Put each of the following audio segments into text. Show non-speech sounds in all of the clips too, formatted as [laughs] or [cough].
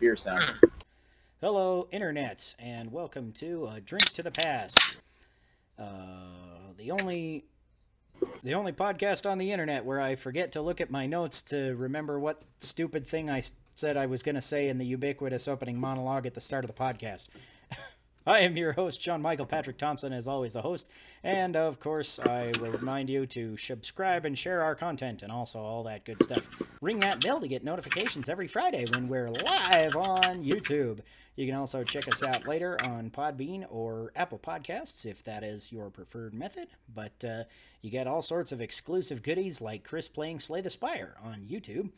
beer sound. Hello, internets, and welcome to a Drink to the Past. Uh, the only the only podcast on the internet where I forget to look at my notes to remember what stupid thing I said I was going to say in the ubiquitous opening monologue at the start of the podcast. I am your host, John Michael Patrick Thompson, as always, the host. And of course, I will remind you to subscribe and share our content and also all that good stuff. Ring that bell to get notifications every Friday when we're live on YouTube. You can also check us out later on Podbean or Apple Podcasts if that is your preferred method. But uh, you get all sorts of exclusive goodies like Chris playing Slay the Spire on YouTube.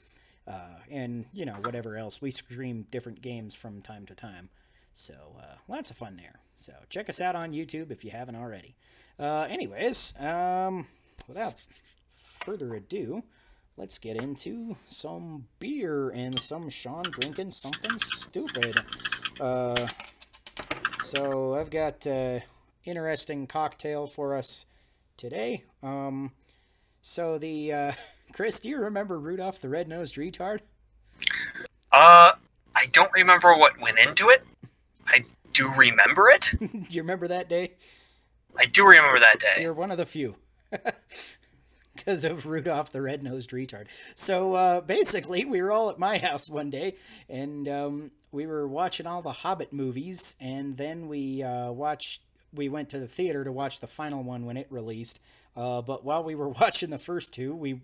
Uh, and, you know, whatever else. We stream different games from time to time. So uh, lots of fun there. So check us out on YouTube if you haven't already. Uh, anyways, um, without further ado, let's get into some beer and some Sean drinking something stupid. Uh, so I've got uh, interesting cocktail for us today. Um, so the uh, [laughs] Chris, do you remember Rudolph the Red-Nosed Retard? Uh, I don't remember what went into it. I do remember it. [laughs] do you remember that day? I do remember that day. You're one of the few. [laughs] Because of Rudolph the Red-Nosed Retard. So uh, basically, we were all at my house one day, and um, we were watching all the Hobbit movies, and then we uh, watched. We went to the theater to watch the final one when it released. Uh, but while we were [laughs] watching the first two, we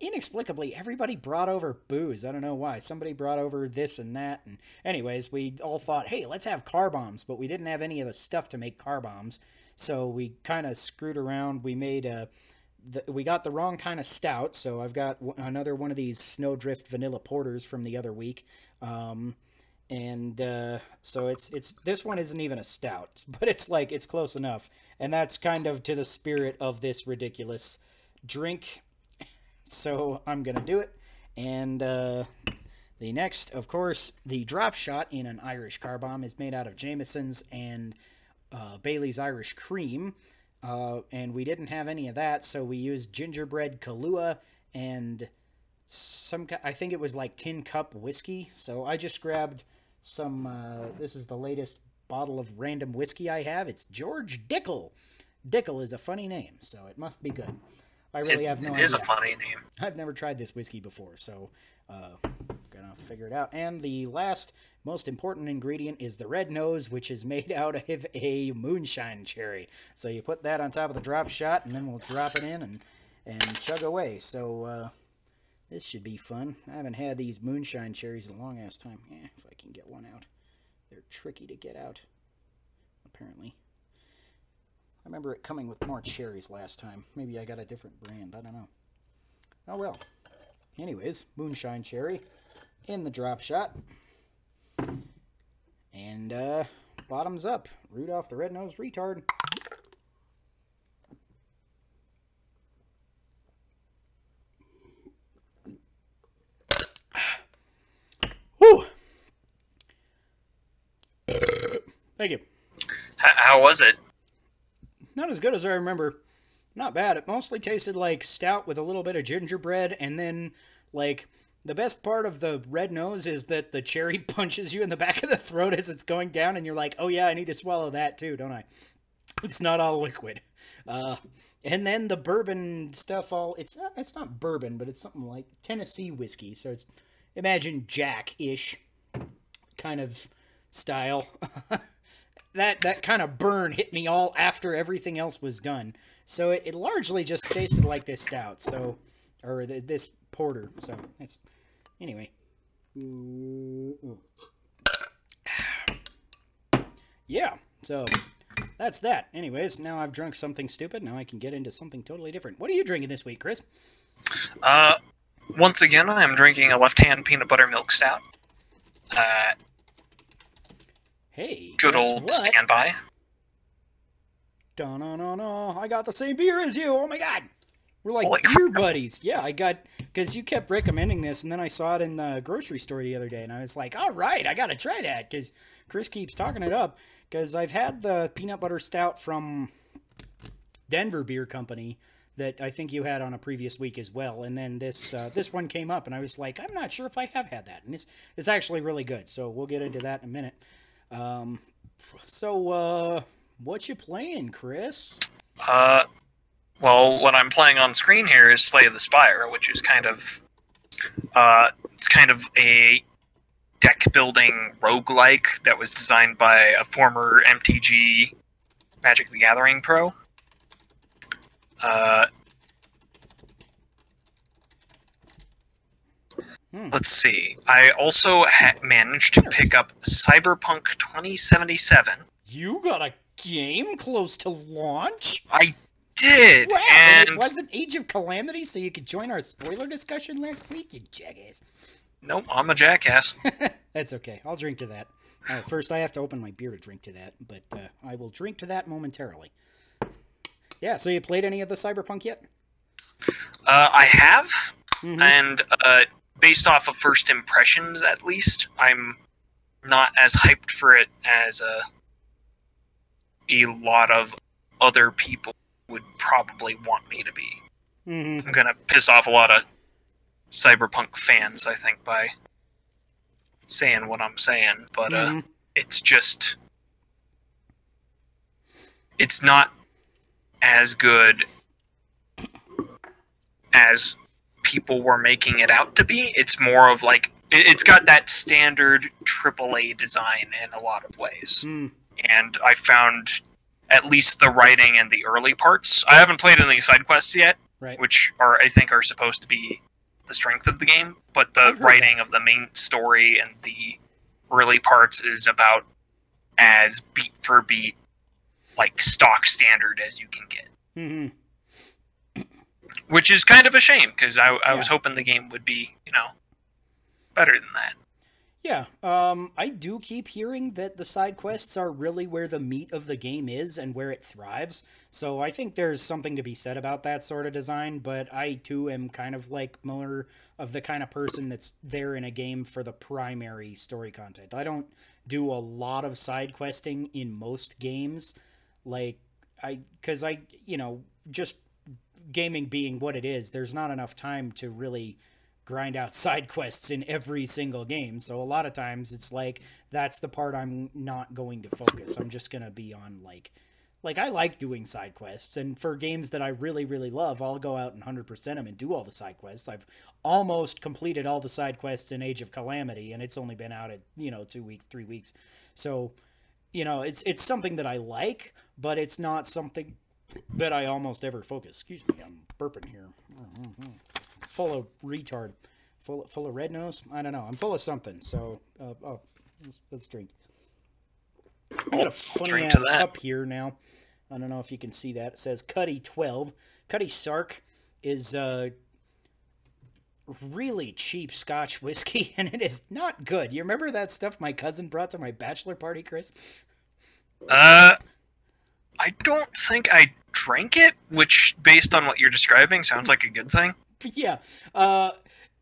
inexplicably everybody brought over booze. I don't know why. Somebody brought over this and that. And anyways, we all thought, hey, let's have car bombs, but we didn't have any of the stuff to make car bombs. So we kind of screwed around. We made a the, we got the wrong kind of stout, so I've got w- another one of these Snowdrift vanilla porters from the other week, um, and uh, so it's it's this one isn't even a stout, [laughs] but it's like it's close enough, and that's kind of to the spirit of this ridiculous drink. So I'm gonna do it, and uh, the next, of course, the drop shot in an Irish car bomb is made out of Jameson's and uh, Bailey's Irish Cream. Uh, and we didn't have any of that, so we used gingerbread Kahlua and some. I think it was like TinCup whiskey. So I just grabbed some. Uh, this is the latest bottle of random whiskey I have. It's George Dickel. Dickel is a funny name, so it must be good. I really It- have no it idea. is a funny name. I've never tried this whiskey before, so uh, gonna figure it out. And the last, most important ingredient is the red nose, which is made [laughs] out of a moonshine cherry. So you put that on top of the drop shot, and then we'll drop it in and and chug away. So uh, this should be fun. I haven't had these moonshine cherries in a long ass time. Eh, if I can get one out, they're tricky to get out. Apparently. I remember it coming with more cherries last time. Maybe I got a different brand. I don't know. Oh well. Anyways, moonshine cherry in the drop shot. And uh bottoms up. Rudolph the red-nosed retard. Whew. Thank you. How was it? Not as good as I remember. Not bad. It mostly tasted like stout with a little bit of gingerbread, and then like the best part of the red nose is that the cherry [laughs] punches you in the back of the throat as it's going down, and you're like, "Oh yeah, I need to swallow that too, don't I?" It's not all liquid. Uh, and then the bourbon stuff all it's not it's not bourbon, but it's something like Tennessee whiskey. So it's imagine Jack ish kind of style. [laughs] that that kind of burn hit me all after everything else was done. So it, it largely just tasted like this stout. So or th- this porter. So that's anyway. Yeah. So that's that. Anyways, now I've drunk something stupid. Now I can get into something totally different. What are you drinking this week, Chris? Uh, once again, I am drinking a left-hand peanut butter milk stout. Uh, Hey, good old what? standby. No, no, no, no. I got the same beer as you. Oh my god. We're like Holy beer crap. buddies. Yeah, I got because you kept recommending this, and then I saw it in the grocery store the other day, and I was like, all right, I got to try that because Chris keeps talking it up. Because I've had the peanut butter stout from Denver Beer Company that I think you had on a previous week as well. And then this uh, this one came up, and I was like, I'm not sure if I have had that. And it's it's actually really good. So we'll get into that in a minute. Um, so uh, what you playing, Chris? Uh, well, what I'm playing on screen here is Slay the Spire, which is kind of uh, it's kind of a deck building roguelike that was designed by a former MTG Magic the Gathering pro. Uh, Hmm. Let's see. I also ha- managed to pick up Cyberpunk 2077. You got a game close to launch? I did, Wow, and it wasn't Age of Calamity, so you could join our spoiler discussion last week, you jackass. nope, I'm a jackass. [laughs] That's okay. I'll drink to that. Right, first, I have to open my beer to drink to that, but uh, I will drink to that momentarily. Yeah, so you played any of the Cyberpunk yet? Uh, I have, Mhm. and uh, based off of first impressions, at least, I'm not as hyped for it as uh, a lot of other people would probably want me to be. Mm-hmm. I'm gonna piss off a lot of cyberpunk fans, I think, by saying what I'm saying, but uh, Mhm. it's just it's not as good as people were making it out to be. It's more of like it- it's got that standard AAA design in a lot of ways, Mm. and I found at least the writing and the early parts. I haven't played any side quests yet, Right. which are I think are supposed to be the strength of the game, but the writing of the main story and the early parts is about as beat for beat like stock standard as you can get hmm which is kind of a shame because I, I was hoping the game would be you know better than that Yeah, um, I do keep hearing that the side quests are really where the meat of the game is and where it thrives. So I think there's something to be said about that sort of design, but I too am kind of like more of the kind of person that's there in a game for the primary story content. I don't do a lot of side questing in most games. Like, I, cause I, you know, just gaming being what it is, there's not enough time to really grind out [laughs] side quests in every single game. So a lot of times it's like that's the part I'm not going to focus. I'm just going to be on like like I like doing side quests and for games that I really really love, I'll go out and 100% them and do all the side quests. I've almost completed all the side quests in Age of Calamity and it's only been out at, you know, 2 weeks, 3 weeks. So, you know, it's it's something that I like, but it's not something that I almost ever focus. Excuse me, I'm burping here full of retard, full full of red nose. I don't know. I'm full of something. So, uh, oh, let's, let's drink. I got a funny ass cup here now. I don't know if you can see that. It says Cutty twelve. Cutty Sark is uh, really cheap Scotch whiskey, [laughs] and it is not good. You remember that stuff my cousin brought to my bachelor party, Chris? uh i don't think i drank it which based on what you're describing sounds like a good thing? [laughs] Yeah. Uh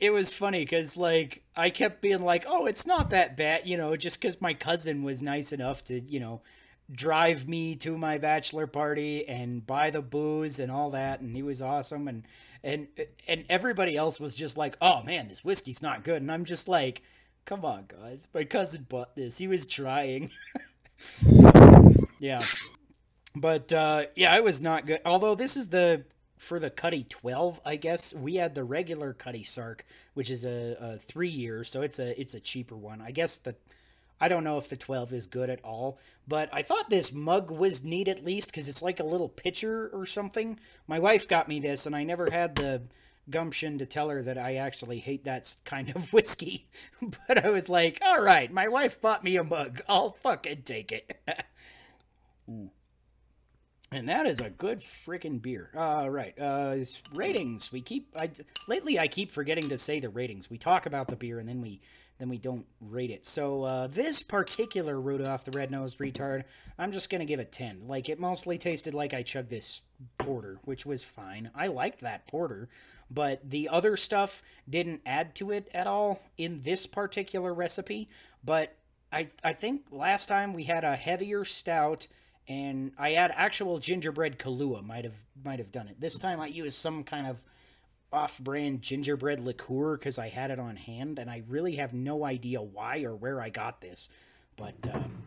it was funny because like i kept being like oh it's not that bad you know just because my cousin was nice enough to you know drive me to my bachelor party and buy the booze and all that and he was awesome and and and everybody else was just like oh man this whiskey's not good and i'm just like come on guys. My cousin bought this. He was trying. [laughs] So yeah but uh, yeah, it was not good. Although this is the for the Cutty 12, I guess we had the regular Cutty Sark, which is a, a three year, so it's a it's a cheaper one. I guess the I don't know if the 12 is good at all, but I thought this mug was neat at least because it's like a little pitcher or something. My wife got me this, and I never had the gumption to tell her that I actually hate that kind of [laughs] whiskey. but I was like, all right, my wife bought me a mug. I'll fucking take it. [laughs] And that is a good freaking beer. All right, uh, is ratings. We keep I lately I keep forgetting to say the ratings. We talk about the beer and then we then we don't rate it. So uh, this particular Rudolph the Red-Nosed Retard, I'm just gonna give it ten. Like it mostly tasted like I chugged this porter, which was fine. I liked that porter, but the other stuff didn't add to it at all in this particular recipe. But I I think last time we had a heavier stout and I had actual gingerbread Kahlua. Might have might have done it. This time I used some kind of off-brand gingerbread liqueur because I had it on hand, and I really have no idea why or where I got this, but um,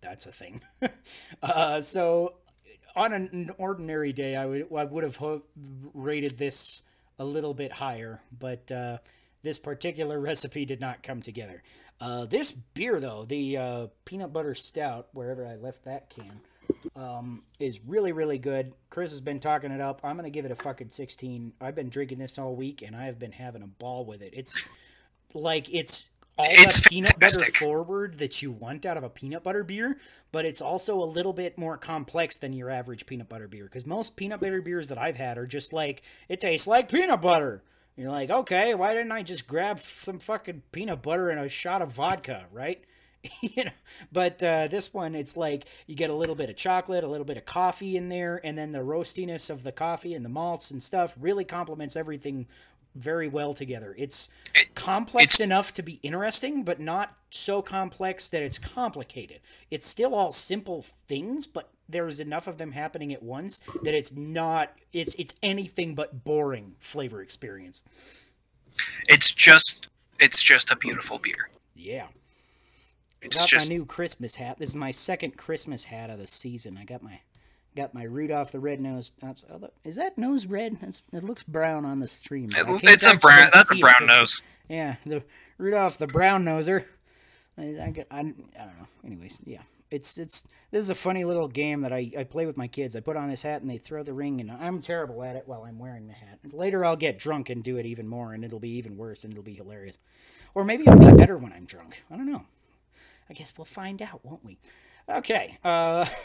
that's a thing. [laughs] uh, so on an ordinary day, I would I would have ho- rated this a little bit higher, but uh, this particular [laughs] recipe did not come together. Uh, this beer, though, the uh, peanut butter stout, wherever I left that can, um, is really, really good. Chris has been talking it up. I'm going to give it a fucking 16. I've been drinking this all week, and I have been having a ball with it. It's like it's all It's the peanut butter forward that you want out of a peanut butter beer, but it's also a little bit more complex than your average peanut butter beer. Because most peanut butter beers that I've had are just like, it tastes like peanut butter. You're like, okay, why didn't I just grab some fucking peanut butter and a shot of vodka, right? [laughs] you know, but uh, this one, it's like you get a little bit of chocolate, a little bit of coffee in there, and then the roastiness of the coffee and the malts and stuff really complements everything very well together. It's complex enough to be interesting, but not so complex that it's complicated. It's still all simple things, but there's enough of them happening at once that it's not it's it's anything but boring flavor experience. It's just it's just a beautiful beer. Yeah. It's got just my new Christmas hat. This is my second Christmas hat of the season. I got my got my Rudolph the red nose. Oh, is that nose red? That's, it looks brown on the stream. It- it's a brown that's a see it nose. Yeah, the Rudolph the brown noser. I, I, I, I don't know. Anyways, yeah, it's it's this is a funny little game that I, I play with my kids. I put on this hat and they throw the ring, and I'm terrible at it while I'm wearing the hat. Later, I'll get drunk and do it even more, and it'll be even worse, and it'll be hilarious. Or maybe it'll be better when I'm drunk. I don't know. I guess we'll find out, won't we? Okay. Uh. [laughs]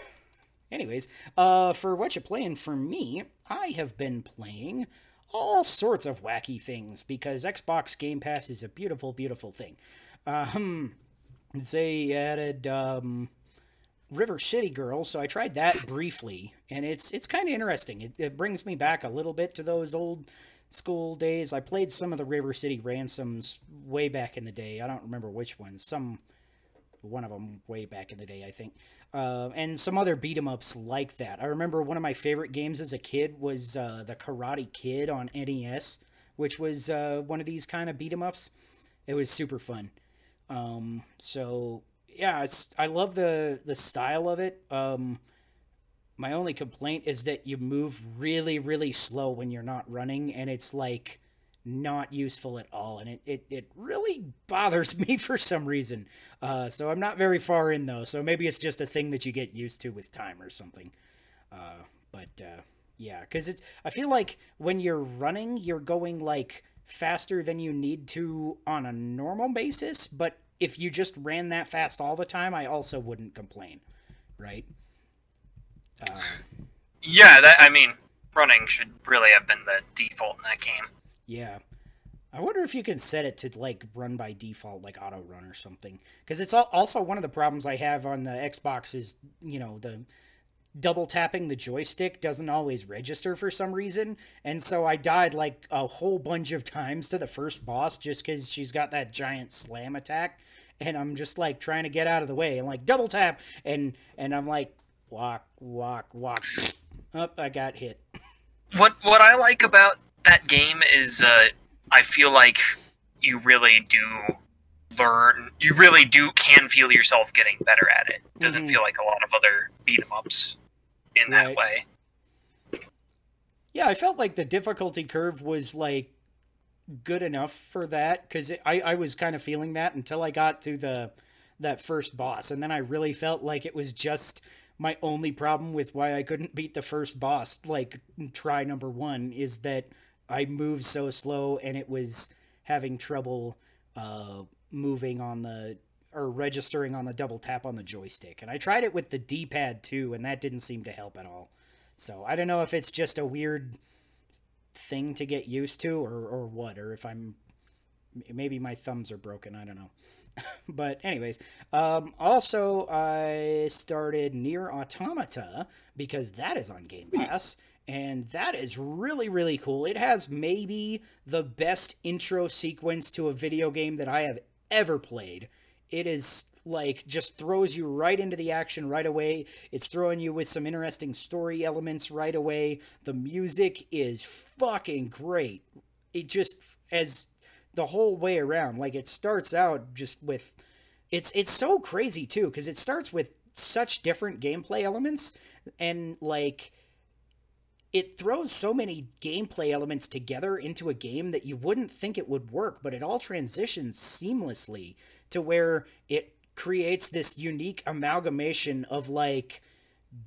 Anyways, uh, for what you're playing for me, I have been playing all sorts of wacky things because Xbox Game Pass is a beautiful, beautiful thing. Um, they added um, River City Girls, so I tried that briefly, and it's it's kind of interesting. It, it brings me back a little bit to those old school days. I played some of the River City Ransoms way back in the day. I don't remember which ones. Some one of them way back in the day, I think, uh, and some other beat 'em ups like that. I remember one of my favorite games as a kid was uh, the Karate Kid on NES, which was uh, one of these kind of beat 'em ups. It was super fun. Um, so yeah, I love the the style of it. Um, my only complaint is that you move really really slow when you're not running, and it's like not useful at all and it, it, it really bothers [laughs] me for some reason uh, so i'm not very far in though so maybe it's just a thing that you get used to with time or something uh, but uh, yeah because it's i feel like when you're running you're going like faster than you need to on a normal basis but if you just ran that fast all the time i also wouldn't complain right uh, Yeah, that I mean, running should really have been the default in that game. Yeah. I wonder if you can set it to like run by default, like auto run or something. Because it's also one of the problems I have on the Xbox is, you know, the double tapping the joystick doesn't always register for some reason. And so I died like a whole bunch of times to the first boss just because she's got that giant slam attack. And I'm just like trying to get out of the way and like double tap. And, and I'm like, walk, walk, walk. Up, I got hit. What what I like about that game is uh, I feel like you really do learn. You really do can feel yourself getting better at it. It doesn't Mhm. feel like a lot of other beat 'em ups in that Right. way. Yeah, I felt like the difficulty curve was like good enough for that because I, I was kind of feeling that until I got to the that first boss, and then I really felt like it was just my only problem with why I couldn't beat the first boss. Like try number one is that I moved so slow, and it was having trouble uh, moving on the or registering on the double tap on the joystick. And I tried it with the D pad too, and that didn't seem to help at all. So I don't know if it's just a weird thing to get used to or, or what, or if I'm maybe my thumbs are broken. I don't know. [laughs] but anyways, um, also I started Nier Automata because that is on Game Pass. And that is really, really cool. It has maybe the best intro sequence to a video game that I have ever played. It is like just throws you right into the action right away. It's throwing you with some interesting story elements right away. The music is fucking great. It just as the whole way around. Like it starts out just with it's it's so crazy too because it starts with such different gameplay elements and like it throws so many gameplay elements together into a game that you wouldn't think it would work, but it all transitions seamlessly to where it creates this unique amalgamation of like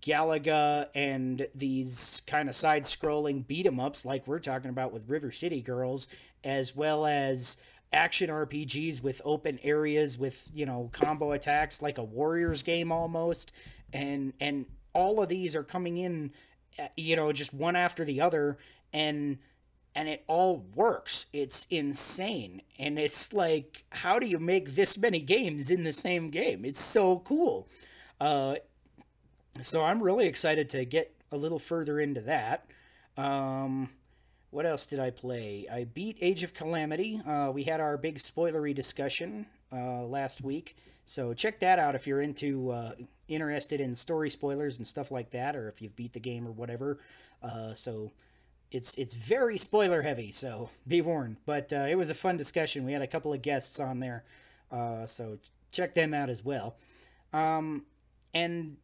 Galaga and these kind of side scrolling beat 'em ups like we're talking about with River City Girls, as well as action RPGs with open areas with, you know, combo attacks like a Warriors game almost. And and all of these are coming in you know, just one after the other and and it all works. It's insane. And it's like, how do you make this many games in the same game? It's so cool. Uh, so I'm really excited to get a little further into that. Um, what else did I play? I beat Age of Calamity. Uh, we had our big spoilery discussion uh, last week. So check that out if you're into uh, interested in story spoilers and stuff like that, or if you've beat the game or whatever. Uh, so it's it's very spoiler heavy, so [laughs] be warned. But uh, it was a fun discussion. We had a couple of guests on there, uh, so check them out as well. Um, and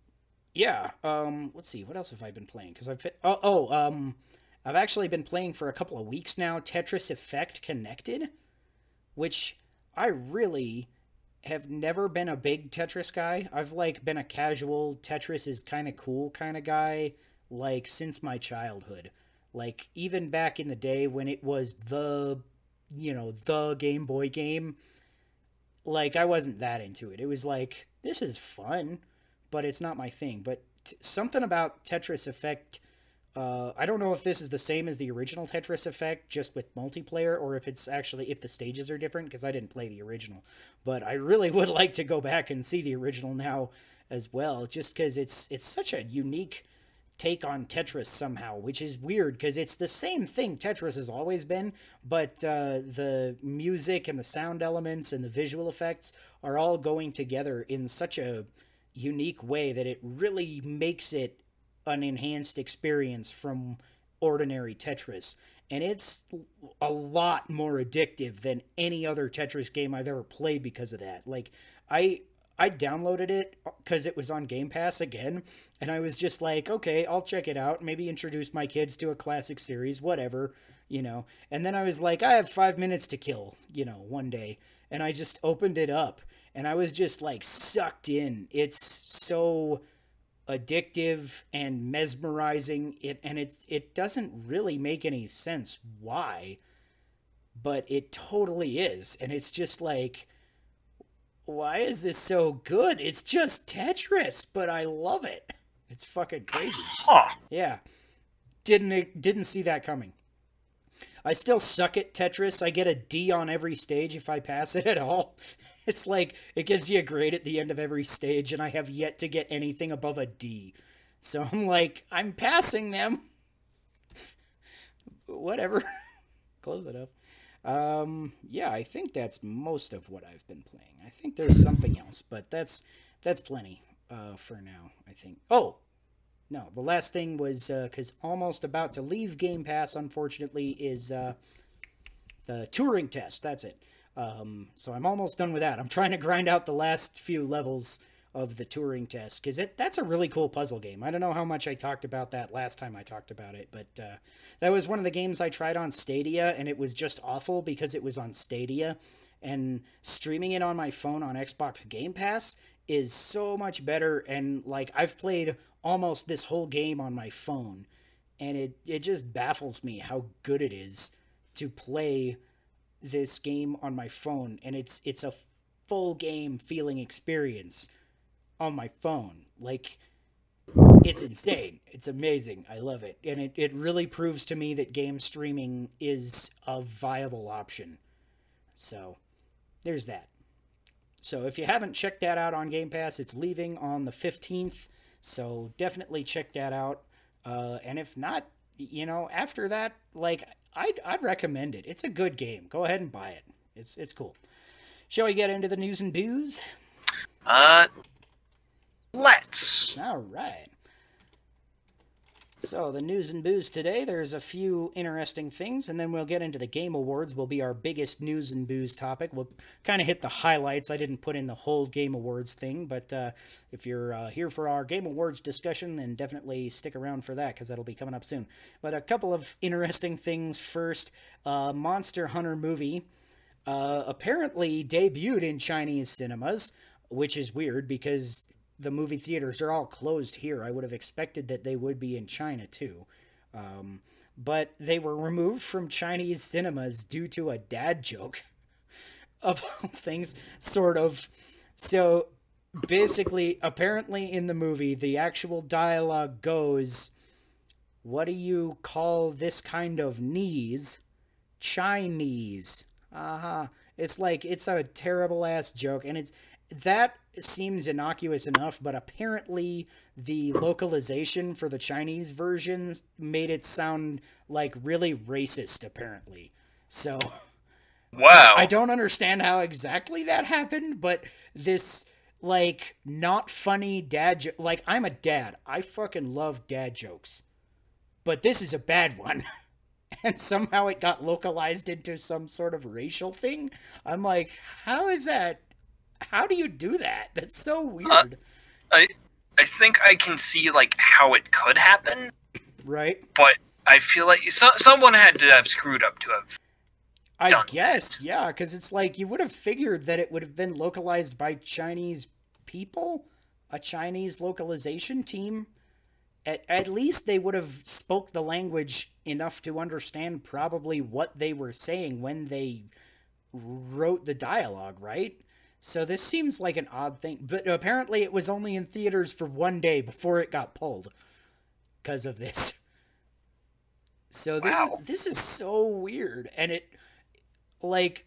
yeah, um, let's see, what else have I been playing? Because I've oh, oh um, I've actually been playing for a couple of weeks now. Tetris Effect Connected, which I really have never been a big Tetris guy. I've like been a casual Tetris is kind of cool kind of guy like since my childhood. Like even back in the day when it was the you know, the Game Boy game, like I wasn't that into it. It was like this is fun, but it's not my thing. But t- something about Tetris Effect uh, I don't know if this is the same as the original Tetris Effect, just with multiplayer, or if it's actually if the stages are different because I didn't play the original. But I really [laughs] would like to go back and see the original now as well, just because it's it's such a unique take on Tetris somehow, which is weird because it's the same thing Tetris has always been, but uh, the music and the sound elements and the visual effects are all going together in such a unique way that it really makes it an enhanced experience from ordinary Tetris. And it's a lot more addictive than any other Tetris game I've ever played because of that. Like I I downloaded it because it was on Game Pass again, and I was just like, okay, I'll check it out. Maybe introduce my kids to a classic series, whatever, you know. And then I was like, I have five minutes to kill, you know, one day, and I just opened it up, and I was just like sucked in. It's so addictive and mesmerizing it and it's it doesn't really make any sense why but it totally is and it's just like why is this so good? It's just tetris but i love it. It's fucking crazy. Huh. yeah. Didn't didn't see that coming. I still suck at tetris. I get a d on every stage if i pass it at all [laughs] it's like it gives you a grade at the end of every stage, and I have yet to get anything above a D. So [laughs] I'm like, I'm passing them. [laughs] Whatever. [laughs] Close it up. Um, yeah, I think that's most of what I've been playing. I think there's something else, but that's that's plenty uh, for now. I think. Oh, no, the last thing was because uh, almost about to leave Game Pass, unfortunately, is uh, the Turing test. That's it. Um, so I'm almost done with that. I'm trying to grind out the last few levels of the Turing test because that's a really cool puzzle game. I don't know how much I talked about that last time I talked about it, but uh, that was one of the games I tried on Stadia, and it was just awful because it was on Stadia. And streaming it on my phone on Xbox Game Pass is so much better. And like I've played almost this whole game on my phone, and it it just baffles me how good it is to play this game on my phone and it's it's a full game feeling experience on my phone. Like it's insane. It's amazing. I love it. And it, it really proves to me that game streaming is a viable option. So there's that. So if you haven't checked that out on game pass it's leaving on the 15th so definitely check that out. Uh, and if not you know after that like I'd, I'd recommend it. It's a good game. Go ahead and buy it. It's it's cool. Shall we get into the news and booze? Uh, let's. All right. So, the news and booze today, there's a few interesting things, and then we'll get into the Game Awards, will be our biggest news and booze topic. We'll kind of hit the highlights. I didn't put in the whole Game Awards thing, but uh, if you're uh, here for our Game Awards discussion, then definitely stick around for that, because that'll be coming up soon. But a couple of interesting things first. Uh, Monster Hunter movie uh, apparently debuted in Chinese cinemas, which is weird because the movie theaters are all closed here. I would have expected that they would be in China too. Um, but they were removed from Chinese cinemas due to a dad joke, [laughs] of all things, sort of. So basically, apparently, in the movie, the actual dialogue goes, What do you call this kind of knees? Chinese. Uh huh. It's like, it's a terrible ass joke, and it's that seems innocuous enough, but apparently the localization for the Chinese versions made it sound like really racist, apparently. So. Wow. I don't understand how exactly that happened, but this, like, not funny dad joke. Like, I'm a dad. I fucking love dad jokes. But this is a bad one. [laughs] and somehow it got localized into some sort of racial thing. I'm like, how is that how do you do that? That's so weird. Uh, I I think I can see like how it could happen. Right. But I feel like so, someone had to have screwed up to have. I done. guess, yeah, because it's like you would have figured that it would have been localized by Chinese people, a Chinese localization team. At, at least they would have spoke the language enough to understand probably what they were saying when they wrote the dialogue, right? So this seems like an odd thing, but apparently it was only in theaters for one day before it got pulled because of this. So this wow. this is so weird and it like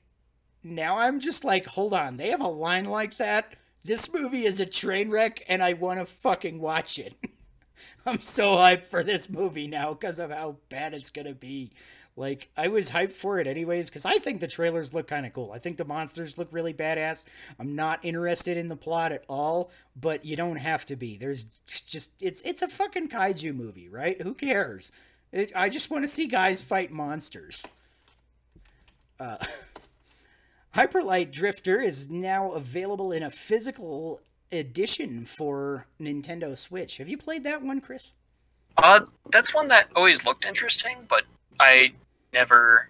now I'm just like hold on, they have a line like that? This movie is a train wreck and I want to fucking watch it. [laughs] I'm so hyped for this movie now because of how bad it's going to be. Like I was hyped for it anyways because I think the trailers look kind of cool. I think the monsters look really badass. I'm not interested in the plot at all, but you don't have to be. There's just it's it's a fucking kaiju movie, right? Who cares? It, I just want to see guys fight monsters. Uh, [laughs] Hyper Light Drifter is now available in a physical edition for Nintendo Switch. Have you played that one, Chris? Uh, that's one that always looked interesting, but I never,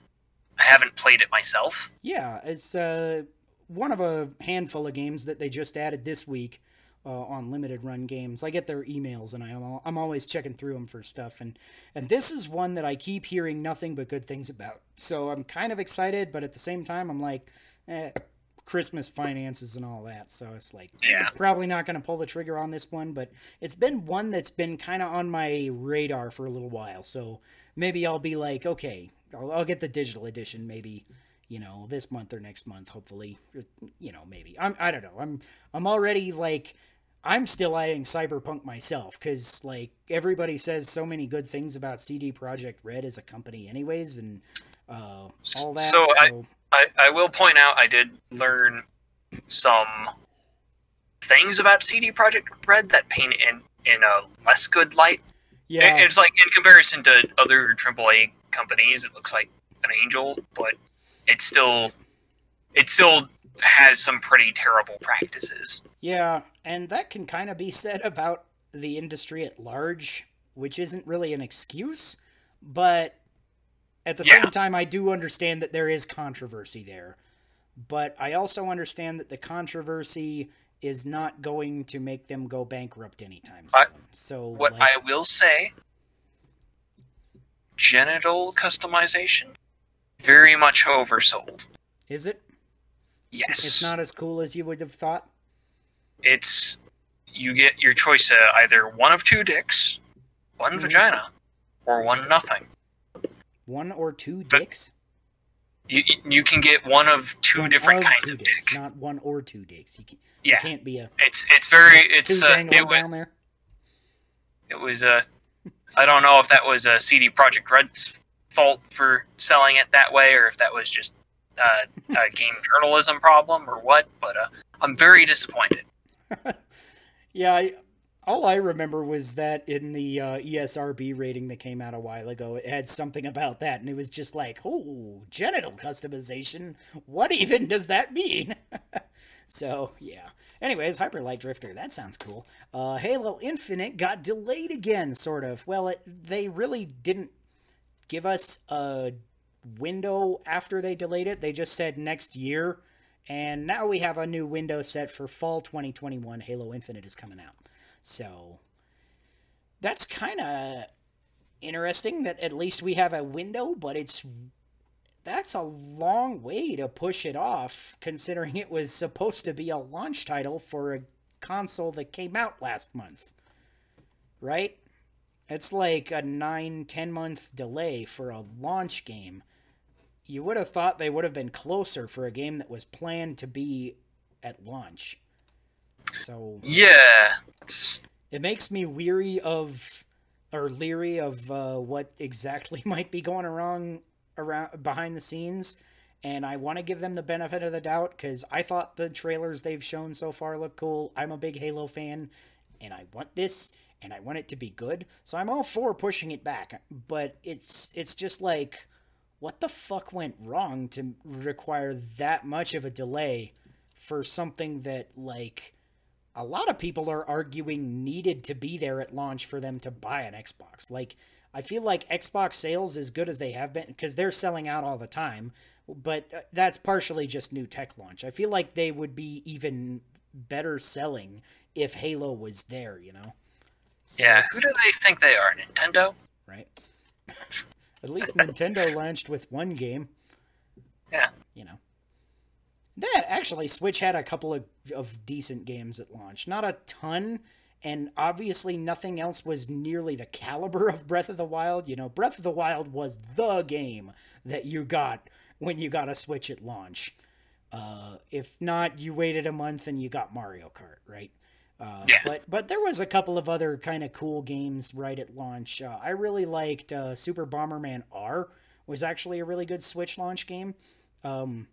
I haven't played it myself. Yeah, it's uh, one of a handful of games that they just added this week uh, on limited run games. I get their emails and I I'm always checking through them for stuff and and this is one that I keep hearing nothing but good things about. So I'm kind of excited, but at the same time I'm like, eh, Christmas finances and all that. So it's like, yeah. probably not going to pull the trigger on this one, but it's been one that's been kind of on my radar for a little while. So maybe I'll be like, okay, I'll, I'll, get the digital edition maybe, you know, this month or next month, hopefully, you know, maybe. I'm, I don't know. I'm, I'm already like, I'm still eyeing Cyberpunk myself because like everybody says so many good things about CD Projekt Red as a company, anyways, and uh, all that. So, so I, I, I will point out I did learn some things about CD Projekt Red that paint in in a less good light yeah, it's like in comparison to other AAA companies, it looks like an angel, but it's still it still has some pretty terrible practices. Yeah, and that can kind of be said about the industry at large, which isn't really an excuse, but at the yeah. same time, I do understand that there is controversy there. But I also understand that the controversy is not going to make them go bankrupt anytime soon. I, so what like, I will say, genital customization, very much oversold. Is it? Yes. It's not as cool as you would have thought. It's you get your choice of either one of two dicks, one mm-hmm. vagina, or one nothing. One or two dicks. You you can get one of two one different of kinds two of dicks, dicks, not one or two dicks. You, can, yeah. you can't be a. It's it's very it's uh, it was down there. It was a. Uh, I don't know if that was a CD Projekt Red's fault for selling it that way, or if that was just uh, a [laughs] game journalism problem, or what. But uh, I'm very disappointed. [laughs] yeah, I, all I remember was that in the uh, ESRB rating that came out a while ago, it had something about that, and it was just like, oh, genital customization. What even does that mean? [laughs] so, yeah. Anyways, Hyper Light Drifter, that sounds cool. Uh, Halo Infinite got delayed again, sort of. Well, it, they really didn't give us a window after they delayed it. They just said next year. And now we have a new window set for fall 2021. Halo Infinite is coming out. So that's kind of interesting that at least we have a window, but it's that's a long way to push it off considering it was supposed to be a launch title for a console that came out last month. Right? It's like a nine, ten month delay for a launch game. You would have thought they would have been closer for a game that was planned to be at launch. So yeah, it makes me weary of or leery of uh, what exactly [laughs] might be going wrong around behind the scenes. And I want to give them the benefit of the doubt because I thought the trailers they've shown so far look cool. I'm a big Halo fan, and I want this, and I want it to be good. So I'm all for pushing it back. But it's it's just like, what the fuck went wrong to require that much of a delay for something that like a lot of people are arguing needed to be there at launch for them to buy an Xbox. Like, I feel like Xbox sales, as good as they have been, because they're selling out all the time, but uh, that's partially just new tech launch. I feel like they would be even better selling if Halo was there, you know? So yeah, who do they think they are? Nintendo? Right. [laughs] at least Nintendo launched with one game. Yeah. You know. That actually, Switch had a couple of, of decent games at launch. Not a ton, and obviously nothing else was nearly the caliber of Breath of the Wild. You know, Breath of the Wild was the game that you got when you got a Switch at launch. Uh, if not, you waited a month and you got Mario Kart, right? Uh, yeah. But but there was a couple of other kind of cool games right at launch. Uh, I really liked uh, Super Bomberman R. Was actually a really good Switch launch game. Um,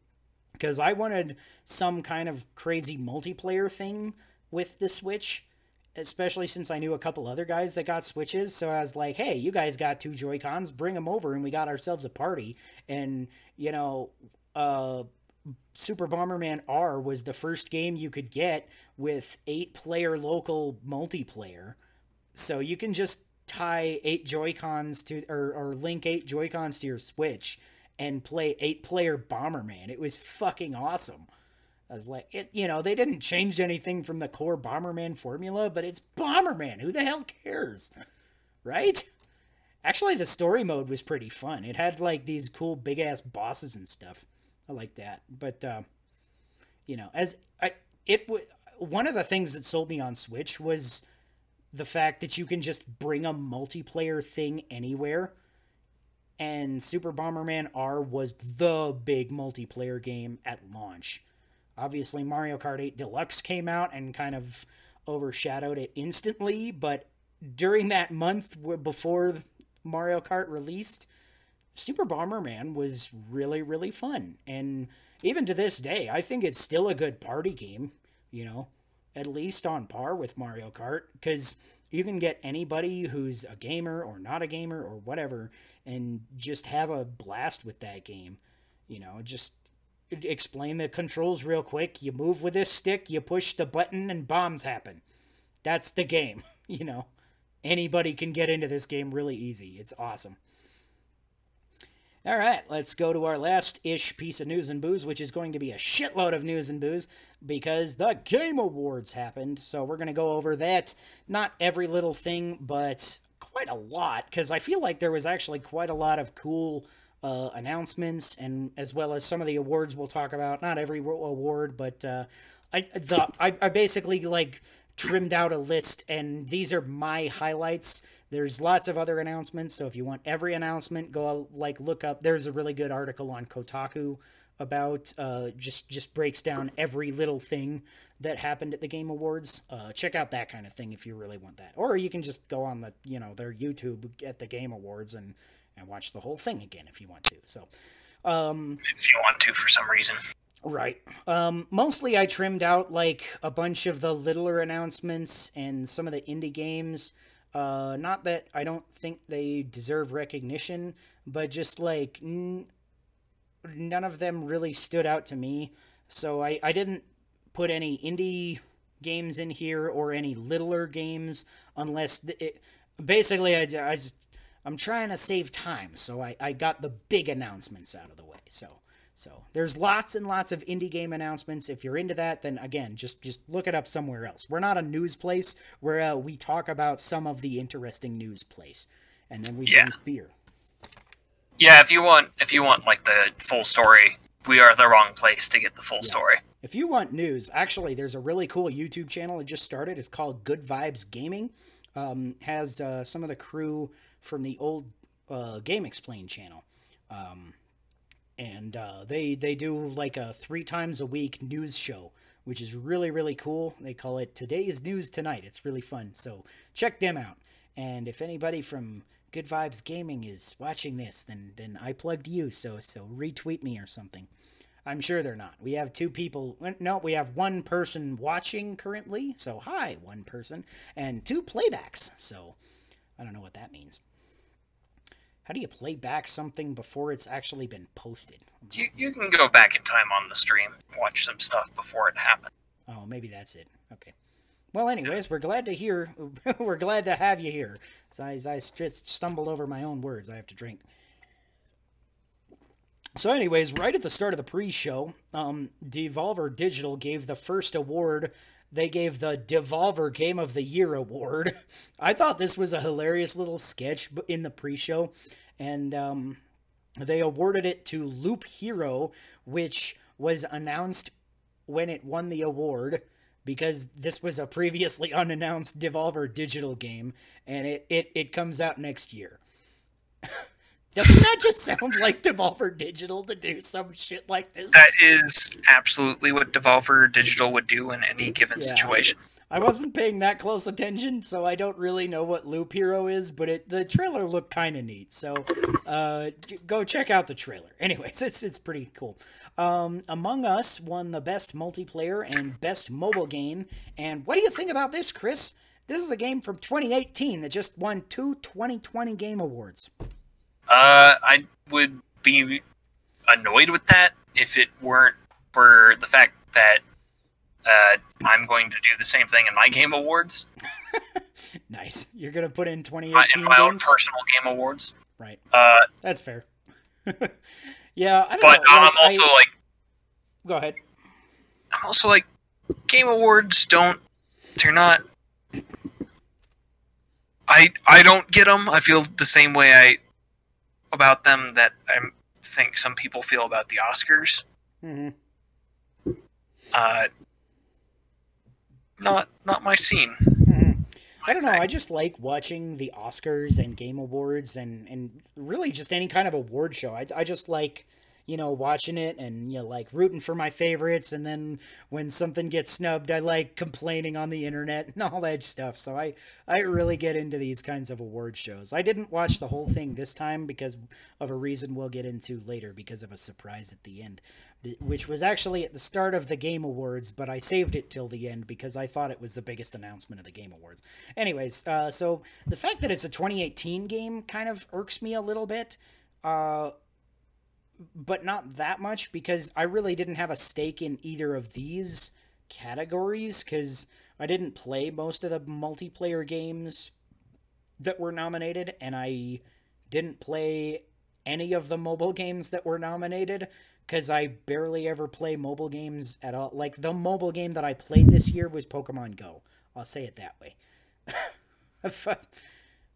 because I wanted some kind of crazy multiplayer thing with the Switch, especially since I knew a couple other guys that got Switches. So I was like, hey, you guys got two Joy Cons, bring them over, and we got ourselves a party. And, you know, uh, Super Bomberman R was the first game you could get with eight player local multiplayer. So you can just tie eight Joy Cons to, or, or link eight Joy Cons to your Switch and play eight player Bomberman. It was fucking awesome. I was like, it, you know, they didn't change anything from the core Bomberman formula, but it's Bomberman. Who the hell cares? [laughs] Right? Actually, the story mode was pretty fun. It had like these cool big ass bosses and stuff. I like that. But, uh, you know, as I, it w- one of the things that sold me on Switch was the fact that you can just bring a multiplayer thing anywhere and Super Bomberman R was the big multiplayer game at launch. Obviously, Mario Kart 8 Deluxe came out and kind of overshadowed it instantly, but during that month before Mario Kart released, Super Bomberman was really, really fun. And even to this day, I think it's still a good party game, you know, at least on par with Mario Kart, because you can get anybody who's a gamer or not a gamer or whatever and just have a blast with that game. You know, just explain the controls real quick. You move with this stick, you push the button, and bombs happen. That's the game, [laughs] you know. Anybody can get into this game really easy. It's awesome. All right, let's go to our last ish piece of news and booze, which is going to be a shitload of news and booze because the Game Awards happened. So we're going to go over that. Not every little thing, but quite a lot because I feel like there was actually quite a lot of cool uh, announcements and as well as some of the awards we'll talk about. Not every award, but uh, I the I, I basically like trimmed out a list and these are my highlights there's lots of other announcements, so if you want every announcement, go like look up. There's a really good article on Kotaku about uh, just just breaks down every little thing that happened at the Game Awards. Uh, check out that kind of thing if you really want that, or you can just go on the you know their YouTube at the Game Awards and and watch the whole thing again if you want to. So, um, if you want to for some reason. Right. Um, mostly I trimmed out like a bunch of the littler announcements and some of the indie games. Uh, not that I don't think they deserve recognition, but just like n- none of them really stood out to me. So I, I didn't put any indie games in here or any littler games unless th- it, basically I, I just I'm trying to save time, so I, I got the big announcements out of the way. So so there's lots and lots of indie game announcements. If you're into that, then again, just just look it up somewhere else. We're not a news place where uh, we talk about some of the interesting news place, and then we Yeah. drink beer. Yeah, if you want, if you want like the full story, we are the wrong place to get the full story. If you want news, actually, there's a really cool YouTube channel that just started. It's called Good Vibes Gaming. Um, has uh, some of the crew from the old uh, GameXplain channel, um, and uh, they they do like a three times a week news show, which is really really cool. They call it Today's News Tonight. It's really fun. So check them out. And if anybody from Good Vibes Gaming is watching this, then then I plugged you. So so retweet me or something. I'm sure they're not. We have two people. No, we have one person watching currently. So hi, one person, and two playbacks. So I don't know what that means. How do you play back something before it's actually been posted? You you can go back in time on the stream, watch some stuff before it happened. Oh, maybe that's it. Okay. Well, anyways, we're glad to hear. [laughs] we're glad to have you here. As I just stumbled over my own words, I have to drink. So, anyways, right at the start of the pre-show, um, Devolver Digital gave the first award. They gave the Devolver Game of the Year award. [laughs] I thought this was a hilarious little sketch in the pre-show, and um, they awarded it to Loop Hero, which was announced when it won the award because this was a previously [laughs] unannounced Devolver Digital game, and it it, it comes out next year. [laughs] Doesn't that just sound like Devolver Digital to do some shit like this? That is absolutely what Devolver Digital would do in any given Yeah. situation. I wasn't paying that close attention, so I don't really know what Loop Hero is, but it the trailer looked kind of neat. So, uh, go check out the trailer. [laughs] Anyways, it's it's pretty cool. Um, Among Us won the best multiplayer and best mobile game. And what do you think about this, Chris? This is a game from 2018 that just won two 2020 Game Awards. Uh, I would be annoyed with that if it weren't for the fact that uh, I'm going to do the same thing in my game awards, [laughs] Nice. You're gonna put in my, 2018 in my own personal game awards. right? Uh, That's fair. [laughs] yeah, I don't but know. I'm like, also I- like, go ahead. I'm also like, game awards don't, they're not. I I don't get them. I feel the same way I about them that I think some people feel about the Oscars. hmm Uh, not not my scene. Mhm. I don't know. I just like watching the Oscars and Game Awards and, and really just any kind of award show. I, I just like, you know, watching it and, you know, like rooting for my favorites. And then when something gets snubbed, I like complaining on the internet and [laughs] all that stuff. So I, I really get into these kinds of award shows. I didn't watch the whole thing this time because of a reason we'll get into later because of a surprise at the end, which was actually at the start of the Game Awards, but I saved it till the end because I thought it was the biggest announcement of the Game Awards. Anyways, uh, so the fact that it's a 2018 game kind of irks me a little bit. Uh, but not that much because I really didn't have a stake in either of these categories because I didn't play most of the multiplayer games that were nominated, and I didn't play any of the mobile games that were nominated because I barely ever play mobile games at all. Like the mobile game that I played this year was Pokemon Go. I'll say it that way. [laughs]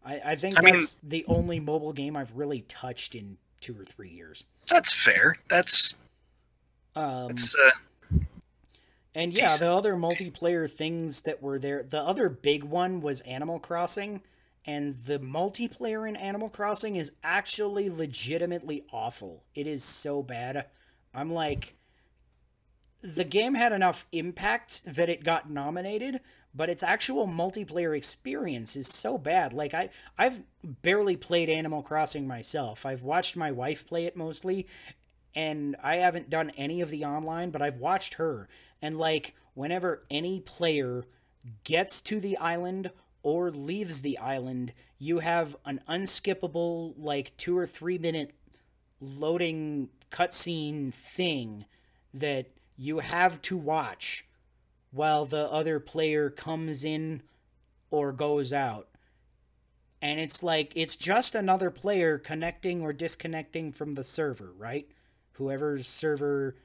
I, I think I mean- that's the only mobile game I've really touched in two or three years. That's fair. That's Um, that's uh, and yeah, decent. the other multiplayer things that were there, the other big one was Animal Crossing, and the multiplayer in Animal Crossing is actually legitimately awful. It is so bad. I'm like, the game had enough impact that it got nominated, but its actual multiplayer experience is so bad. Like I I've barely played Animal Crossing myself. I've watched my wife play it mostly, and I haven't done any of the online, but I've watched her. And like, whenever any player gets to the island or leaves the island, you have an unskippable, like, two or three minute loading cutscene thing that you have to watch while the other player comes in or goes out. And it's like, it's just another player connecting or disconnecting from the server, right? Whoever's server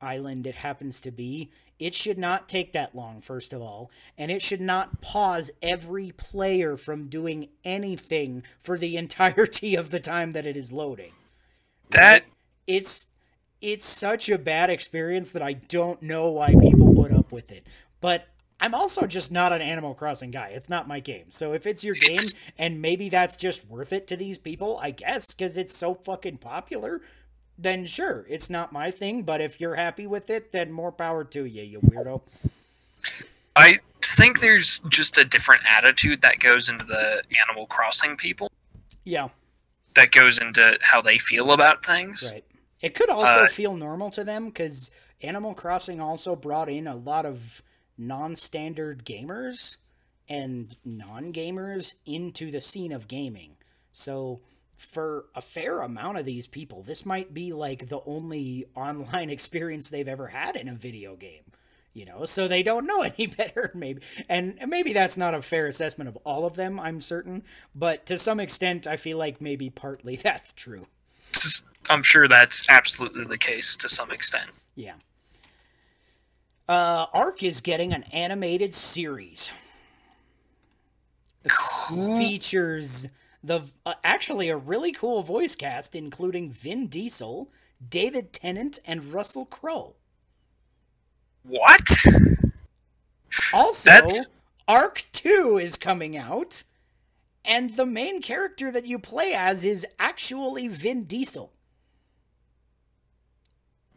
island it happens to be. It should not take that long, first of all. And it should not pause every player from doing anything for the [laughs] entirety of the time that it is loading. That It's it's such a bad experience that I don't know why people up with it. But I'm also just not an Animal Crossing guy. It's not my game. So if it's your game and maybe that's just worth it to these people, I guess, because it's so fucking popular, then sure, it's not my thing. But if you're happy with it, then more power to you, you weirdo. I think there's just a different attitude that goes into the Animal Crossing people Yeah, that goes into how they feel about things. right. It could also Uh, feel normal to them because Animal Crossing also brought in a lot of non-standard gamers and non-gamers into the scene of gaming. So for a fair amount of these people, this might be like the only [laughs] online experience they've ever had in a video game. You know, so they don't know [laughs] any better, maybe. And maybe that's not a fair assessment of all of them, I'm certain. But to some extent, I feel like maybe partly [laughs] that's true. I'm sure that's absolutely the case to some extent. Yeah. Uh, Ark is getting an animated series. Features the uh, actually a really cool voice cast, including Vin Diesel, David Tennant, and Russell Crowe. What? Also, That's- Ark Two is coming out, and the main character that you play as is actually Vin Diesel.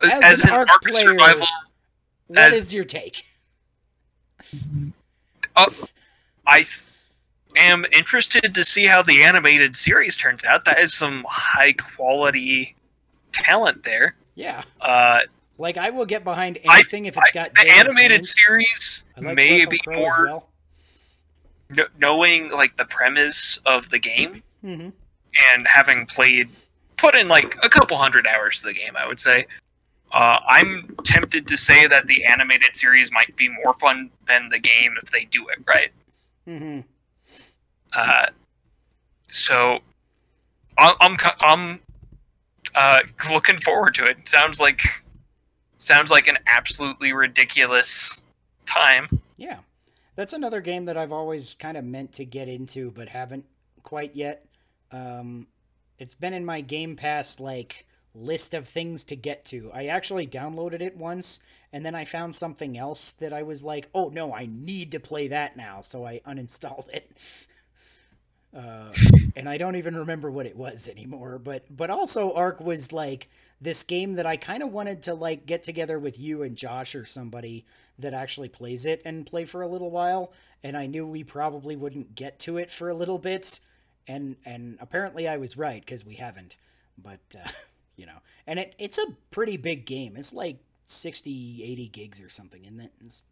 As As, an Ark player, survival, What As- is your take? uh, I am interested to see how the animated series turns out. That is some high quality talent there. Yeah. Uh, Like I will get behind I- anything if it's got the animated series I like may be more well. kn- knowing like the premise of the game hmm and having played put in like a couple hundred hours to the game i would say uh, i'm tempted to say that the animated series might be more fun than the game if they do it right. Hmm uh, so i'm i'm uh, looking forward to it. Sounds like sounds like an absolutely ridiculous time. Yeah, that's another game that I've always kind of meant to get into, but haven't quite yet. Um, it's been in my Game Pass like list of things to get to. I actually downloaded it once, and then I found something else that I was like, "Oh no, I need to play that now," so I [laughs] uninstalled it. [laughs] Uh, and I don't even remember what it was anymore. But but also Ark was like this game that I kind of wanted to like get together with you and Josh or somebody that actually plays it and play for a little while. And I knew we probably wouldn't get to it for a little bit, and and apparently I was right because we haven't. But uh, [laughs] you know, and it it's a pretty big game. It's like 60, 80 gigs or something, isn't it? It's,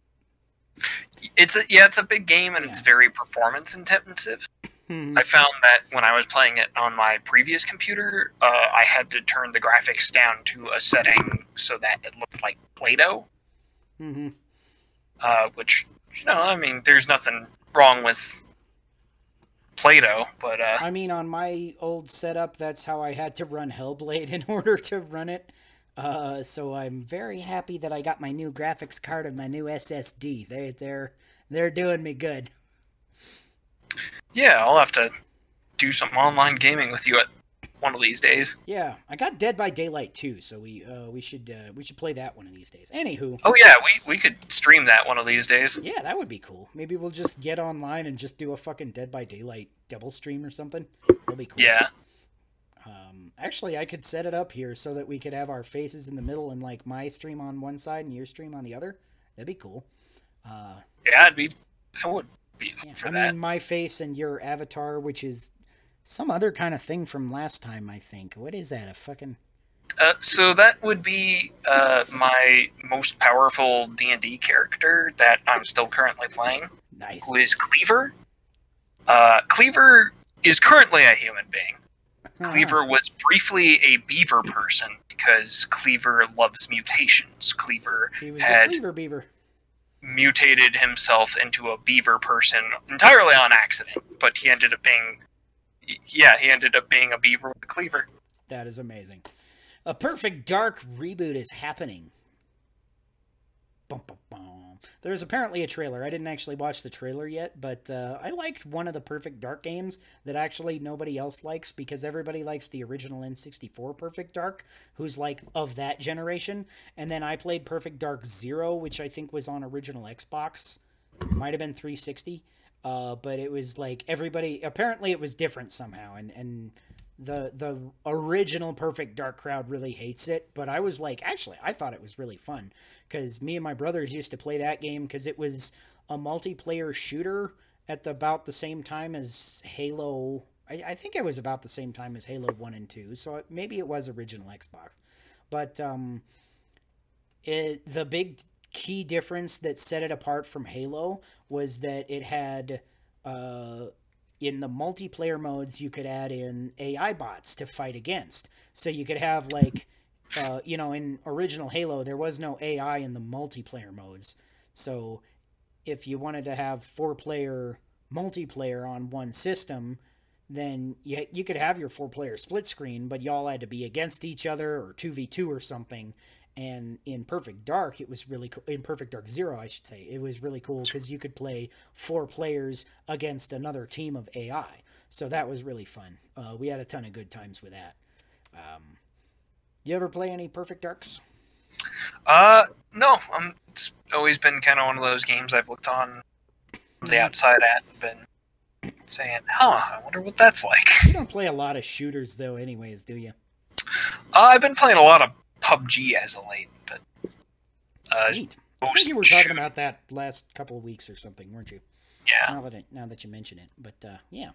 it's a, yeah it's a big game and it's very performance intensive Hmm. I found that when I was playing it on my previous computer, uh, I had to turn the graphics down to a setting so that it looked like Play-Doh, hmm uh, which you know, I mean, there's nothing wrong with Play-Doh, but uh, I mean, on my old setup, that's how I had to run Hellblade [laughs] in order to run it. Uh, so I'm very happy that I got my new graphics card and my new SSD. They they're they're doing me good. yeah, I'll have to do some online gaming with you at one of these days. Yeah, I got Dead by Daylight too, so we uh, we should uh, we should play that one of these days. Anywho, Oh yeah, we, we could stream that one of these days. yeah, that would be cool. Maybe we'll just get online and just do a fucking Dead by Daylight double stream or something. That'd be cool. Yeah, Um, actually, I could set it up here so that we could have our faces in the middle and like my stream on one side and your stream on the other. That'd be cool. Uh, yeah, I'd be, I would be yeah, for I that. mean, my face and your avatar, which is some other kind of thing from last time. I think. What is that? A fucking Uh, so that would be uh, my most powerful D and D character that I'm still currently playing, Nice. who is Cleaver. Uh, Cleaver is currently a human being. [laughs] Cleaver was briefly a beaver person because Cleaver loves mutations. Cleaver He was the had Cleaver Beaver. mutated himself into a beaver person entirely on accident, but he ended up being, yeah, he ended up being a beaver with a cleaver. That is amazing. A Perfect Dark reboot is happening. Bum, bum, bum. There's apparently a trailer. I didn't actually watch the trailer yet, but uh, I liked one of the Perfect Dark games that actually nobody else likes because everybody likes the original N64 Perfect Dark, who's like of that generation. And then I played Perfect Dark Zero, which I think was on original Xbox. Might have been 360. Uh, but it was like everybody apparently it was different somehow. And and the the original perfect dark crowd really hates it. But i was like actually i thought it was really fun. Because me and my brothers used to play that game because it was a multiplayer shooter at the, about the same time as halo. I, I think it was about the same time as halo 1 and 2 so maybe it was original xbox. But um it, the big key difference that set it apart from halo was that it had uh in the multiplayer modes you could add in AI bots to fight against. So you could have like uh, you know in original Halo there was no AI in the multiplayer modes. So if you wanted to have four player multiplayer on one system, then you, you could have your four player split screen, but y'all had to be against each other or 2v2 or something. And in Perfect Dark, it was really cool. In Perfect Dark Zero, I should say, it was really cool because you could play four players against another team of AI. So that was really fun. Uh, we had a ton of good times with that. Um, you ever play any Perfect Darks? Uh, no, um, it's always been kind of one of those games I've looked on the outside at and been saying, huh, I wonder what that's like. You don't play a lot of shooters, though, anyways, do you? Uh, I've been playing a lot of PUBG as of late, but uh, Neat. I think you were talking about that last couple of weeks or something, weren't you? yeah. now that now that you mention it. But uh, yeah,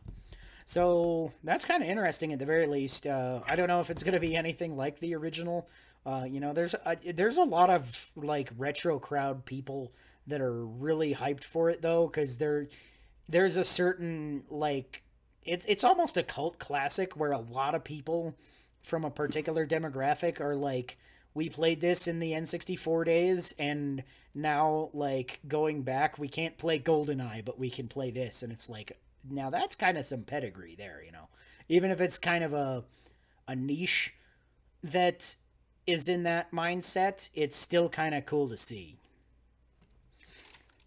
so that's kind of interesting at the very least. Uh, I don't know if it's going to be anything like the original. Uh, you know, there's a, there's a lot of like retro crowd people that are really hyped for it though, because there there's a certain like it's it's almost a cult classic where a lot of people from a particular demographic are like we played this in the N64 days and now like going back we can't play GoldenEye but we can play this and it's like now that's kind of some pedigree there, you know. Even if it's kind of a a niche that is in that mindset, it's still kind of cool to see.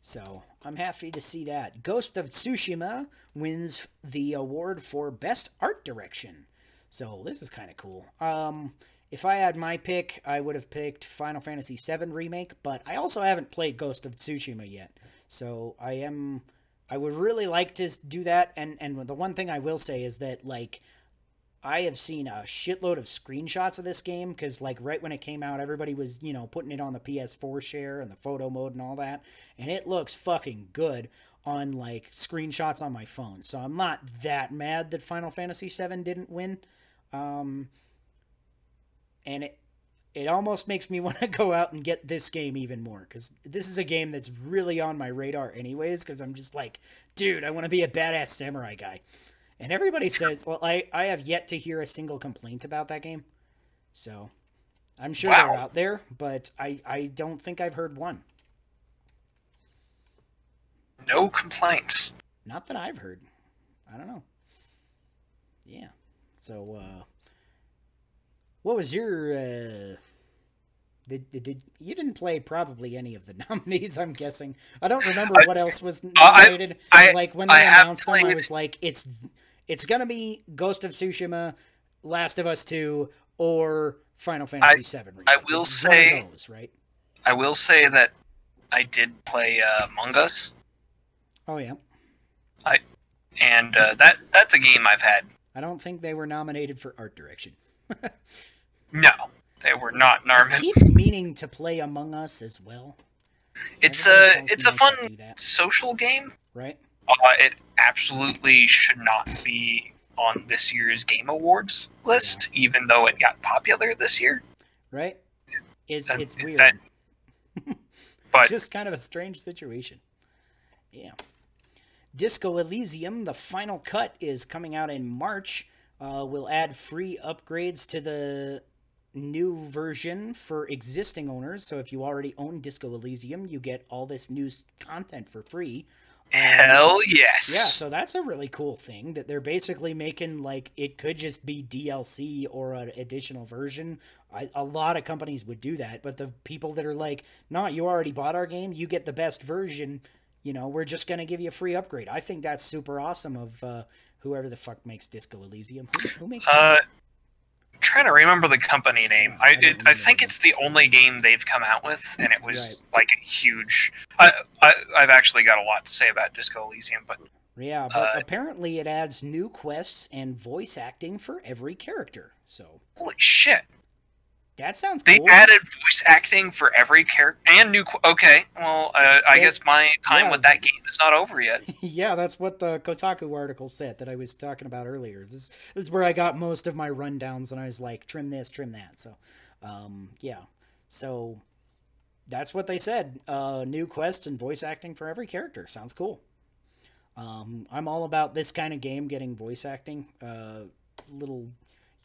So I'm happy to see that. Ghost of Tsushima wins the award for Best Art Direction. So this is kind of cool. Um, if I had my pick, I would have picked Final Fantasy VII Remake, but I also haven't played Ghost of Tsushima yet. So I am. I would really like to do that. And, and the one thing I will say is that, like, I have seen a shitload of screenshots of this game because, like, right when it came out, everybody was, you know, putting it on the PS4 share and the photo mode and all that. And it looks fucking good on, like, screenshots on my phone. So I'm not that mad that Final Fantasy VII didn't win. Um, and it, it almost makes me [laughs] want to go out and get this game even more because this is a game that's really on my radar, anyways. Because I'm just like, dude, I want to be a badass samurai guy. And everybody says, well, I, I have yet to hear a single complaint about that game. So I'm sure Wow. they're out there, but I, I don't think I've heard one. No complaints. Not that I've heard. I don't know. Yeah. So, uh, what was your, uh, did, did, did you didn't play probably any of the [laughs] nominees? I'm guessing. I don't remember I- what else was nominated. I- like when they I announced them, I was like, it's it's gonna be Ghost of Tsushima, Last of Us Two, or Final Fantasy VII. Remake. I will say- those, right? I will say that I did play uh, Among Us, Oh yeah. I and uh, that that's a game I've had. I don't think they were nominated for art direction. [laughs] No, they were not I keep meaning to play Among Us as well. It's Everybody a it's a fun should do that, social game. right? Uh, it absolutely should not be on this year's Game Awards list, even though it got popular this year. right? Is That- it's weird. that- [laughs] But just kind of a strange situation. Yeah. Disco Elysium, the final cut, is coming out in March. Uh, we'll add free upgrades to the new version for existing owners. So if you already own Disco Elysium, you get all this new content for free. Um, hell yes. yeah, so that's a really cool thing that they're basically making like it could just be DLC or an additional version. I, a lot of companies would do that, but the people that are like, "No, you already bought our game, you get the best version." You know, we're just gonna give you a free upgrade. I think that's super awesome of uh, whoever the fuck makes Disco Elysium. Who, who makes? Uh, I'm trying to remember the company name. I I it, I think it's the only game they've come out with, and it was Right. like a huge. I, I I've actually got a lot to say about Disco Elysium, but yeah, but uh, apparently it adds new quests and voice acting for every character. So holy shit! That sounds They cool. added voice acting for every character and new. qu- Okay, well, uh, I They- guess my time yeah. with that game is not over yet. [laughs] yeah, that's what the Kotaku article said that I was talking about earlier. This, this is where I got most of my rundowns, and I was like, trim this, trim that. So, um, yeah. So that's what they said. Uh, new quests and voice acting for every character. Sounds cool. Um, I'm all about this kind of game getting voice acting. Uh, little,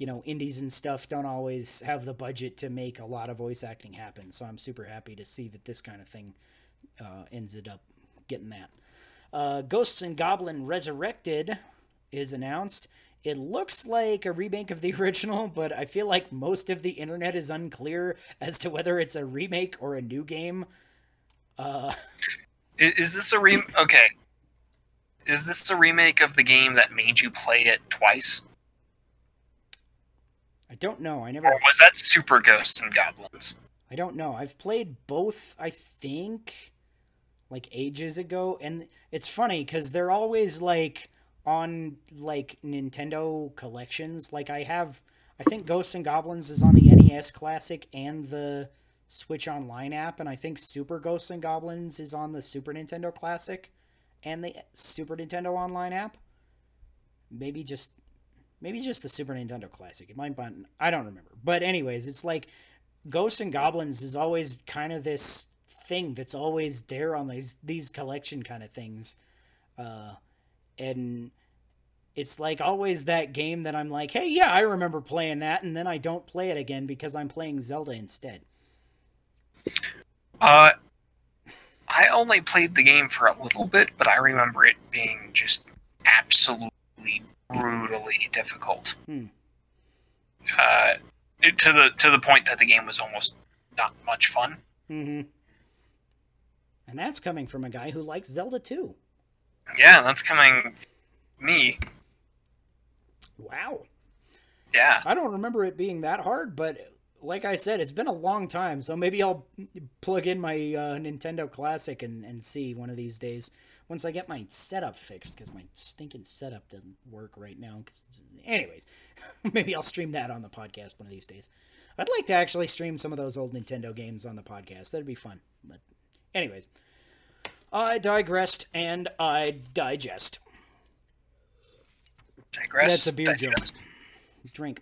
you know, indies and stuff don't always have the budget to make a lot of voice acting happen. So I'm super happy to see that this kind of thing uh, ends up getting that. Uh, Ghosts and Goblin Resurrected is announced. It looks like a remake of the [laughs] original, but I feel like most of the internet is unclear as to whether it's a remake or a new game. Uh, Is, is this a re? Okay, is this a remake of the game that made you play it twice, don't know. I never. or was that Super Ghosts and Goblins? I don't know. I've played both, I think, like ages ago, and it's funny because they're always like on like Nintendo collections. Like I have, I think Ghosts and Goblins is on the NES Classic and the Switch Online app, and I think Super Ghosts and Goblins is on the Super Nintendo Classic and the Super Nintendo Online app. Maybe just maybe just the Super Nintendo Classic. It might be on, I don't remember. But anyways, it's like Ghosts and Goblins is always kind of this thing that's always there on these these collection kind of things. Uh and it's like always that game that I'm like, "Hey, yeah, I remember playing that." And then I don't play it again because I'm playing Zelda instead. Uh, I only played the game for a little bit, but I remember it being just absolutely brutally difficult. Hmm. Uh, to the to the point that the game was almost not much fun. Mhm. And that's coming from a guy who likes Zelda too. Yeah, that's coming me. Wow. Yeah. I don't remember it being that hard, but like I said, it's been a long time, so maybe I'll plug in my uh, Nintendo Classic and, and see one of these days once I get my setup fixed because my stinking setup doesn't work right now. 'cause- anyways, [laughs] maybe I'll stream that on the podcast one of these days. I'd like to actually stream some of those old Nintendo games on the podcast. That'd be fun. But, anyways, I digressed and I digest. Digress. That's a beer joke. Drink.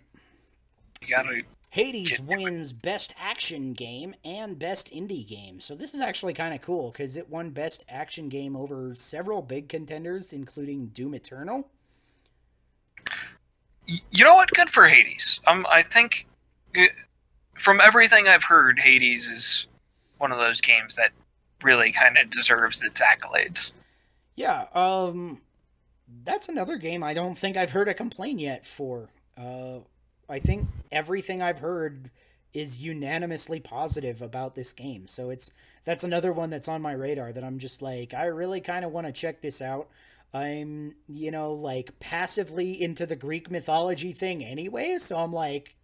You gotta. Hades wins Best Action Game and Best Indie Game. So this is actually kind of cool because it won Best Action Game over several big contenders, including Doom Eternal. You know what? Good for Hades. Um, I think uh, from everything I've heard, Hades is one of those games that really kind of deserves its accolades. Yeah, um, that's another game I don't think I've heard a complaint yet for. Uh, I think everything I've heard is unanimously positive about this game. So it's that's another one that's on my radar that I'm just like I really kind of want to check this out. I'm, you know, like passively into the Greek mythology thing anyway, so I'm like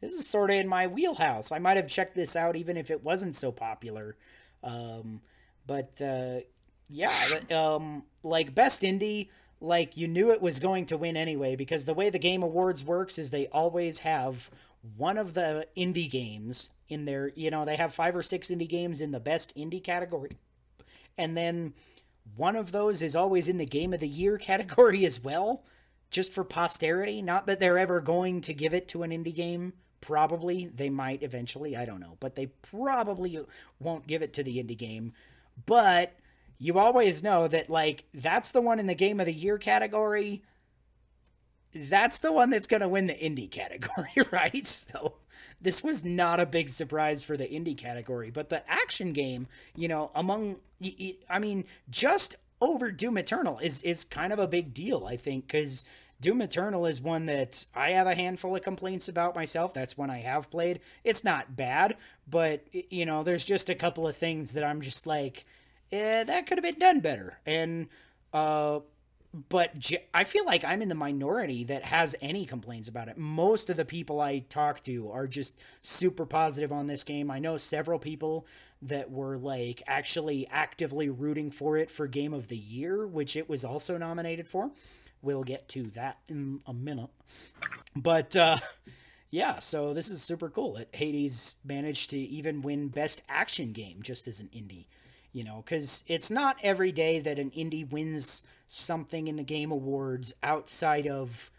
this is sort of in my wheelhouse. I might have checked this out even if it wasn't so popular. Um, but uh, yeah, um, like best indie, like you knew it was going to win anyway because the way the game awards works is they always have one of the indie games in their, you know, they have five or six indie games in the best indie category. And then one of those is always in the game of the year [laughs] category as well, just for posterity. Not that they're ever going to give it to an indie game, probably they might eventually. I don't know, but they probably won't give it to the indie game. But you always know that like that's the one in the game of the year category. That's the one that's going to win the indie category, [laughs] right? So this was not a big surprise for the indie category, but the action game, you know, among I mean, just over Doom Eternal is is kind of a big deal, I think, cuz Doom Eternal is one that I have a handful of complaints about myself. That's one I have played. It's not bad, but you know, there's just a couple of things that I'm just like, eh, that could have been done better. And uh, but I feel like I'm in the minority that has any complaints about it. Most of the people I talk to are just super positive on this game. I know several people that were like actually actively rooting for it for game of the year, which it was also nominated for. We'll get to that in a minute. But uh, yeah, so this is super cool that Hades managed to even win Best Action Game just as an indie. You know, because it's not every day that an indie wins something in the Game Awards outside of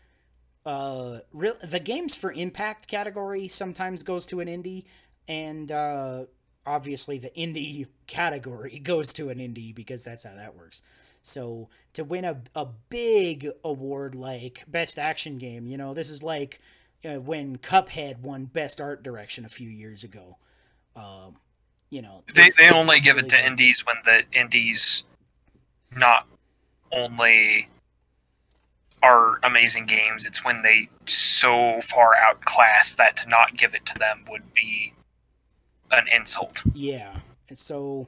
uh the games for impact category sometimes goes to an indie and uh obviously the indie [laughs] category [laughs] goes to an indie because that's how that works so to win a, a big award like best action game, you know, this is like uh, when Cuphead won best art direction a few years ago. Um, you know, they, they only give really it to good. indies when the indies not only are amazing games, it's when they so far outclass that to not give it to them would be an insult. Yeah. And so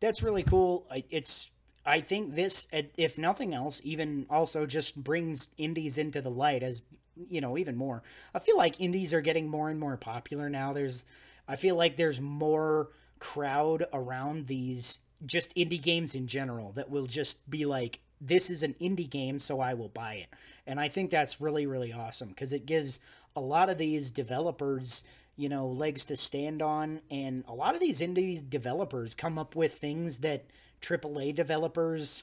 that's really cool. It's I think this, if nothing else, even also just brings indies into the light as you know even more. I feel like indies are getting more and more popular now. There's, I feel like there's more crowd around these just indie games in general that will just be like, this is an indie game, so I will buy it. And I think that's really really awesome because it gives a lot of these developers you know legs to stand on and a lot of these indie developers come up with things that AAA developers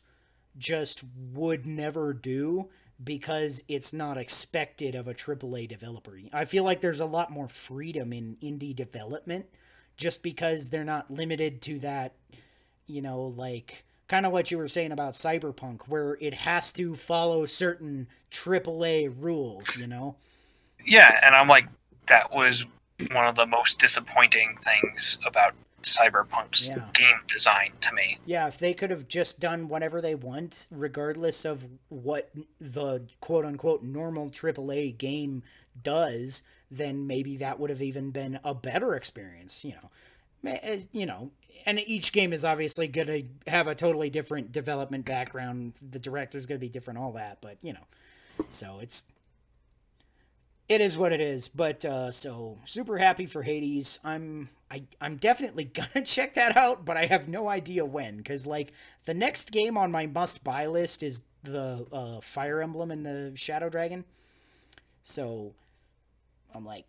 just would never do because it's not expected of a AAA developer. I feel like there's a lot more freedom in indie development just because they're not limited to that, you know, like kind of what you were saying about Cyberpunk, where it has to follow certain AAA rules, you know? Yeah, and I'm like, that was one of the most disappointing things about Cyberpunk's yeah. game design to me. Yeah, if they could have just done whatever they want, regardless of what the quote unquote normal AAA game does, then maybe that would have even been a better experience. You know, eh, you know, and each game is obviously going to have a totally different development background. The director's going to be different, all that, but you know, so it's it is what it is. But uh, so super happy for Hades. I'm I I'm definitely [laughs] gonna check that out, but I have no idea when because like the next game on my must buy list is the uh, Fire Emblem and the Shadow Dragon. So I'm like,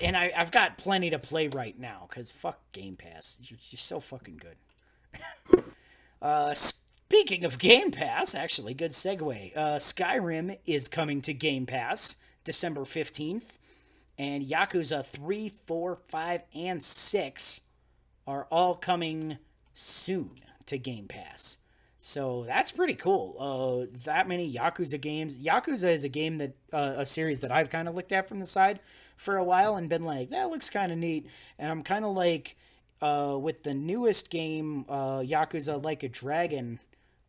and I I've got plenty to play right now because fuck Game Pass, you're, you're so fucking good. [laughs] uh, Speaking of Game Pass, actually, good segue. Uh, Skyrim is coming to Game Pass December 15th, and Yakuza 3, 4, 5, and 6 are all coming soon to Game Pass. So that's pretty cool. Uh, that many Yakuza games. Yakuza is a game that, uh, a series that I've kind of looked at from the side for a while and been like, that looks kind of neat. And I'm kind of like, uh, with the newest game, uh, Yakuza Like a Dragon,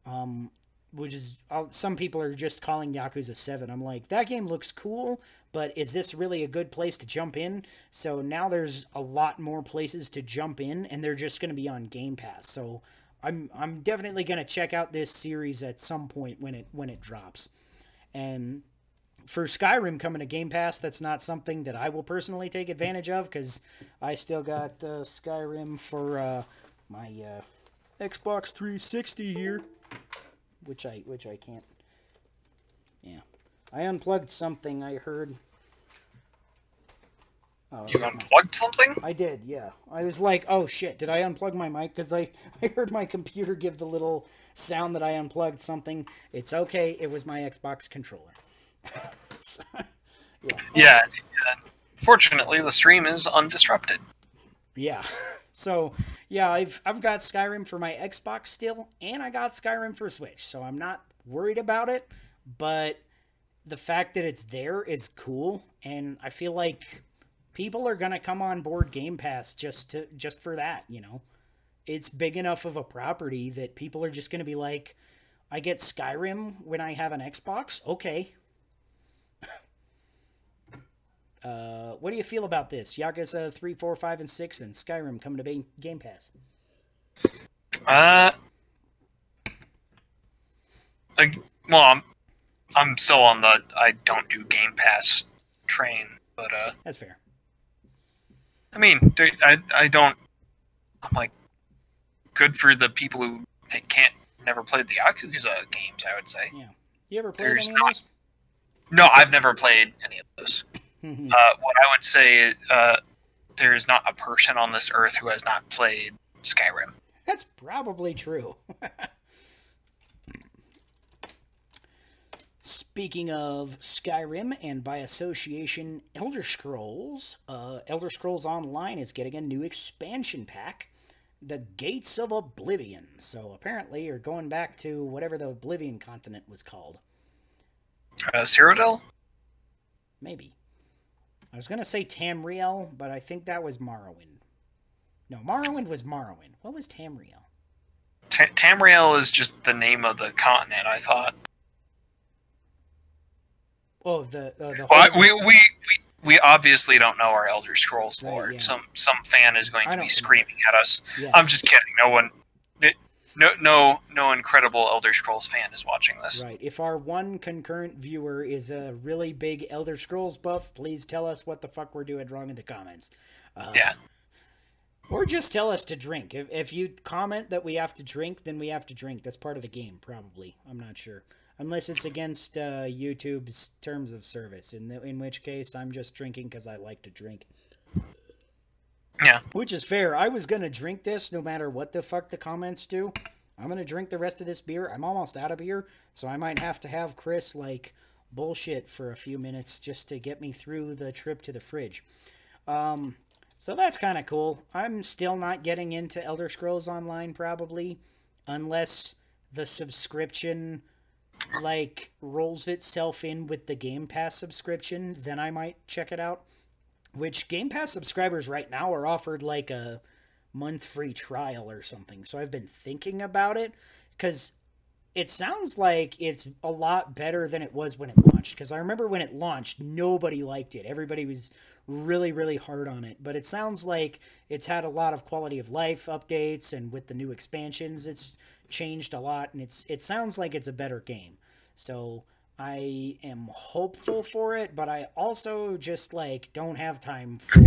um, which is uh, some people are just calling Yakuza 7. I'm like, that game looks cool, but is this really a good place to jump in? So now there's a lot more places to jump in, and they're just going to be on Game Pass. So I'm I'm definitely to check out this series at some point when it when it drops. And for Skyrim coming to Game Pass, that's not something that I will personally take advantage of because I still got uh, Skyrim for uh, my uh, Xbox 360 here which I which I can't. Yeah, I unplugged something. I heard. Oh, you unplugged something? I did. Yeah, I was like, "Oh shit! Did I unplug my mic?" Because I [laughs] I heard my computer give the little sound that I unplugged something. It's okay. It was my Xbox controller. [laughs] Yeah. yeah. Uh, fortunately, the stream is undisrupted. Yeah. [laughs] So yeah, I've I've got Skyrim for my Xbox still, and I got Skyrim for Switch, so I'm not worried about it. But the fact that it's there is cool, and I feel like people are gonna come on board Game Pass just to just for that. You know, it's big enough of a property that people are just gonna be like, I get Skyrim when I have an Xbox. Okay. [laughs] Uh, what do you feel about this? Yakuza 3, 4, 5, and 6 and Skyrim coming to Game Pass. Uh, I, well, I'm, I'm still on the I don't do Game Pass train, but uh, that's fair. I mean, I I don't. I'm like, good for the people who can't never played the Yakuza games. I would say. Yeah. You ever played There's any not, of those? No, I've never played any of those. Mm-hmm. Uh, what I would say, uh, there's not a person on this earth who has not played Skyrim. That's probably true. [laughs] Speaking of Skyrim and by association Elder Scrolls, uh, Elder Scrolls Online is getting a new expansion pack, The Gates of Oblivion. So apparently, you're going back to whatever the Oblivion continent was called. Uh, Cyrodiil? Maybe. I was gonna say Tamriel, but I think that was Morrowind. No, Morrowind was Morrowind. What was Tamriel? T- Tamriel is just the name of the continent. I thought. Oh, the uh, the. Well, we, we we we obviously don't know our Elder Scrolls lore. Right, yeah. Some some fan is going to be screaming know. at us. Yes. I'm just kidding. No one no no no incredible Elder Scrolls fan is watching this. Right. If our one concurrent viewer is a really big Elder Scrolls buff, please tell us what the fuck we're doing wrong in the comments. Uh, yeah. Or just tell us to drink. If, if you comment that we have to drink, then we have to drink. That's part of the game, probably. I'm not sure. Unless it's against uh, YouTube's terms of service, in, the, in which case I'm just drinking because I like to drink. Yeah. Which is fair. I was going to drink this no matter what the fuck the comments do. I'm going to drink the rest of this beer. I'm almost out of beer, so I might have to have Chris like bullshit for a few minutes just to get me through the trip to the fridge. Um, so that's kind of cool. I'm still not getting into Elder Scrolls Online probably unless the subscription like rolls itself in with the Game Pass subscription, then I might check it out which Game Pass subscribers right now are offered like a month free trial or something. So I've been thinking about it because it sounds like it's a lot better than it was when it launched. Because I remember when it launched, nobody liked it. Everybody was really, really hard on it. But it sounds like it's had a lot of quality of life updates, and with the new expansions, it's changed a lot. And it's it sounds like it's a better game. So I am hopeful for it, but I also just like don't have time for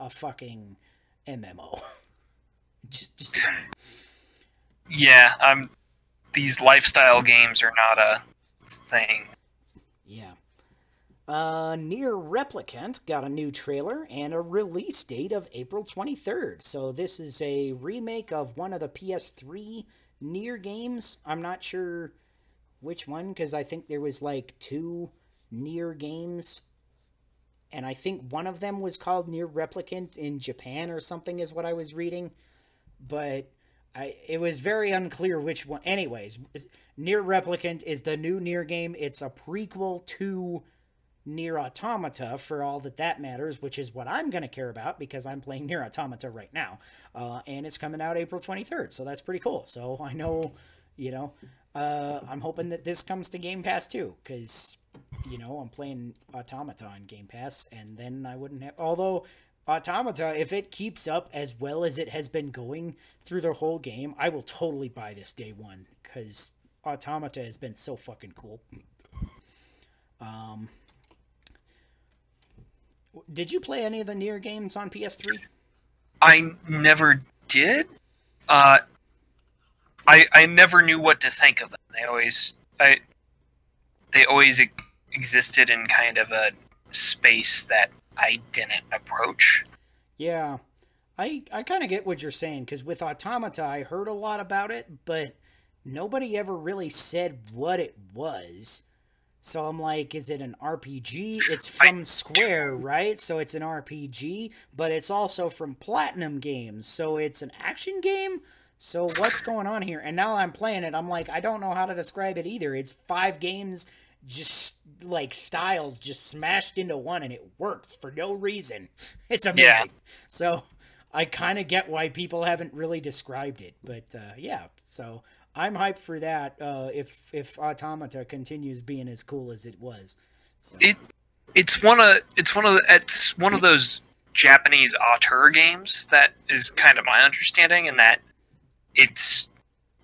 a fucking MMO. [laughs] just, just. Yeah, I'm. These lifestyle games are not a thing. Yeah. Uh, Nier Replicant got a new trailer and a release date of April 23rd. So this is a remake of one of the PS3 NieR games. I'm not sure which one because I think there was like two Nier games and I think one of them was called Nier Replicant in Japan or something is what I was reading but I it was very unclear which one anyways Nier Replicant is the new Nier game it's a prequel to NieR Automata for all that that matters which is what I'm going to care about because I'm playing Nier Automata right now uh, and it's coming out April 23rd so that's pretty cool so I know you know uh, I'm hoping that this comes to Game Pass too, because you know I'm playing Automata on Game Pass, and then I wouldn't have. Although Automata, if it keeps up as well as it has been going through the whole game, I will totally buy this day one because Automata has been so fucking cool. Um, did you play any of the Nier games on PS3? I never did. Uh, I I never knew what to think of them. They always I they always existed in kind of a space that I didn't approach. Yeah. I I kind of get what you're saying cuz with Automata I heard a lot about it, but nobody ever really said what it was. So I'm like, is it an RPG? It's from Square, right? So it's an RPG, but it's also from Platinum Games. So it's an action game. So what's going on here? And now I'm playing it. I'm like, I don't know how to describe it either. It's five games, just like styles, just smashed into one, and it works for no reason. [laughs] It's amazing. Yeah. So I kind of get why people haven't really described it, but uh, yeah. So I'm hyped for that. Uh, if if Automata continues being as cool as it was. So. It it's one of it's one of the, it's one of those Japanese auteur games that is kind of my understanding, and that it's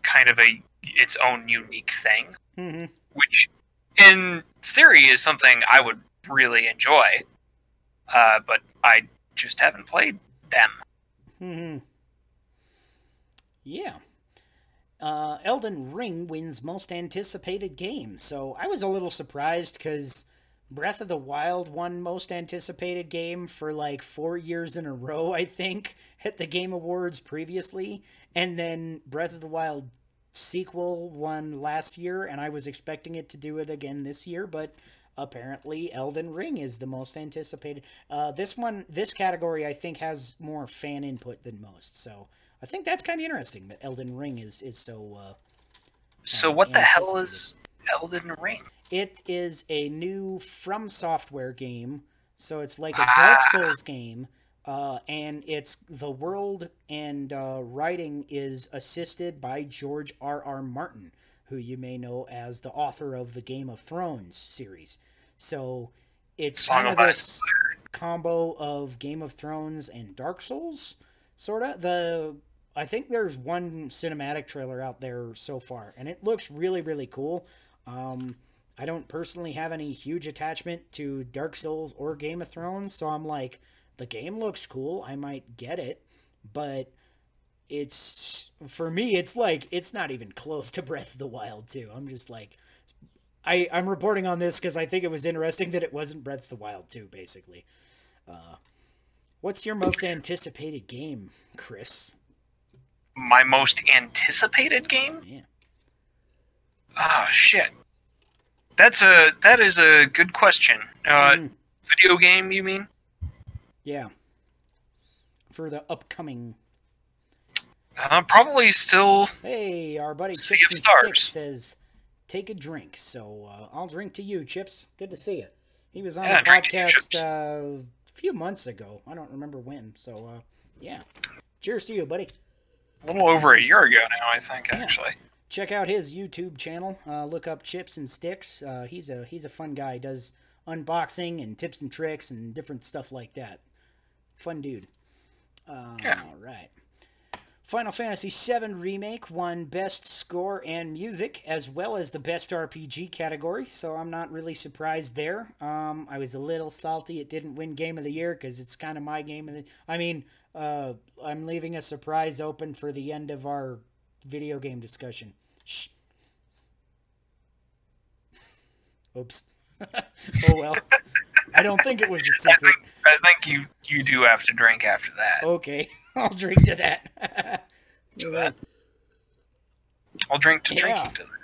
kind of a its own unique thing, hmm which in theory is something I would really enjoy. Uh, but I just haven't played them. hmm Yeah. Uh, Elden Ring wins most anticipated game. So I was a little surprised because Breath of the Wild won most anticipated game for like four years in a row, I think, [laughs] at the Game Awards previously. And then Breath of the Wild sequel won last year, and I was expecting it to do it again this year, but apparently Elden Ring is the most anticipated. Uh, this one, this category, I think has more fan input than most. So I think that's kind of interesting that Elden Ring is is so. Uh, So Uh, what the hell is Elden Ring? it is a new From Software game, so it's like a Dark Ah. Souls game, uh, and it's the world and uh, writing is assisted by George R. R. Martin, who you may know as the author of the Game of Thrones series. So it's Song kind of of this combo of Game of Thrones and Dark Souls, sorta. The I think there's one cinematic trailer out there so far, and it looks really really cool. Um, I don't personally have any huge attachment to Dark Souls or Game of Thrones, so I'm like, the game looks cool. I might get it, but it's for me. It's like it's not even close to Breath of the Wild too. I'm just like, I I'm reporting on this because I think it was interesting that it wasn't Breath of the Wild too. Basically, uh, what's your most anticipated game, Chris? My most anticipated game? Yeah. Ah, shit. That's a that is a good question. Uh, Mm, video game, you mean? yeah. For the upcoming Uh, probably still. Hey, our buddy Sea Chips and Sticks says, "Take a drink." So uh, I'll drink to you, Chips. Good to see you. He was on Yeah, you, podcast uh, a few months ago. I don't remember when. So uh, yeah, cheers to you, buddy. A little over a year ago now, I think. Yeah. Actually, Check out his YouTube channel. Uh, look up Chips and Sticks. Uh, he's a he's a fun guy. Does unboxing and tips and tricks and different stuff like that. Fun dude. Uh, Yeah. All right. Final Fantasy VII Remake won Best Score and Music, as well as the Best RPG category, so I'm not really surprised there. Um, I was a little salty it didn't win Game of the Year, because it's kind of my game of the... I mean, uh, I'm leaving a surprise open for the end of our video game discussion. Shh. [laughs] Oops. [laughs] oh well. I don't think it was a [laughs] secret. think I think you you do have to drink after that. Okay, I'll drink to that. To that. I'll drink to Yeah. drinking to that.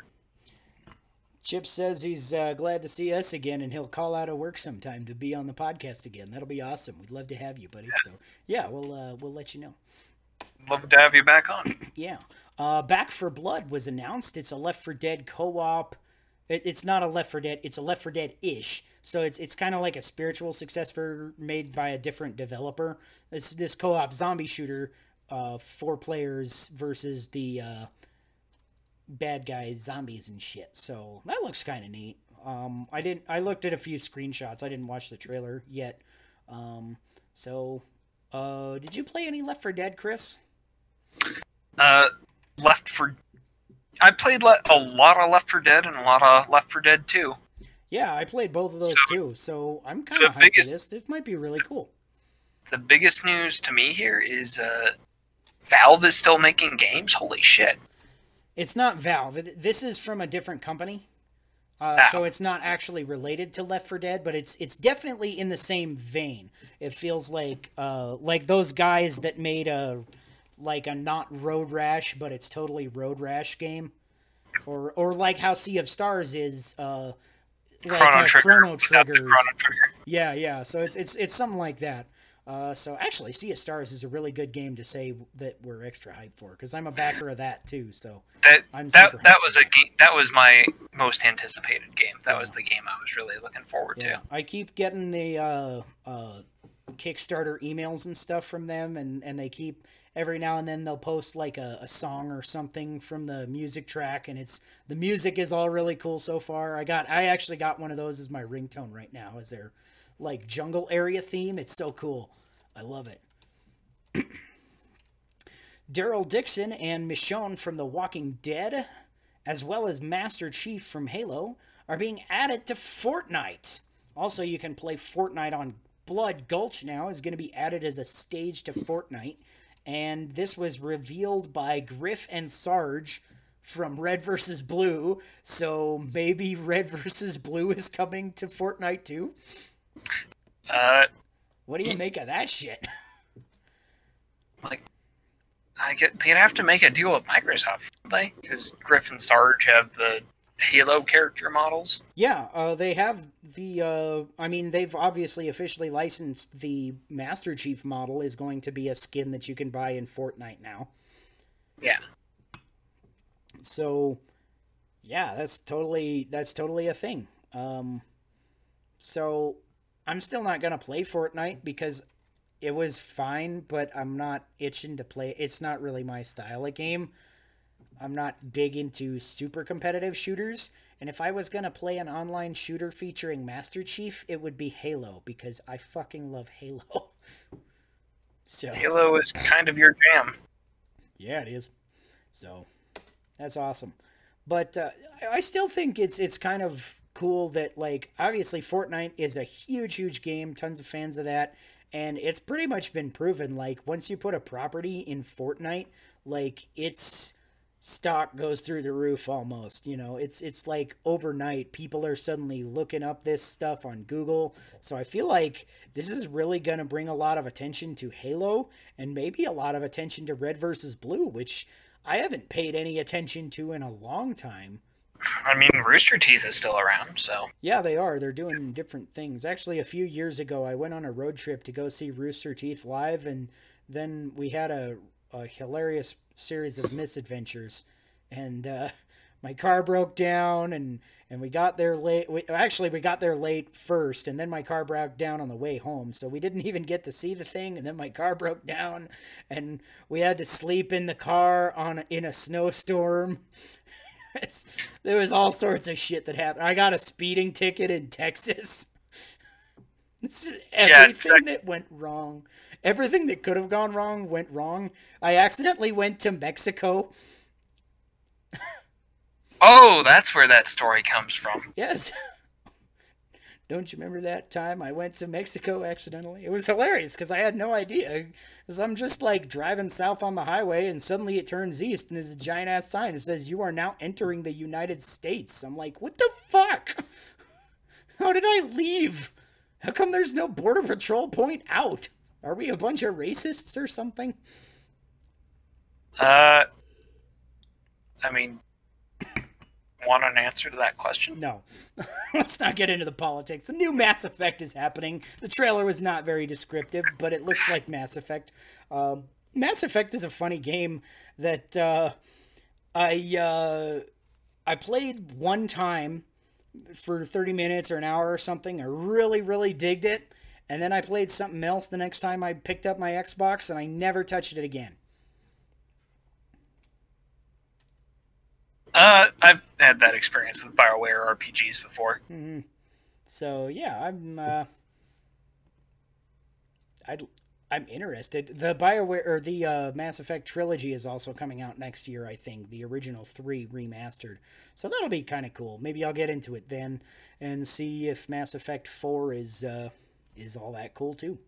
Chip says he's uh, glad to see us again, and he'll call out of work sometime to be on the podcast again. That'll be awesome. We'd love to have you, buddy. So yeah, we'll uh, we'll let you know. Love to have you back on. [clears throat] Yeah, uh, Back 4 Blood was announced. It's a Left 4 Dead co-op. It, it's not a Left 4 Dead. It's a Left 4 Dead ish. So it's it's kind of like a spiritual successor made by a different developer. This this co-op zombie shooter, uh, four players versus the uh, bad guys, zombies and shit. So that looks kind of neat. Um, I didn't. I looked at a few screenshots. I didn't watch the trailer yet. Um, so, uh, did you play any Left 4 Dead, Chris? Uh, Left for. I played le- a lot of Left 4 Dead and a lot of Left 4 Dead too. Yeah, I played both of those So, too. So I'm kind of hyped biggest- for this. This might be really cool. The biggest news to me here is uh, Valve is still making games. Holy shit! It's not Valve. This is from a different company. Uh, Ah. So it's not actually related to Left 4 Dead, but it's it's definitely in the same vein. It feels like uh, like those guys that made a like a not Road Rash, but it's totally Road Rash game, or or like how Sea of Stars is. Uh, like Chrono Trigger Chrono. Chrono Trigger. Yeah, yeah. So it's it's it's something like that. Uh, so actually, Sea of Stars is a really good game to say that we're extra hyped for because I'm a backer of that too. So That I'm that that was a game. That was my most anticipated game. That was the game I was really looking forward Yeah, to. I keep getting the uh, uh, Kickstarter emails and stuff from them, and, and they keep every now and then they'll post like a, a song or something from the music track, and it's the music is all really cool so far. I got I actually got one of those as my ringtone right now, as their like jungle area theme. It's so cool. I love it. [clears throat] Daryl Dixon and Michonne from The Walking Dead, as well as Master Chief from Halo, are being added to Fortnite. Also, you can play Fortnite on Blood Gulch now, is going to be added as a stage to Fortnite. And this was revealed by Griff and Sarge from Red vs. Blue. So maybe [laughs] Red vs. Blue is coming to Fortnite too. Uh, What do you make of that shit? [laughs] like, I get they'd have to make a deal with Microsoft, they? Because Griff and Sarge have the Halo character models. Yeah, uh, they have the. Uh, I mean, they've obviously officially licensed the Master Chief model is going to be a skin that you can buy in Fortnite now. Yeah. So, yeah, that's totally that's totally a thing. Um, so I'm still not gonna play Fortnite because it was fine, but I'm not itching to play. It's not really my style of game. I'm not big into super competitive shooters. And if I was gonna play an online shooter featuring Master Chief, it would be Halo because I fucking love Halo. [laughs] so Halo is kind of your jam. yeah, it is. So that's awesome. But uh, I- I still think it's it's kind of cool that like obviously Fortnite is a huge huge game, tons of fans of that, and it's pretty much been proven like once you put a property in Fortnite, like its stock goes through the roof almost you know? It's it's like overnight people are suddenly looking up this stuff on google. So i feel like this is really going to bring a lot of attention to halo and maybe a lot of attention to red versus blue which i haven't paid any attention to in a long time I mean, Rooster Teeth is still around, so yeah, they are. They're doing different things. Actually, a few years ago, I went on a road trip to go see Rooster Teeth live, and then we had a, a hilarious series of misadventures. And uh, [laughs] my car broke down, and, and we got there late. We, actually, we got there late first, and then my car broke down on the way home. So we didn't [laughs] even get to see the thing, and then my car broke down, and we had to sleep in the car on in a snowstorm. [laughs] there was all sorts of shit that happened. I got a speeding ticket in Texas. [laughs] This is Yeah, everything exact- that went wrong. Everything that could have gone wrong went wrong. I accidentally went to Mexico. oh, that's where that story comes from. [laughs] Yes. Don't you remember that time I went to Mexico accidentally? It was hilarious because I had no idea. Because I'm just like driving south on the highway and suddenly it turns east and there's a giant ass sign that says, You are now entering the United States. I'm like, What the fuck? [laughs] How did I leave? How come there's no Border Patrol point out? Are we a bunch of racists or something? Uh, I mean, want an answer to that question? No. [laughs] Let's not get into the politics. The new Mass Effect is happening. The trailer was not very descriptive, but it looks like Mass Effect. Um, Mass Effect is a funny game that uh, I uh, I played one time for 30 minutes or an hour or something. I really, really digged it. And then I played something else the next time I picked up my Xbox, and I never touched it again. Uh, I've had that experience with Bioware RPGs before. So yeah, I'm uh I'd I'm interested. The BioWare or the uh, Mass Effect trilogy is also coming out next year, I think. The original 3 remastered. So that'll be kind of cool. Maybe I'll get into it then and see if Mass Effect 4 is uh is all that cool too.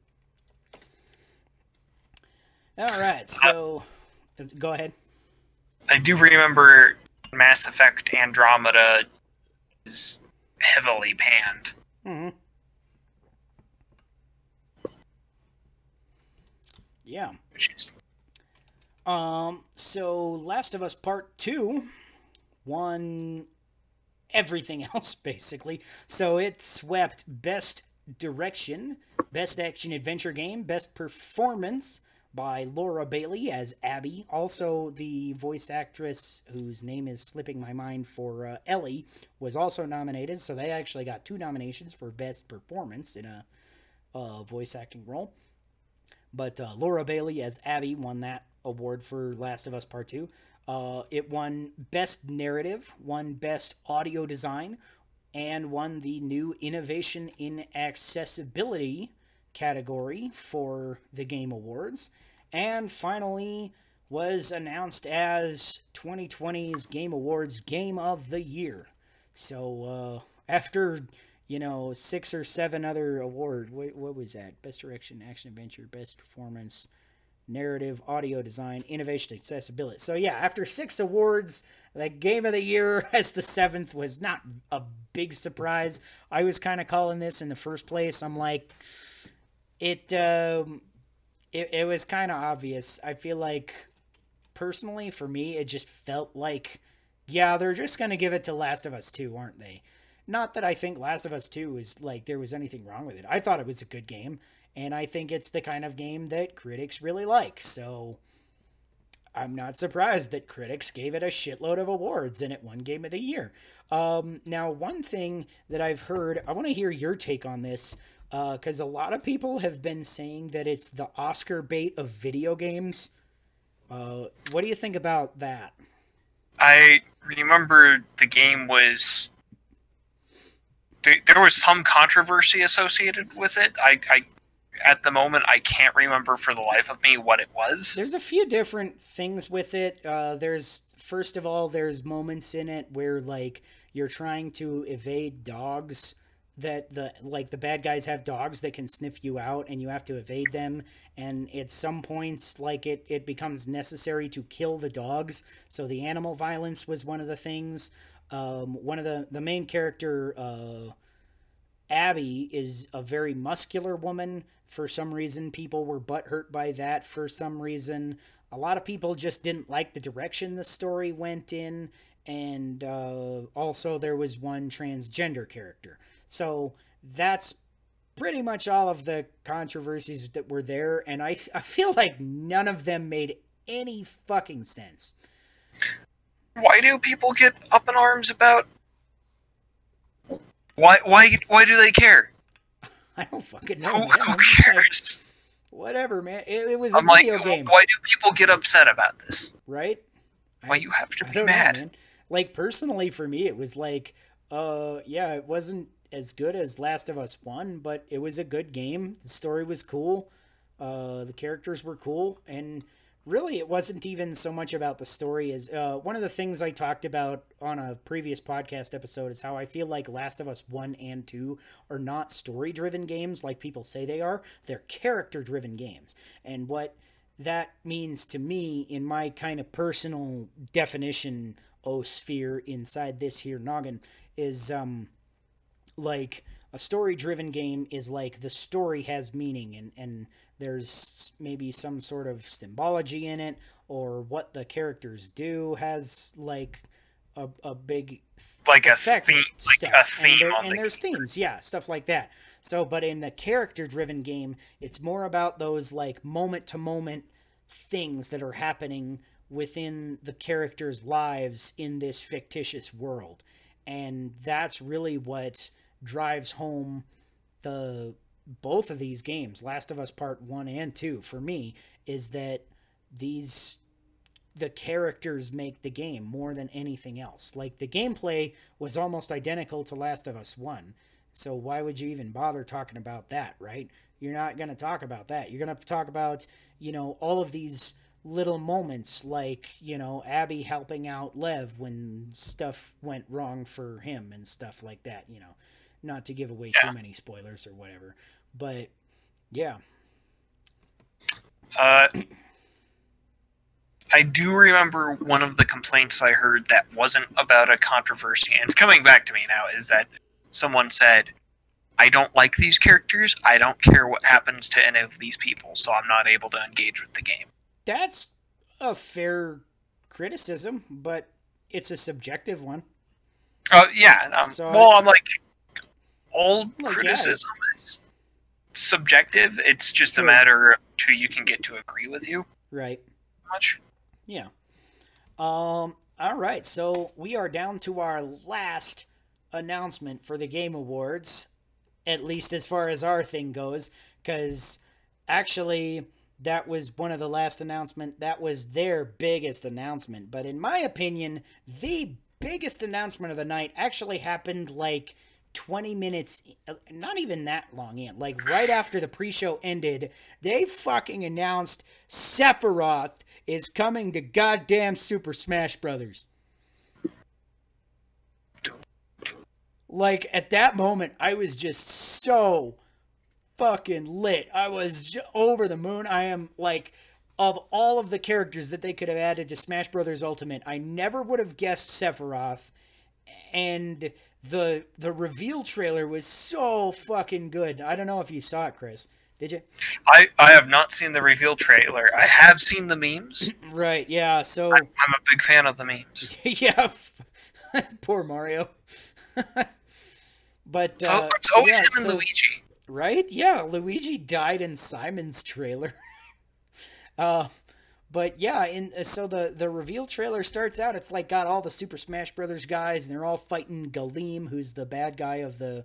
All right. So go ahead. I do remember Mass Effect Andromeda is heavily panned. Mhm. Yeah. Which is Um, so Last of Us Part 2 won everything [laughs] else basically. So it swept best direction, best action adventure game, best performance by Laura Bailey as Abby. Also, the voice actress whose name is slipping my mind for uh, Ellie was also nominated. So they actually got two nominations for best performance in a voice acting role. But uh, Laura Bailey as Abby won that award for Last of Us Part 2. Uh, it won Best Narrative, won Best Audio Design, and won the new Innovation in Accessibility category for the Game Awards. And finally, was announced as 2020's Game Awards Game of the Year. So uh, after you know six or seven other awards, what, what was that? Best Direction, Action Adventure, Best Performance, narrative, audio design, innovation, accessibility. So yeah, after six awards, the game of the year [laughs] as the seventh was not a big surprise. I was kind of calling this in the first place. I'm like, it, um, it, it was kind of obvious. I feel like, personally, for me, it just felt like, yeah, they're just gonna give it to Last of Us Two, aren't they? Not that I think Last of Us Two is like there was anything wrong with it. I thought it was a good game and I think it's the kind of game that critics really like. So I'm not surprised that critics gave it a shitload of awards and it won Game of the Year. Um, now, one thing that I've heard, I want to hear your take on this because uh, a lot of people have been saying that it's the Oscar bait of video games. Uh, what do you think about that? I remember the game was there, was some controversy associated with it. I, I at the moment I can't remember for the life of me what it was. There's a few different things with it. Uh, there's first of all, there's moments in it where like you're trying to evade dogs that the like the bad guys have dogs that can sniff you out and you have to evade them and at some points like it it becomes necessary to kill the dogs so the animal violence was one of the things um, one of the the main character uh, Abby is a very muscular woman. For some reason, people were butthurt by that. For some reason, a lot of people just didn't like the direction the story went in. And uh, also, there was one transgender character. So that's pretty much all of the controversies that were there. And I, I feel like none of them made any fucking sense. Why do people get up in arms about why? Why? Why do they care? [laughs] I don't fucking know. Who, who cares? Like, whatever, man. It, it was a I'm video like, game. Why do people get upset about this? Right? Why I, you have to be mad? Know, like personally, for me, it was like, uh, yeah, it wasn't as good as Last of Us One, but it was a good game. The story was cool. Uh, the characters were cool, and really it wasn't even so much about the story as uh, one of the things i talked about on a previous podcast episode is how i feel like last of us 1 and 2 are not story driven games like people say they are they're character driven games and what that means to me in my kind of personal definition o sphere inside this here noggin is um like a story driven game is like the story has meaning and, and there's maybe some sort of symbology in it or what the characters do has like a, a big like a theme, like a theme and, there, and the there's themes yeah stuff like that. So but in the character driven game it's more about those like moment to moment things that are happening within the characters lives in this fictitious world and that's really what drives home the both of these games, Last of Us Part 1 and 2 for me is that these the characters make the game more than anything else. Like the gameplay was almost identical to Last of Us 1. So why would you even bother talking about that, right? You're not going to talk about that. You're going to talk about, you know, all of these little moments like, you know, Abby helping out Lev when stuff went wrong for him and stuff like that, you know not to give away yeah. too many spoilers or whatever. But yeah. Uh, I do remember one of the complaints I heard that wasn't about a controversy, and it's coming back to me now, is that someone said, I don't like these characters. I don't care what happens to any of these people, so I'm not able to engage with the game. That's a fair criticism, but it's a subjective one. Uh, yeah. Um, So- well, I'm like, all Like, yeah. criticism is subjective. It's just a matter of who you can get to agree with you. Right. Much. Yeah. Um. All right. So we are down to our last announcement for the Game Awards, at least as far as our thing goes, because actually that was one of the last announcement. That was their biggest announcement. But in my opinion, the biggest announcement of the night actually happened like 20 minutes uh, not even that long in like right after the pre-show ended they fucking announced sephiroth is coming to goddamn super smash brothers like at that moment i was just so fucking lit i was over the moon i am like of all of the characters that they could have added to smash brothers ultimate i never would have guessed sephiroth and the the reveal trailer was so fucking good. I don't know if you saw it, Chris. Did you? I, I have not seen the reveal trailer. I have seen the memes. [clears throat] Right. Yeah. So I'm a big fan of the memes. [laughs] yeah. [laughs] Poor Mario. [laughs] but So uh, it's always yeah, him and so- Luigi. Right? Yeah, Luigi died in Simon's trailer. [laughs] uh but yeah, in so the the reveal trailer starts out it's like got all the Super Smash Brothers guys and they're all fighting Galeem who's the bad guy of the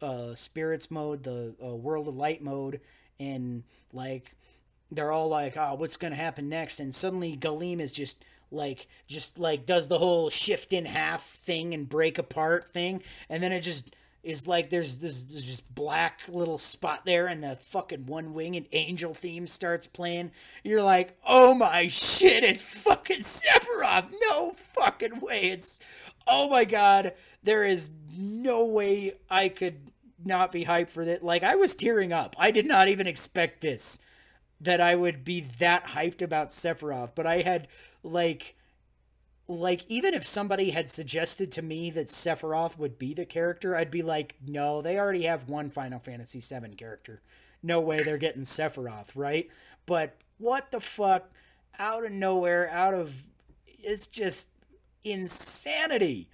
uh spirits mode, the uh, World of Light mode and like they're all like, "Oh, what's to happen next?" And suddenly Galeem is just like just like does the whole shift in half thing and break apart thing and then it just is like there's this, this just black little spot there and the fucking One-Winged Angel theme starts playing. You're like oh my shit it's fucking sephiroth. No fucking way. It's oh my god there is no way i could not be hyped for that. Like i was tearing up. I did not even expect this that i would be that hyped about sephiroth but i had like like even if somebody had suggested to me that Sephiroth would be the character, I'd be like, no, they already have one Final Fantasy VII character. No way they're getting Sephiroth, right? But what the fuck? Out of nowhere, out of it's just insanity.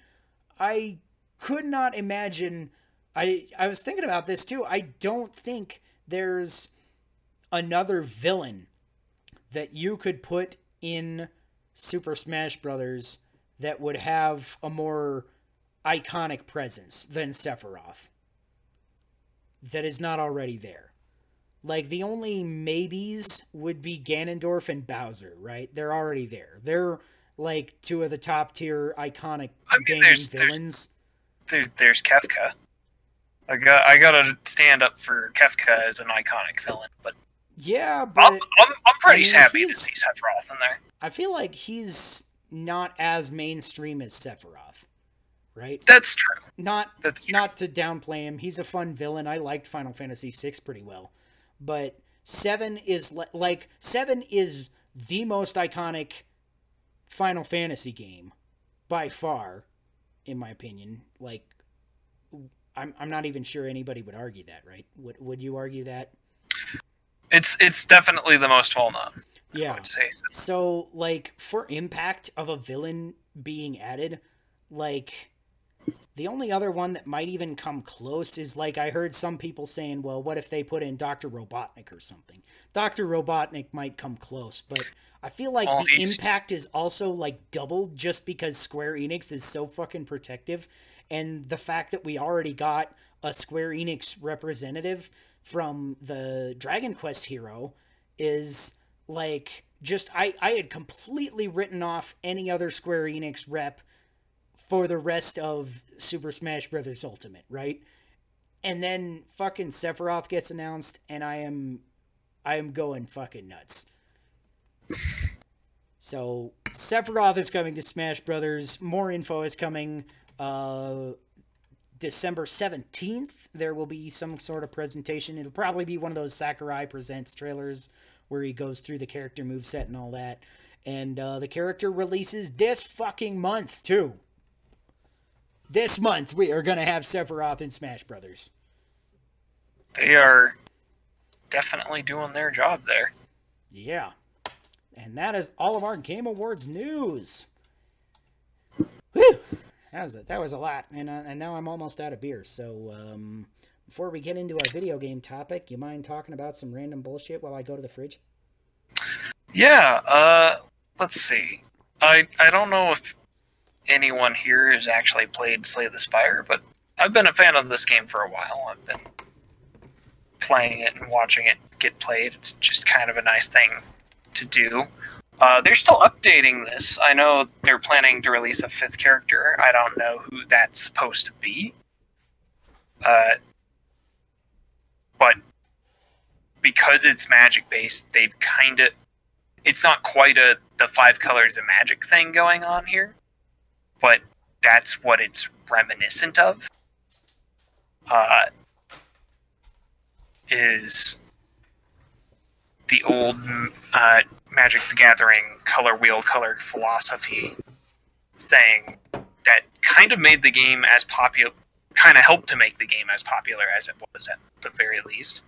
I could not imagine. I I was thinking about this too. I don't think there's another villain that you could put in Super Smash Brothers that would have a more iconic presence than Sephiroth. That is not already there. Like the only maybes would be Ganondorf and Bowser, right? They're already there. They're like two of the top tier iconic I mean, gaming there's- there's- villains. There, there's Kefka. I got I gotta stand up for Kefka as an iconic villain, but Yeah, I'm, but I'm, I'm pretty mean, happy to he's- see Sephiroth in there. I feel like he's not as mainstream as Sephiroth, right? That's true. Not That's true. not to downplay him. He's a fun villain. I liked Final Fantasy VI pretty well, but seven is li- like seven is the most iconic Final Fantasy game by far, in my opinion. Like, I'm I'm not even sure anybody would argue that, right? Would would you argue that? It's it's definitely the most well known. I Yeah. would say. So, like, for impact of a villain being added, like, the only other one that might even come close is like I heard some people saying, well, what if they put in Dr. Robotnik or something? Dr. Robotnik might come close, but I feel like the impact is also like doubled just because Square Enix is so fucking protective. And the fact that we already got a Square Enix representative from the Dragon Quest hero is like just I, I had completely written off any other Square Enix rep for the rest of Super Smash Brothers Ultimate, right? And then fucking Sephiroth gets announced and I am I am going fucking nuts. [laughs] So Sephiroth is coming to Smash Brothers. More info is coming uh December 17th. There will be some sort of presentation. It'll probably be one of those Sakurai Presents trailers where he goes through the character moveset and all that. And uh, the character releases this fucking month, too. This month, we are going to have Sephiroth in Smash Brothers. They are definitely doing their job there. Yeah. And that is all of our Game Awards news. Whew. That was. That was a lot, and uh, and now I'm almost out of beer. So um, before we get into our video game topic, you mind talking about some random bullshit while I go to the fridge? Yeah. Uh, let's see. I I don't know if anyone here has actually played Slay the Spire, but I've been a fan of this game for a while. I've been playing it and watching it get played. It's just kind of a nice thing to do. Uh, they're still updating this. I know they're planning to release a fifth character. I don't know who that's supposed to be. Uh, but because it's magic based, they've kind of. It's not quite a the five colors of magic thing going on here, but that's what it's reminiscent of. Uh, is the old uh, Magic the Gathering color wheel color philosophy thing that kind of made the game as popular, kind of helped to make the game as popular as it was at the very least.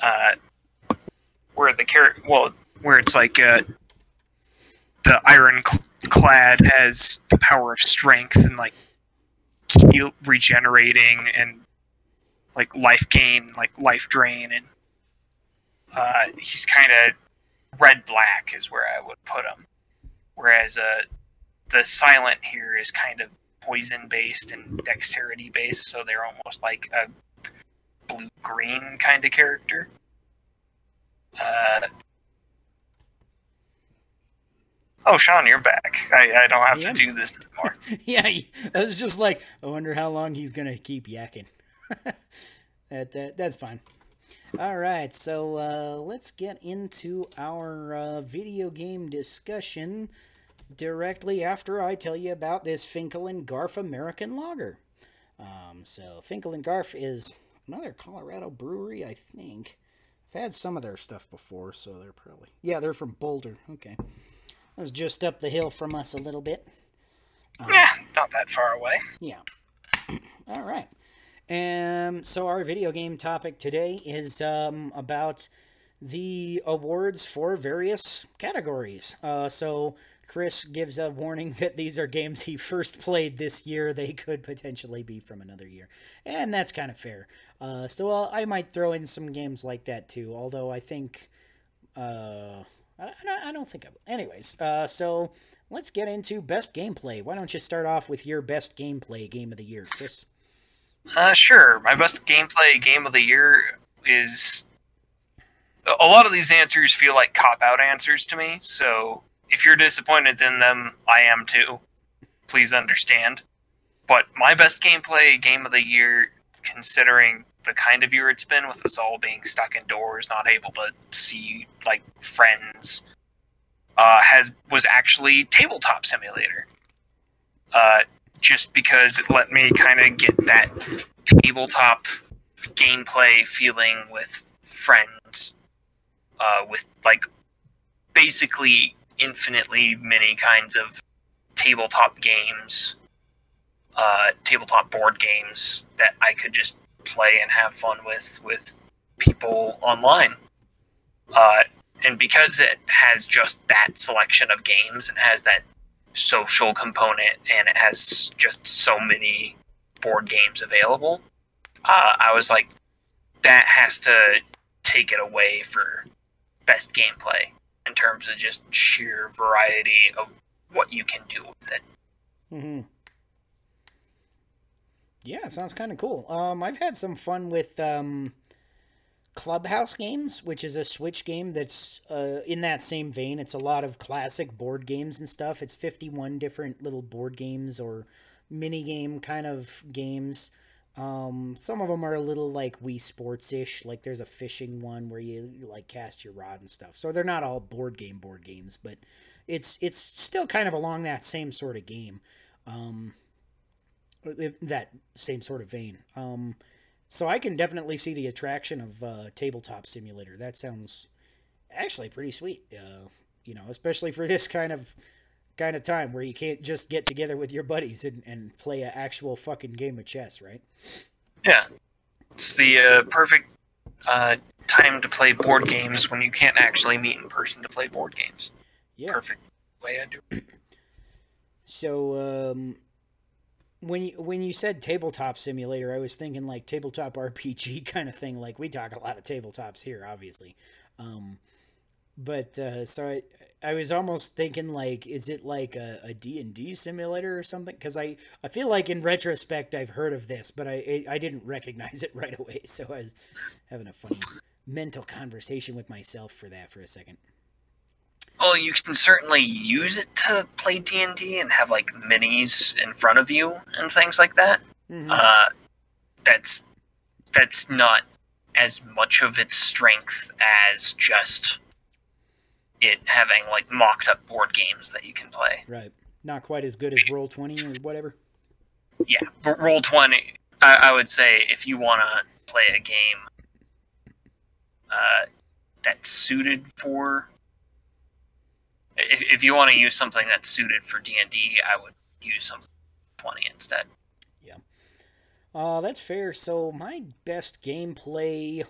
Uh, where the character, well, where it's like uh, the ironclad has the power of strength and like heal, regenerating and like life gain, like life drain, and uh, he's kind of red black is where I would put them. Whereas uh, the silent here is kind of poison based and dexterity based, so they're almost like a blue green kind of character. Uh, oh, Sean, you're back. I, I don't have Yeah. to do this anymore. [laughs] yeah, I was just like, I wonder how long he's gonna keep yakking. [laughs] that, that that's fine. All right, so uh, let's get into our uh, video game discussion directly after I tell you about this Finkel and Garf American Lager. Um, so Finkel and Garf is another Colorado brewery, I think. I've had some of their stuff before, so they're probably yeah, they're from Boulder. Okay, that's just up the hill from us a little bit. yeah, not that far away. Yeah. [clears throat] All right. Um, so our video game topic today is um, about the awards for various categories. Uh, so Chris gives a warning [laughs] that these are games he first played this year. They could potentially be from another year, and that's kind of fair. Uh, so uh, I might throw in some games like that too. Although I think. Uh, I, I I don't think I will. Anyways, uh, so let's get into best gameplay. Why don't you start off with your best gameplay game of the year, Chris? Uh, sure. My best gameplay game of the year is. A lot of these answers feel like cop out answers to me, so if you're disappointed in them, I am too. Please understand. But my best gameplay game of the year, considering the kind of year it's been with us all being stuck indoors, not able to see like friends, uh, has was actually Tabletop Simulator. Uh, just because it let me kind of get that tabletop gameplay feeling with friends, uh, with like basically infinitely many kinds of tabletop games, uh, tabletop board games that I could just play and have fun with with people online. Uh, and because it has just that selection of games and has that social component and it has just so many board games available, uh, I was like, that has to take it away for best gameplay in terms of just sheer variety of what you can do with it. Mm-hmm. Yeah, sounds kind of cool. Um, I've had some fun with um, Clubhouse Games, which is a Switch game that's uh, in that same vein. It's a lot of classic board games and stuff. It's 51 different little board games or mini game kind of games. Um, some of them are a little like Wii Sports ish. Like there's a fishing one where you, like cast your rod and stuff. So they're not all board game board games, but it's it's still kind of along that same sort of game. Um, that same sort of vein. Um, so I can definitely see the attraction of uh, tabletop simulator. That sounds actually pretty sweet. Uh, you know, especially for [laughs] this kind of kind of time where you can't just get together with your buddies and, and play an actual fucking game of chess, right? Yeah, it's the uh, perfect uh, time to play board games when you can't actually meet in person to play board games. Yeah. Perfect way I do. it. [clears throat] So, um, when you when you said tabletop simulator, I was thinking like tabletop [laughs] RPG kind of thing. Like we talk a lot of tabletops here, obviously. Um, but uh, so I I was almost thinking like, is it like a, a D&D simulator or something? Because I, I feel like in retrospect I've heard of this, but I I didn't recognize [laughs] it right away. So I was having a funny mental conversation with myself for that for a second. Well, you can certainly use it to play D and D and have like minis in front of you and things like that. Mhm. Uh, that's that's not as much of its strength as just it having like mocked up board games that you can play. right. Not quite as good as Roll20 or whatever. Yeah, but roll twenty. I, I would say if you want to play a game uh, that's suited for, if, if you want to use something that's suited for D and D, I would use something twenty instead. Yeah, uh, that's fair. So my best gameplay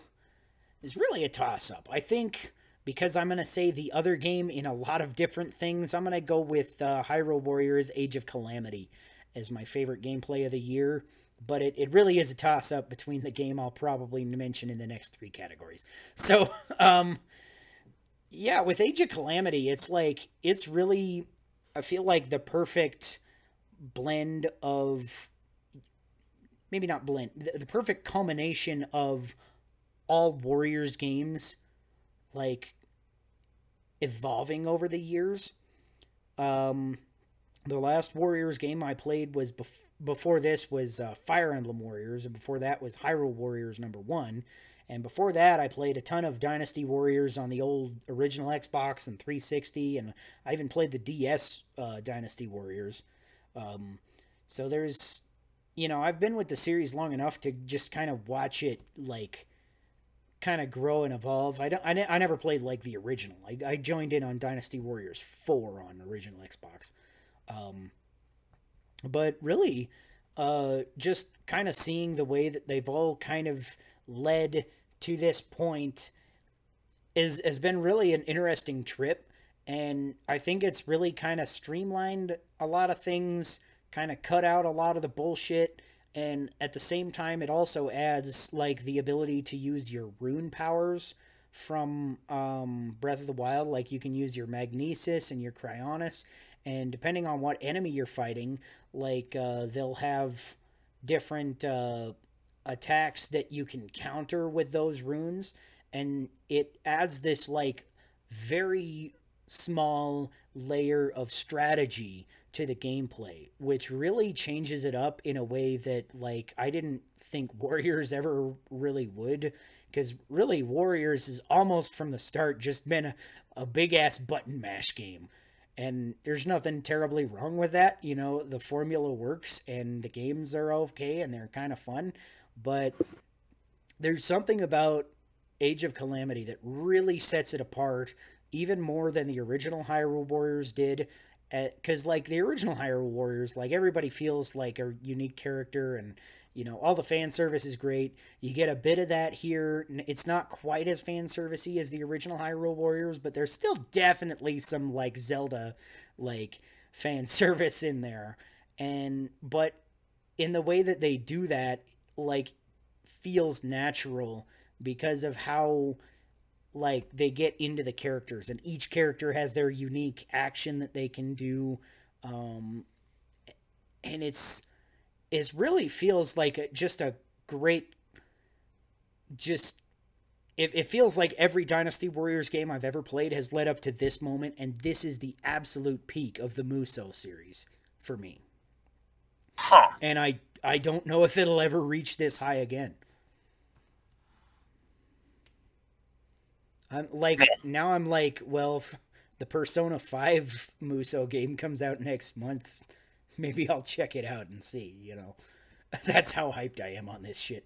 is really a toss-up. I think because I'm gonna say the other game in a lot of different things, I'm gonna go with uh, Hyrule Warriors: Age of Calamity as my favorite gameplay of the year. But it, it really is a toss-up between the game I'll probably mention in the next three categories. So, [laughs] um, yeah, with Age of Calamity, it's like it's really I feel like the perfect blend of maybe not blend the, the perfect culmination of all warriors games like evolving over the years. Um the last warriors game i played was bef- before this was uh, fire emblem warriors and before that was hyrule warriors number one and before that i played a ton of dynasty warriors on the old original xbox and 360 and i even played the ds uh, dynasty warriors um, so there's you know, I've been with the series long enough to just kind of watch it like kind of grow and evolve. I don't I, ne- I never played like the original. I, I joined in on Dynasty Warriors 4 on original Xbox. Um but really uh just kind of seeing the way that they've all kind of led to this point is has been really an interesting trip. And I think it's really kind of streamlined a lot of things kind of cut out a lot of the bullshit. And at the same time it also adds like the ability to use your rune powers from um, breath of the wild. Like you can use your magnesis and your cryonis. And depending on what enemy you're fighting like uh, they'll have different uh, attacks that you can counter with those runes and it adds this like very small layer of strategy to the gameplay, which really changes it up in a way that like I didn't think [laughs] Warriors ever really would. Because really, Warriors has almost from the start just been a, a big ass button mash game. And there's nothing terribly wrong with that. You know, the formula works and the games are okay and they're kind of fun. But there's something about Age of Calamity that really sets it apart, even more than the original Hyrule Warriors did eh, because like the original Hyrule Warriors, like everybody feels like a unique character, and you know all the fan service is great. You get a bit of that here. It's not quite as fan servicey as the original Hyrule Warriors, but there's still definitely some like Zelda like fan [laughs] service in there, and but in the way that they do that, like feels natural because of how like they get into the characters and each character has their unique action that they can do um and it's it really feels like a, just a great just it, it feels like every dynasty warriors game i've ever played has led up to this moment and this is the absolute peak of the Musou series for me Huh. and i i don't know if it'll ever reach this high again I'm like now I'm like, well, if the Persona 5 Musou game comes out next month, maybe I'll check it out and see, you know. [laughs] That's how hyped I am on this shit.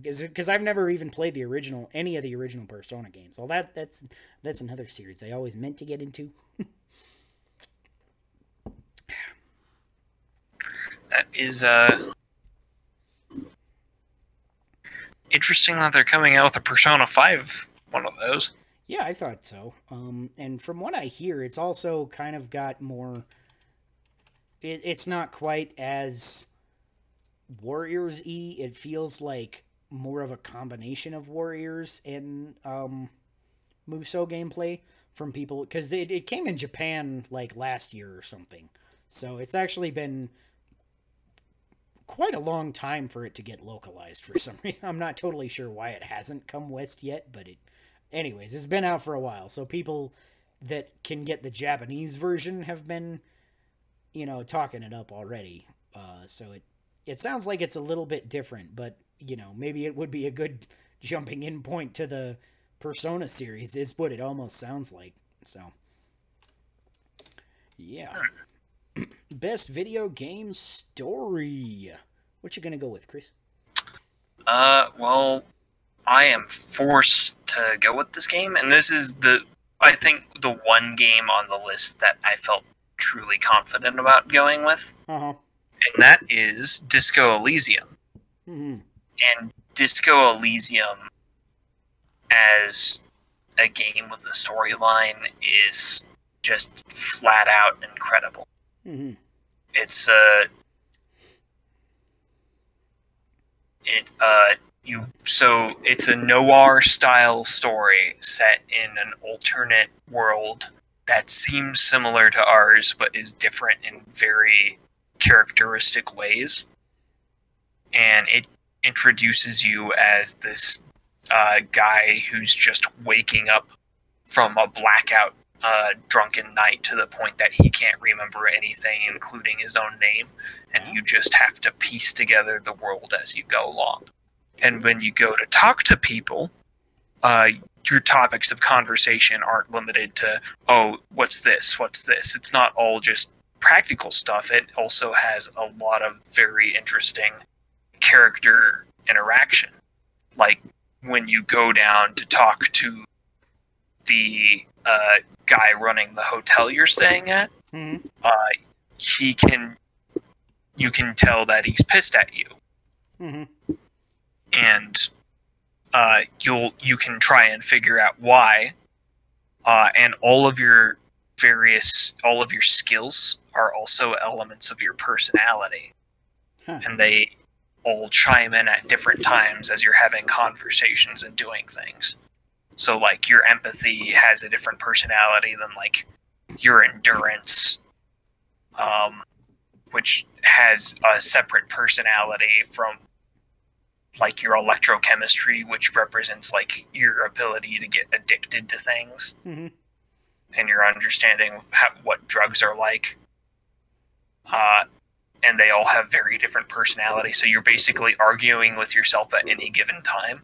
Because I've never even played the original, any of the original Persona games. Well, that that's that's another series I always meant to get into. [laughs] That is uh interesting that they're coming out with a Persona Five one of those. Yeah, I thought so. Um, and from what I hear, it's also kind of got more. It, it's not quite as Warriors E. It feels like more of a combination of Warriors and um, Musou gameplay from people because it, it came in Japan like last year or something. So it's actually been quite a long time for it to get localized for some [laughs] reason. I'm not totally sure why it hasn't come west yet, but it anyways, it's been out for a while. So people that can get the Japanese version have been you know talking it up already. Uh, so it it sounds like it's a little bit different, but you know, maybe it would be a good [laughs] jumping in point to the Persona series is what it almost sounds like. So yeah. Best video game story. What you gonna go with, Chris? Uh, well, I am forced to go with this game, and this is the I think the one game on the list that I felt truly confident about going with, Uh-huh. and that is Disco Elysium. hmm And Disco Elysium, as a game with a storyline, is just flat out incredible. Hmm It's uh, it uh, you so it's a noir style story set in an alternate world that seems similar to ours but is different in very characteristic ways. And it introduces you as this uh, guy who's just waking up from a blackout uh, drunken night to the point that he can't remember anything, including his own name, and you just have to piece together the world as you go along. And when you go to talk to people, uh, your topics of conversation aren't limited to, oh, what's this? What's this? It's not all just practical stuff. It also has a lot of very interesting character interaction. Like when you go down to talk to the uh, guy running the hotel you're staying at, hmm uh, he can, you can tell that he's pissed at you, hmm and uh, you'll you can try and figure out why, uh, and all of your various all of your skills are also elements of your personality, Huh. and they all chime in at different times as you're having conversations and doing things. So like your empathy has a different personality than like your endurance, um, which has a separate personality from like your electrochemistry, which represents like your ability to get addicted to things hmm and your understanding of how, what drugs are like. Uh, and they all have very different personalities. So you're basically arguing with yourself at any given time.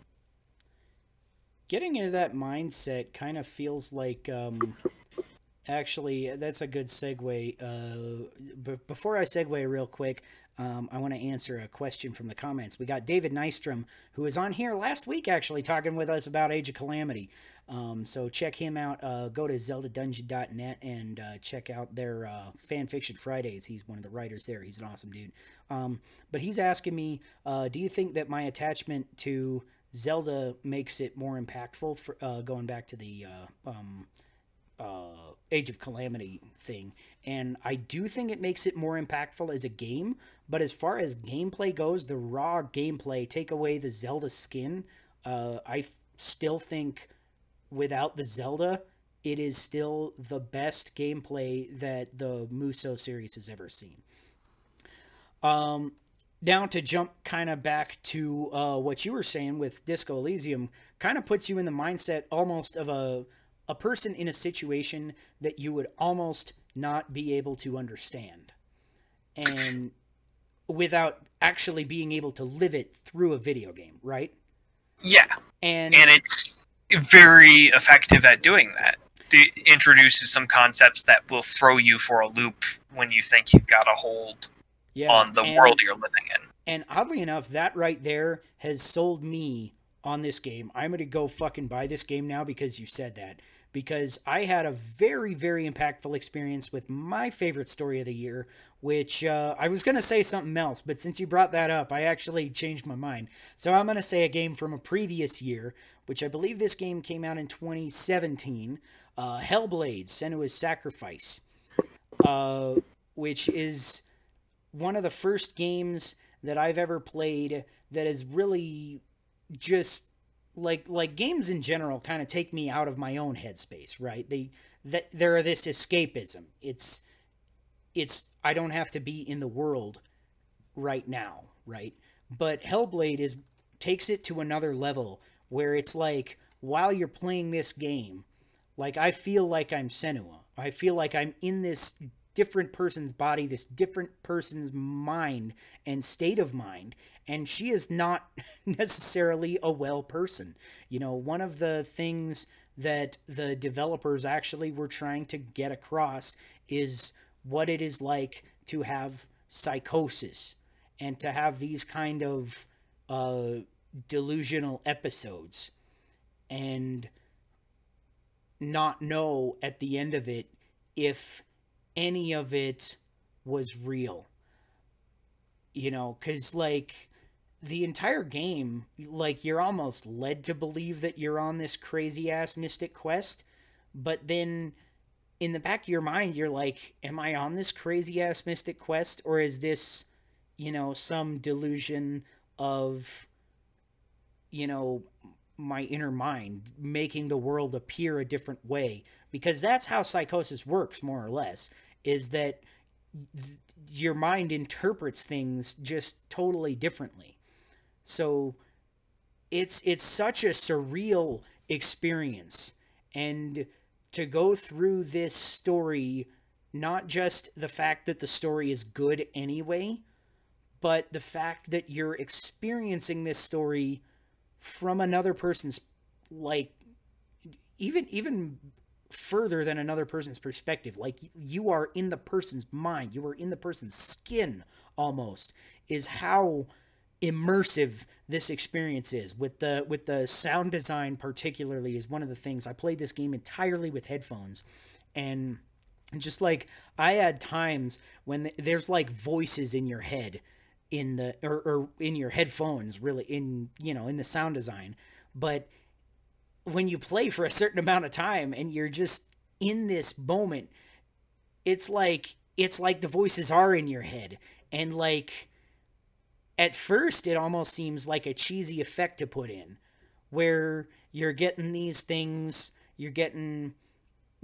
Getting into that mindset kind of feels like, um, actually, that's a good segue. Uh, b- before I segue real quick, um, I want to answer a question from the comments. We got David Nystrom, who was on here last week, actually, talking with us about Age of Calamity. Um, so check him out. Uh, go to zeldadungeon.net and uh, check out their uh, Fan Fiction Fridays. He's one of the writers there. He's an awesome dude. Um, but he's asking me, uh, do you think that my attachment to Zelda makes it more impactful for uh, going back to the uh, um, uh, Age of Calamity thing? And I do think it makes it more impactful as a game. But as far as gameplay goes, the raw gameplay, take away the Zelda skin, uh, I th- still think without the Zelda, it is still the best gameplay that the Musou series has ever seen. Um, now to jump kind of back to uh, what you were saying with Disco Elysium, kind of puts you in the mindset almost of a a person in a situation that you would almost not be able to understand, and without actually being able to live it through a video game, right? Yeah. And And it's very effective at doing that. It introduces some concepts that will throw you for a loop when you think you've got a hold yeah, on the and- world you're living in. And oddly enough, that right there has sold me on this game. I'm going to go fucking buy this game now because you said that. Because I had a very, very impactful experience with my favorite story of the year, which uh, I was going to say something else, but since you brought that up, I actually changed my mind. So I'm going to say a game from a previous year, which I believe this game came out in 2017 uh, Hellblade Senua's Sacrifice, uh, which is one of the first games that I've ever played that is really just like like games in general kind of take me out of my own headspace, right? They that there are this escapism. It's it's I don't have to be in the world right now, right? But Hellblade is takes it to another level where it's like while you're playing this game, like I feel like I'm Senua. I feel like I'm in this different person's body, this different person's mind and state of mind. And she is not [laughs] necessarily a well person. You know, one of the things that the developers actually were trying to get across is what it is like to have psychosis and to have these kind of uh, delusional episodes and not know at the end of it if any of it was real. You know, because, like, the entire game, like, you're almost led to believe that you're on this crazy ass mystic quest, but then in the back of your mind, you're like, am I on this crazy ass mystic quest, or is this, you know, some delusion of, you know, my inner mind making the world appear a different way because that's how psychosis works more or less is that th- your mind interprets things just totally differently. So it's it's such a surreal experience. And to go through this story not just the fact that the story is good anyway but the fact that you're experiencing this story from another person's like even even further than another person's perspective. Like you are in the person's mind. You are in the person's skin almost is how immersive this experience is. With the with the sound design particularly is one of the things. I played this game entirely with headphones. And just like I had times when there's like voices in your head in the or, or in your headphones really in you know in the sound design. But when you play for a certain amount of time and you're just in this moment it's like it's like the voices are in your head and like at first it almost seems like a cheesy effect to put in where you're getting these things you're getting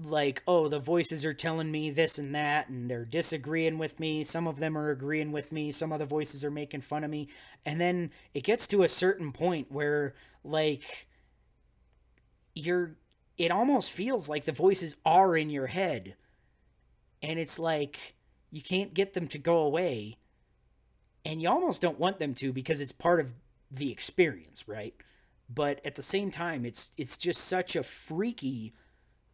like, oh, the voices are telling me this and that, and they're disagreeing with me. Some of them are agreeing with me. Some other voices are making fun of me. And then it gets to a certain point where, like, you're, it almost feels like the voices are in your head. And it's like, you can't get them to go away. And you almost don't want them to because it's part of the experience, right? But at the same time, it's it's just such a freaky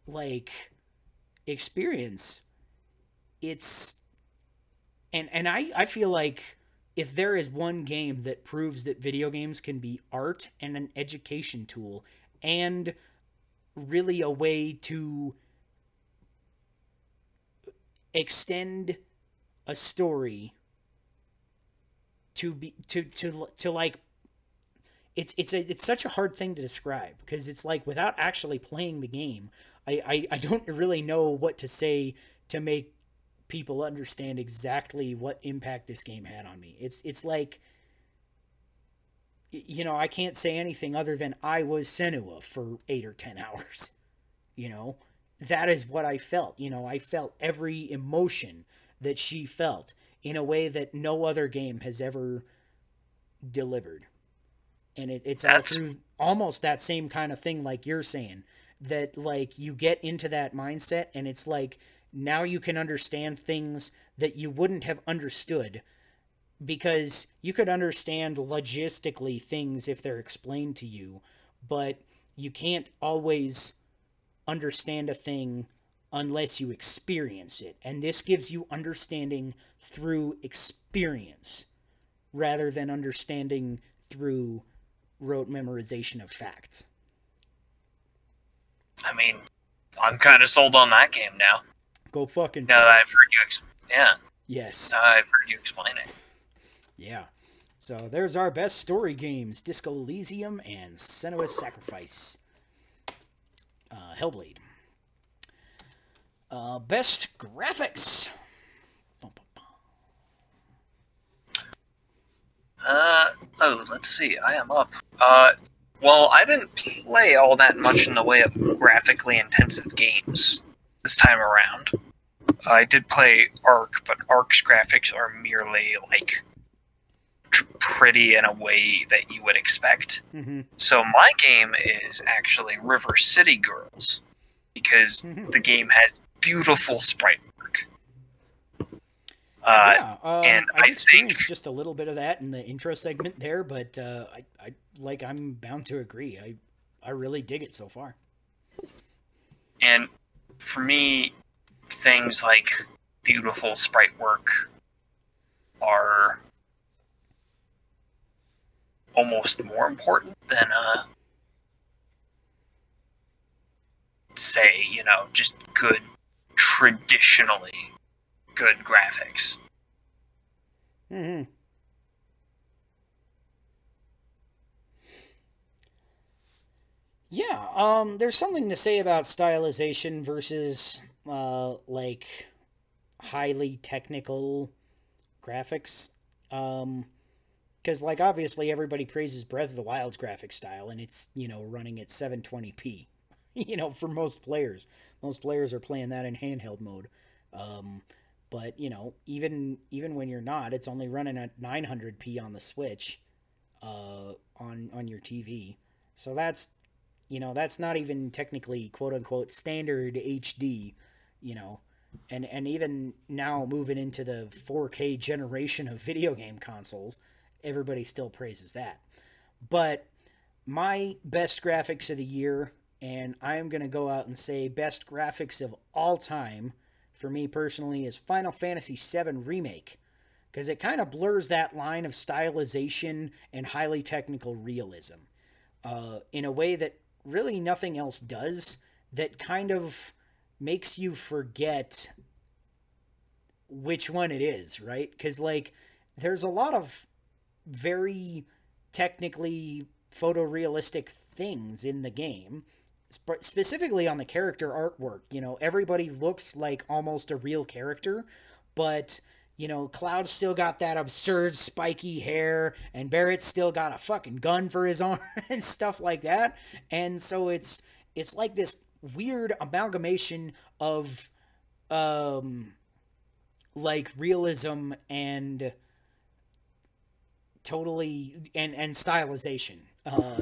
like experience it's and and I I feel like if there is one game that proves that video games can be art and an education tool and really a way to extend a story to be to to to like it's it's a it's such a hard thing to describe because it's like without actually playing the game I, I, I don't really know what to say to make people understand exactly what impact this game had on me. It's it's like you know, I can't say anything other than I was Senua for 8 or 10 [laughs] hours. You know, that is what I felt. You know, I felt every emotion that she felt in a way that no other game has ever delivered. And it, it's all through almost that same kind of thing like you're saying that like you get into that mindset and it's like now you can understand things that you wouldn't have understood because you could understand logistically things if they're explained to you but you can't always understand a thing unless you experience it and this gives you understanding through experience rather than understanding through rote memorization of facts I mean, I'm kind of sold on that game now. Go fucking. Now that I've heard you, ex- yeah. Yes. Now I've heard you explain it. Yeah. So there's our best story games: Disco Elysium and Senua's Sacrifice. Uh, Hellblade. Uh, best graphics. Uh oh, let's see. I am up. Uh, well, I didn't play all that much in the way of graphically intensive games this time around. I did play Ark, but Ark's graphics are merely like pretty in a way that you would expect. Mm-hmm. So my game is actually River City Girls because Mhm. the game has beautiful sprite work. Uh, yeah, um, and I've I think- just a little bit of that in the intro segment there, but uh, I, I like I'm bound to agree. I I really dig it so far. And for me, things like beautiful sprite work are almost more important than, uh, say, you know, just good, traditionally good graphics. Mm-hmm. Yeah, um, there's something to say about stylization versus uh, like highly technical graphics. Um, because like obviously everybody praises Breath of the Wild's graphic style, and it's you know running at 720p. [laughs] you know, for most players, most players are playing that in handheld mode. Um, but you know, even even when you're not, it's only running at 900p on the Switch, uh, on on your TV. So that's you know that's not even technically quote unquote standard HD. You know, and and even now moving into the 4K generation of video game consoles, everybody still praises that. But my best graphics of the year, and I am going to go out and say best graphics of all time for me personally is Final Fantasy VII Remake because it kind of blurs that line of stylization and highly technical realism uh, in a way that really nothing else does that kind of makes you forget which one it is, right? Because, like, there's a lot of very technically photorealistic things in the game sp- specifically on the character artwork. You know everybody looks like almost a real character but you know cloud's still got that absurd spiky hair and Barret's still got a fucking gun for his [laughs] arm and stuff like that. And so it's it's like this weird amalgamation of um like realism and totally and and stylization. Uh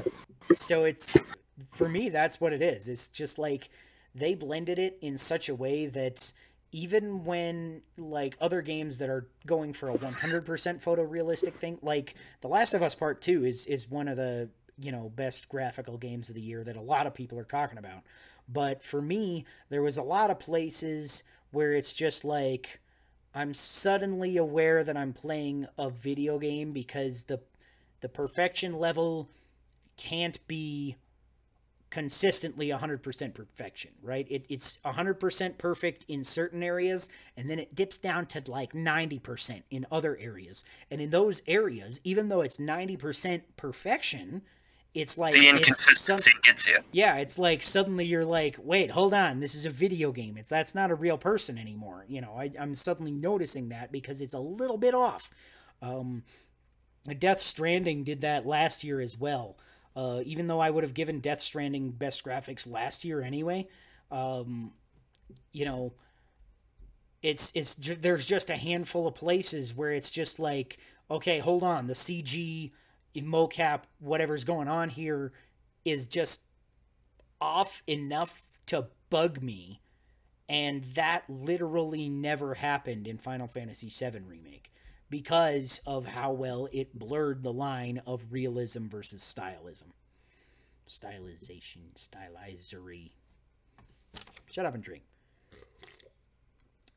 so it's for me that's what it is. It's just like they blended it in such a way that even when like other games that are going for a 100% photorealistic thing like the last of us part 2 is is one of the you know best graphical games of the year that a lot of people are talking about. But for me there was a lot of places where it's just like I'm suddenly aware that I'm playing a video game because the the perfection level can't be consistently 100% perfection, right? It, it's 100% perfect in certain areas, and then it dips down to like 90% in other areas. And in those areas, even though it's 90% perfection, it's like The inconsistency gets you. yeah, it's like suddenly you're like, wait, hold on, this is a video game. It's that's not a real person anymore. You know, I, I'm suddenly noticing that because it's a little bit off. Um, Death Stranding did that last year as well. Uh, even though I would have given Death Stranding best graphics last year anyway, um, you know, it's it's there's just a handful of places where it's just like, okay, hold on, the CG, mocap, whatever's going on here is just off enough to bug me. And that literally never happened in Final Fantasy VII Remake because of how well it blurred the line of realism versus stylism. Stylization, stylizery. Shut up and drink.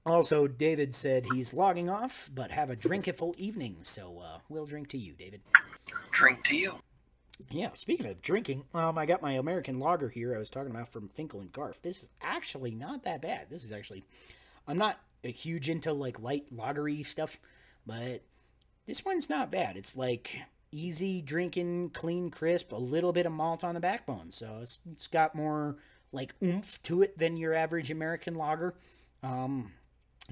Also, David said he's logging off, but have a drinkiful evening. So uh, we'll drink to you, David. Drink to you. Yeah, speaking of drinking, um, I got my American lager here. I was talking about from Finkel and Garf. This is actually not that bad. This is actually, I'm not a huge into like light lagery stuff, but this one's not bad. It's like easy drinking, clean, crisp, a little bit of malt on the backbone. So it's, it's got more like oomph to it than your average American lager. Um,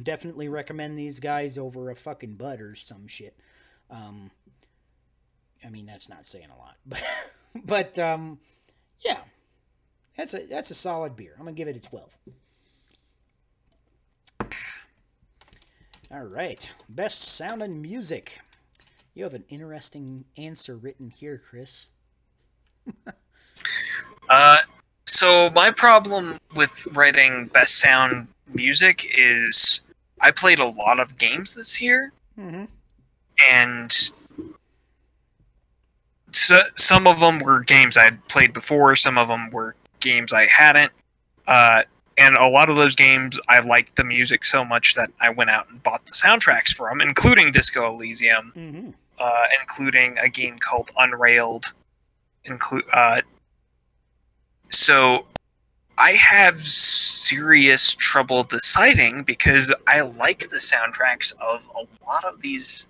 definitely recommend these guys over a fucking Bud or some shit. Um, I mean, that's not saying a lot, [laughs] but but um, yeah, that's a that's a solid beer. I'm gonna give it a twelve. All right, best sound and music. You have an interesting answer written here, Chris. [laughs] Uh, so my problem with writing best sound music is I played a lot of games this year, Mm-hmm. and so, some of them were games I'd played before. Some of them were games I hadn't. Uh, and a lot of those games, I liked the music so much that I went out and bought the soundtracks for them, including Disco Elysium, Mm-hmm. uh, including a game called Unrailed. Include uh, so I have serious trouble deciding because I like the soundtracks of a lot of these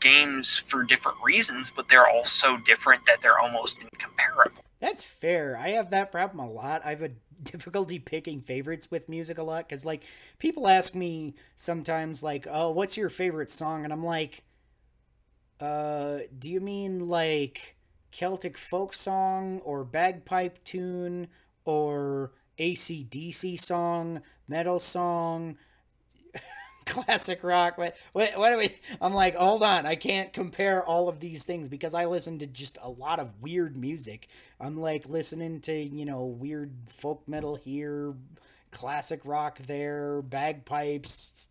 games for different reasons, but they're all so different that they're almost incomparable. That's fair. I have that problem a lot. I have a [laughs] difficulty picking favorites with music a lot because, like, people ask me sometimes, like, "Oh, what's your favorite song?" And I'm like, "Uh, do you mean like Celtic folk song or bagpipe tune or ACDC song, metal song?" [laughs] classic rock. What, what, what do we? I'm like, hold on, I can't compare all of these things because I listen to just a lot of weird music. I'm like listening to you know weird folk metal here, classic rock there, bagpipes,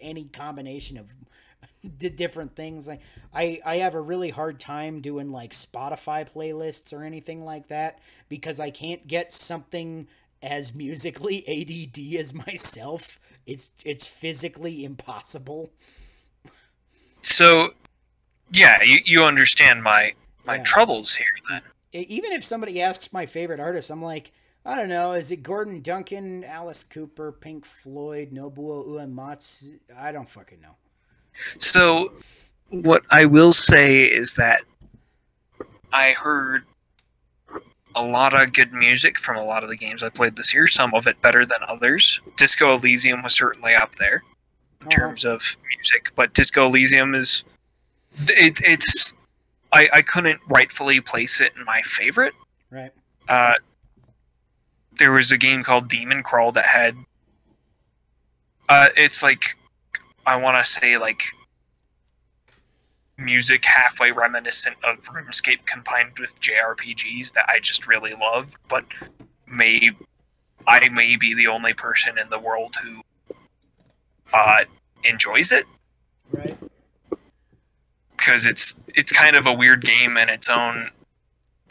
any combination of [laughs] the different things. Like I, I have a really hard time doing like Spotify playlists or anything like that because I can't get something as musically ADD as myself. It's it's physically impossible. So, yeah, you, you understand my my Yeah. troubles here then. Even if somebody asks my favorite artist, I'm like, I don't know, is it Gordon Duncan, Alice Cooper, Pink Floyd, Nobuo Uematsu? I don't fucking know. So, what I will say is that I heard a lot of good music from a lot of the games I played this year, some of it better than others. Disco Elysium was certainly up there in Uh-huh. terms of music, but Disco Elysium is. It, it's. I, I couldn't rightfully place it in my favorite. Right. Uh, there was a game called Demon Crawl that had. Uh, it's like, I want to say like. Music halfway reminiscent of RuneScape combined with JRPGs that I just really love, but may I may be the only person in the world who uh, enjoys it Right. because it's it's kind of a weird game in its own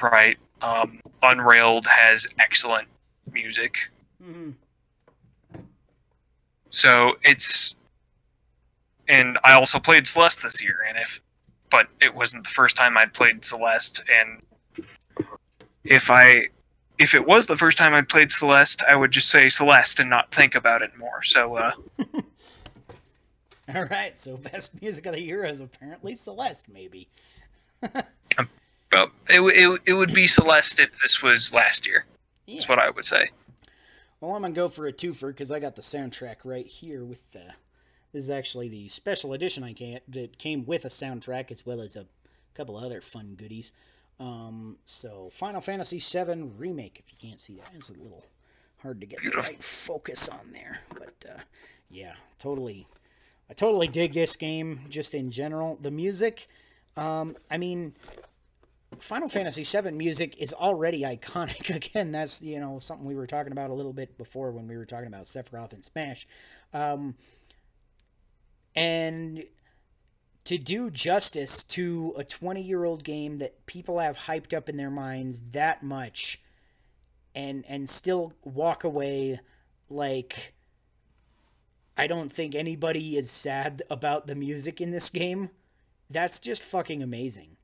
right. Um, Unrailed has excellent music, hmm so it's. And I also played Celeste this year, and if, but it wasn't the first time I'd played Celeste, and if I, if it was the first time I'd played Celeste, I would just say Celeste and not think about it more. So, uh, [laughs] All right. So best music of the year is apparently Celeste, maybe. [laughs] well, it, it, it would be Celeste if this was last year. Yeah. That's what I would say. Well, I'm gonna go for a twofer because I got the soundtrack right here with the. This is actually the special edition I can that came with a soundtrack as well as a couple other fun goodies. Um, so Final Fantasy VII remake. If you can't see that, it's a little hard to get the right focus on there, but uh, yeah, totally. I totally dig this game just in general. The music, um, I mean, Final Fantasy VII music is already iconic. [laughs] Again, that's you know something we were talking about a little bit before when we were talking about Sephiroth and Smash, um, and to do justice to a 20 year old game that people have hyped up in their minds that much, and and still walk away like I don't think anybody is sad about the music in this game. That's just fucking amazing,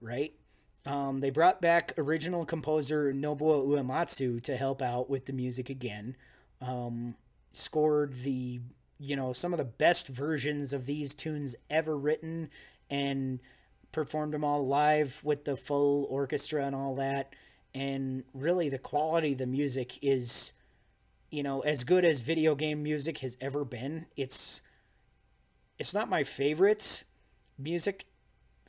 right? Um, they brought back original composer Nobuo Uematsu to help out with the music again. Um, scored the, you know, some of the best versions of these tunes ever written and performed them all live with the full orchestra and all that. And really, the quality of the music is, you know, as good as video game music has ever been. It's, it's not my favorite music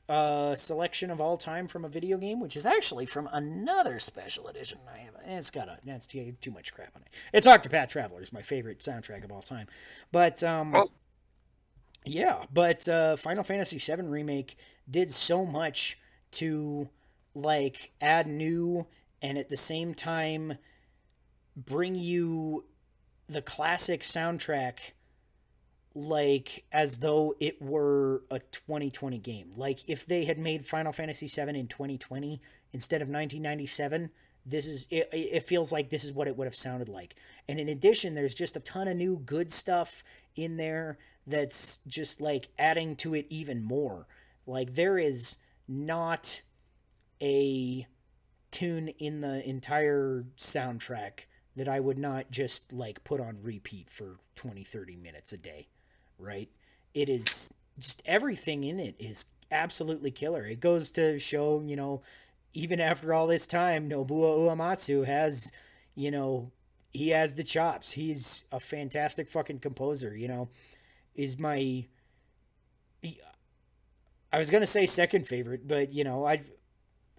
uh, selection of all time from a video game, which is actually from another special edition I have. It's got a that's too, too much crap on it. It's Octopath Traveler is my favorite soundtrack of all time, but um, Oh. yeah, but uh, Final Fantasy VII remake did so much to like add new and at the same time bring you the classic soundtrack like as though it were a 2020 game. Like if they had made Final Fantasy VII in 2020 instead of 1997, this is it, it feels like this is what it would have sounded like. And in addition, there's just a ton of new good stuff in there that's just like adding to it even more. Like there is not a tune in the entire soundtrack that I would not just like put on repeat for 20 30 minutes a day, right? It is just everything in it is absolutely killer. It goes to show, you know, even after all this time, Nobuo Uematsu has, you know, he has the chops. He's a fantastic fucking composer, you know. Is my I was gonna say second favorite, but you know, I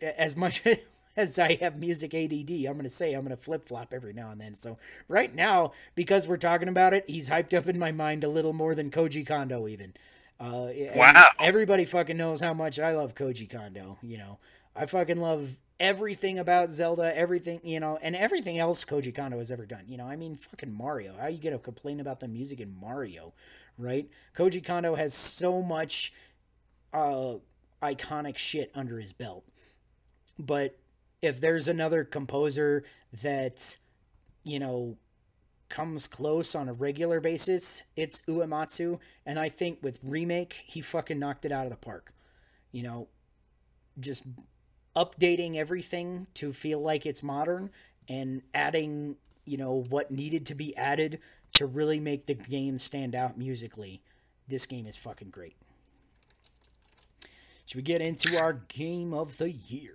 as much [laughs] as I have music ADD, I'm gonna say I'm gonna flip flop every now and then. So right now, because we're talking about it, he's hyped up in my mind a little more than Koji Kondo even. Uh, Wow. everybody fucking knows how much I love Koji Kondo. You know, I fucking love everything about Zelda, everything you know, and everything else Koji Kondo has ever done. You know, I mean, fucking Mario. How you gonna complain about the music in Mario, right? Koji Kondo has so much uh, iconic shit under his belt. But if there's another composer that, you know, comes close on a regular basis, it's Uematsu. And I think with Remake, he fucking knocked it out of the park. You know, just updating everything to feel like it's modern and adding, you know, what needed to be added to really make the game stand out musically. This game is fucking great. Should we get into our game of the year?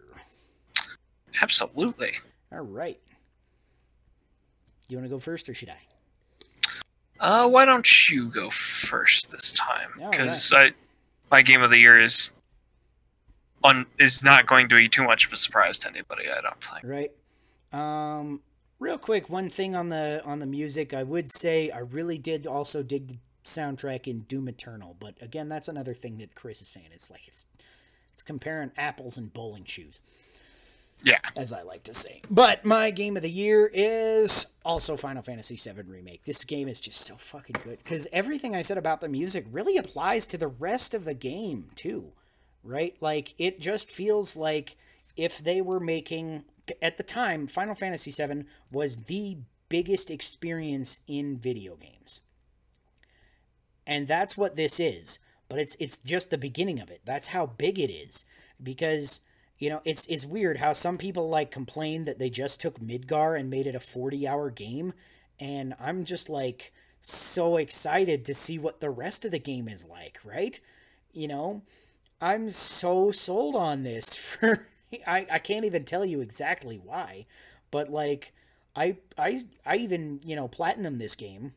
Absolutely. All right. You want to go first or should I? Uh, why don't you go first this time? Because I, my game of the year is, on is not going to be too much of a surprise to anybody. I don't think. Right. Um, real quick, one thing on the on the music, I would say I really did also dig the soundtrack in Doom Eternal, but again, that's another thing that Chris is saying. It's like it's it's comparing apples and bowling shoes. Yeah. as I like to say. But my game of the year is also Final Fantasy VII Remake. This game is just so fucking good because everything I said about the music really applies to the rest of the game too, right? Like it just feels like if they were making at the time Final Fantasy VII was the biggest experience in video games. And that's what this is, but it's it's just the beginning of it. That's how big it is because you know, it's it's weird how some people like complain that they just took Midgar and made it a 40-hour game, and I'm just like so excited to see what the rest of the game is like, right? You know, I'm so sold on this [laughs] for I, I can't even tell you exactly why, but like I I I even, you know, platinum this game,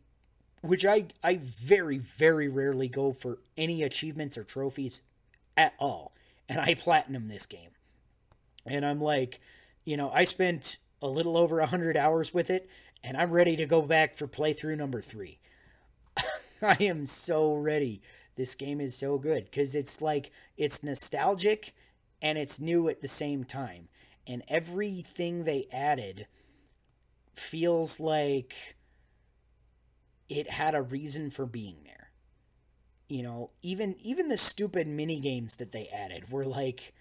which I I very very rarely go for any achievements or trophies at all. And I platinum this game and I'm like, you know, I spent a little over 100 hours with it, and I'm ready to go back for playthrough number three. [laughs] I am so ready. This game is so good because it's like, it's nostalgic and it's new at the same time. And everything they added feels like it had a reason for being there. You know, even even the stupid mini games that they added were like,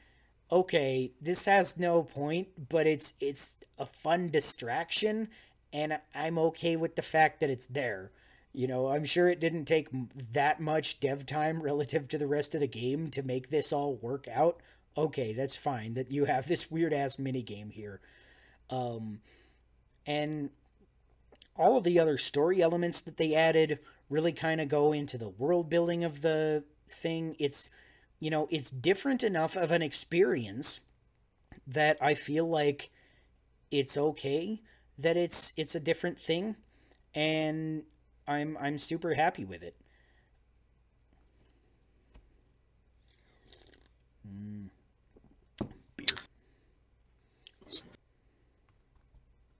okay, this has no point, but it's it's a fun distraction, and I'm okay with the fact that it's there. You know, I'm sure it didn't take that much dev time [laughs] relative to the rest of the game to make this all work out. Okay, that's fine that you have this weird ass mini game here. Um, and all of the other story elements that they added really kind of go into the world building of the thing. It's you know, it's different enough of an experience that I feel like it's okay that it's it's a different thing and I'm I'm super happy with it. Mm.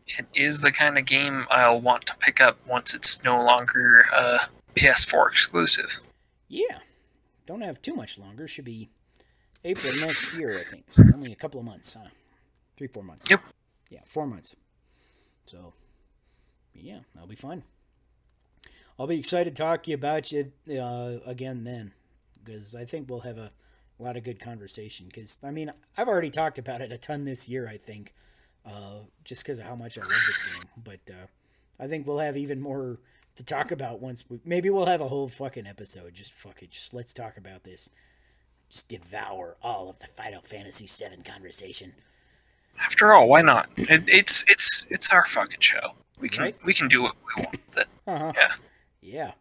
It is the kind of game I'll want to pick up once it's no longer uh, PS4 exclusive. Yeah, don't have too much longer. Should be April next year, I think. So only a couple of months, huh? Three, four months. Yep. Yeah, four months. So, yeah, that'll be fun. I'll be excited to talk to you about it uh, again then, because I think we'll have a lot of good conversation. Because I mean, I've already talked about it a ton this year. I think, uh, just because of how much I love this game. But uh, I think we'll have even more to talk about once we maybe we'll have a whole fucking episode. Just fuck it. Just let's talk about this. Just devour all of the Final Fantasy VII conversation. After all, why not? It, it's it's it's our fucking show. We can Right. we can do what we want with it. Uh-huh. Yeah. Yeah.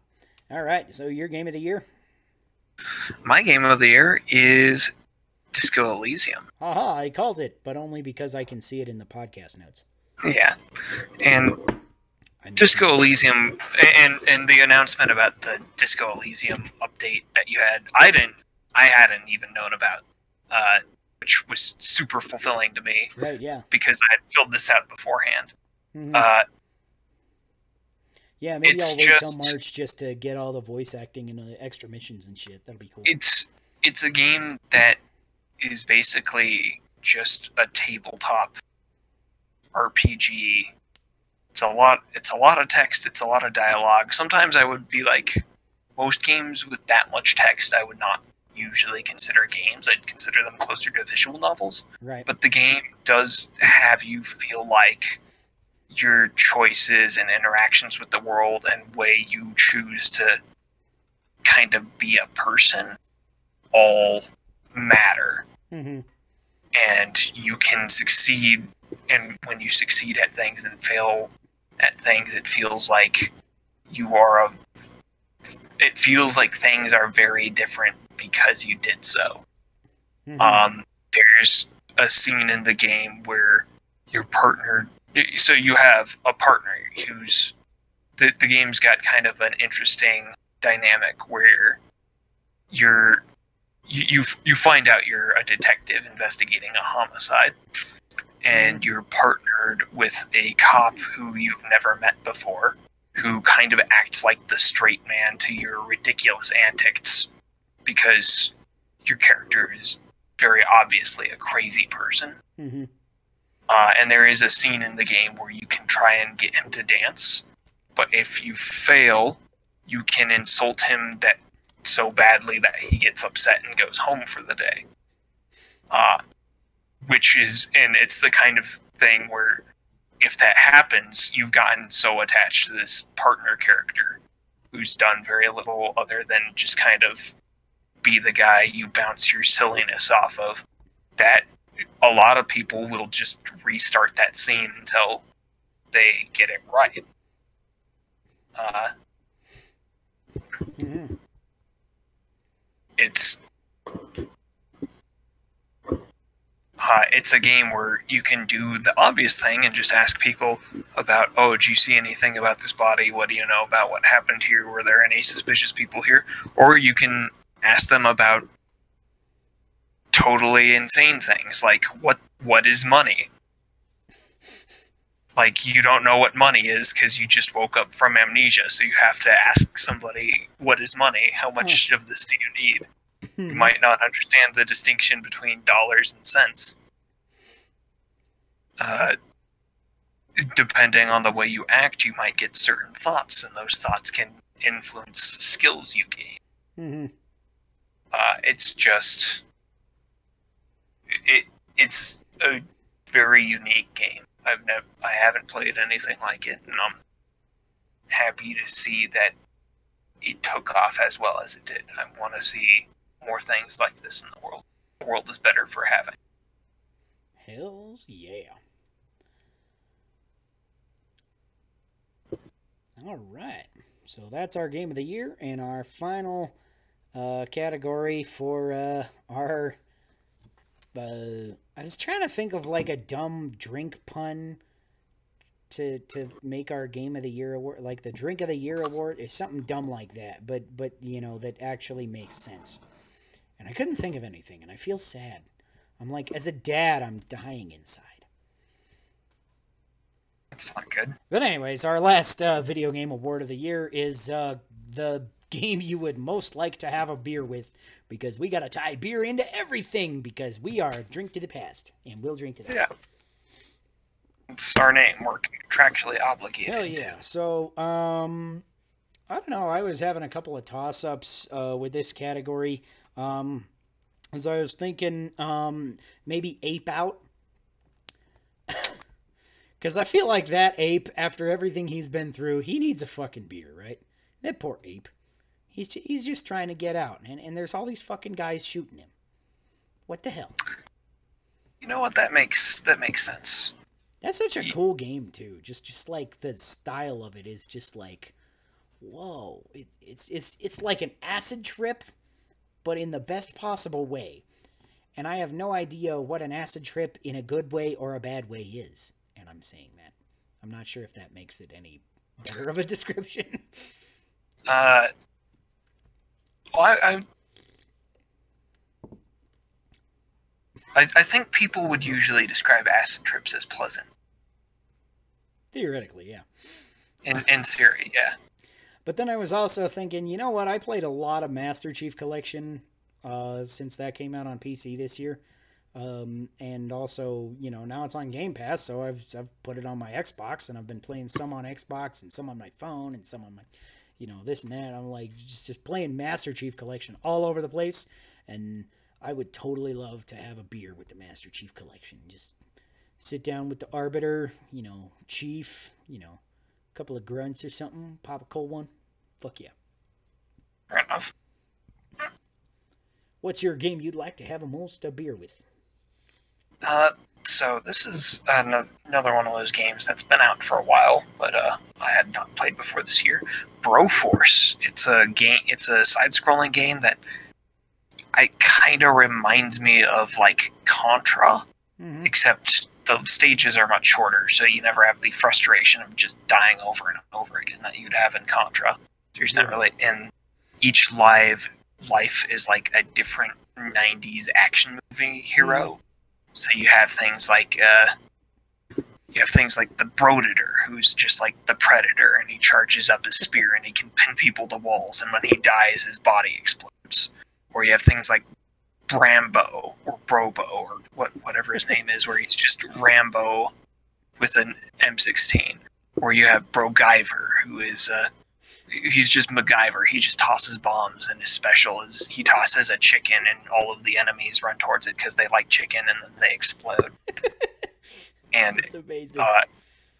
All right. So your game of the year? My game of the year is Disco Elysium. Haha, I called it, but only because I can see it in the podcast notes. Yeah, and Disco Elysium and and the announcement about the Disco Elysium update that you had, I didn't, I hadn't even known about, uh, which was super fulfilling to me Right, yeah. because I had filled this out beforehand. Mhm. Uh, yeah, maybe I'll wait till March just to get all the voice acting and the extra missions and shit. That'll be cool. it's it's a game that is basically just a tabletop RPG. It's a lot it's a lot of text, it's a lot of dialogue. Sometimes I would be like most games with that much text I would not usually consider games. I'd consider them closer to visual novels. right. But the game does have you feel like your choices and interactions with the world and way you choose to kind of be a person all matter hmm and you can succeed and when you succeed at things and fail at things it feels like you are a it feels like things are very different because you did so. Hmm um, there's a scene in the game where your partner so you have a partner who's the, the game's got kind of an interesting dynamic where you're you, you you find out you're a detective investigating a homicide and you're partnered with a cop who you've never met before who kind of acts like the straight man to your ridiculous antics because your character is very obviously a crazy person. hmm Uh, and there is a scene in the game where you can try and get him to dance, but if you fail, you can insult him that so badly that he gets upset and goes home for the day. Uh, which is, and it's the kind of thing where if that happens, you've gotten so attached to this partner character who's done very little other than just kind of be the guy you bounce your silliness off of that a lot of people will just restart that scene until they get it right. Uh, hmm it's uh, it's a game where you can do the obvious thing and just ask people about, oh, do you see anything about this body? What do you know about what happened here? Were there any suspicious people here? Or you can ask them about totally insane things like what what is money? Like you don't know what money is because you just woke up from amnesia, so you have to ask somebody what is money? How much of this do you need? [laughs] you might not understand the distinction between dollars and cents. Uh, depending on the way you act, you might get certain thoughts, and those thoughts can influence skills you gain. hmm Uh, it's just it. It's a very unique game. I've never, I haven't played anything like it, and I'm happy to see that it took off as well as it did. I want to see more things like this in the world. The world is better for having. Hells yeah. All right. So that's our game of the year and our final uh, category for uh, our. Uh, I was trying to think of like a dumb drink pun to to make our game of the year award, like the drink of the year award, is something dumb like that. But but you know that actually makes sense. And I couldn't think of anything, and I feel sad. I'm like, as a dad, I'm dying inside. That's not good. But anyways, our last uh, video game award of the year is uh, the game you would most like to have a beer with, because we gotta tie beer into everything because we are drink to the past, and we'll drink to that. Yeah. It's our name. We're contractually obligated. Hell yeah. So, um, I don't know. I was having a couple of toss ups uh, with this category. Um, as I was thinking, um, maybe Ape Out. [coughs] Because I feel like that ape, after everything he's been through, he needs a fucking beer, right? That poor ape. He's, ju- he's just trying to get out, and, and there's all these fucking guys shooting him. What the hell? You know what? That makes that makes sense. That's such a cool game too. Just just like the style of it is just like, whoa! It, it's it's it's like an acid trip, but in the best possible way. And I have no idea what an acid trip in a good way or a bad way is. And I'm saying that. I'm not sure if that makes it any better of a description. [laughs] Uh, well, I, I, I, I think people would usually describe acid trips as pleasant. Theoretically, yeah. In in theory, yeah. But then I was also thinking, you know what? I played a lot of Master Chief Collection uh, since that came out on PC this year. Um, and also, you know, now it's on Game Pass, so I've, I've put it on my Xbox, and I've been playing some on Xbox and some on my phone and some on my, you know, this and that. I'm like just, just playing Master Chief Collection all over the place, and I would totally love to have a beer with the Master Chief Collection. Just sit down with the Arbiter, you know, Chief, you know, a couple of grunts or something, pop a cold one. Fuck yeah. Fair enough. What's your game you'd like to have a most a beer with? Uh, so this is another one of those games that's been out for a while, but uh, I had not played before this year. Broforce. It's a game. It's a side-scrolling game that I kind of reminds me of like Contra, Mm-hmm. except the stages are much shorter, so you never have the frustration of just dying over and over again that you'd have in Contra. There's not really, and each live life is like a different '90s action movie hero. So you have things like uh, you have things like the Brodator, who's just like the Predator, and he charges up his spear and he can pin people to walls, and when he dies, his body explodes. Or you have things like Rambo or Brobo or what whatever his name is, where he's just Rambo with an M16. Or you have Brogiver, who is uh, he's just MacGyver. He just tosses bombs, and his special is he tosses a chicken, and all of the enemies run towards it because they like chicken, and then they explode. [laughs] and It's amazing. uh,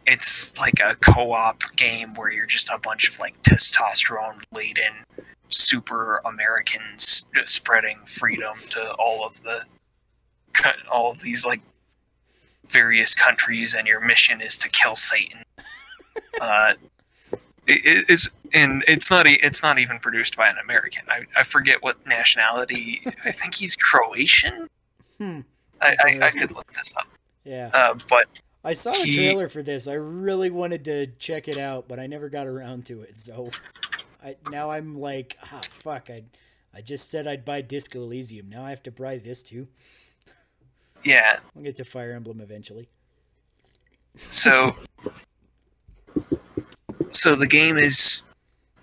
it's like a co-op game where you're just a bunch of like testosterone laden super Americans spreading freedom to all of the all of these like various countries, and your mission is to kill Satan. [laughs] uh, it, it- it's and it's not it's not even produced by an American. I, I forget what nationality. I [laughs] think he's Croatian. Hmm. I, I, I could look this up. Yeah. Uh, but I saw he- trailer for this. I really wanted to check it out, but I never got around to it. So I now I'm like, ah, fuck. I I just said I'd buy Disco Elysium. Now I have to buy this too. yeah, We'll get to Fire Emblem eventually. So, so the game is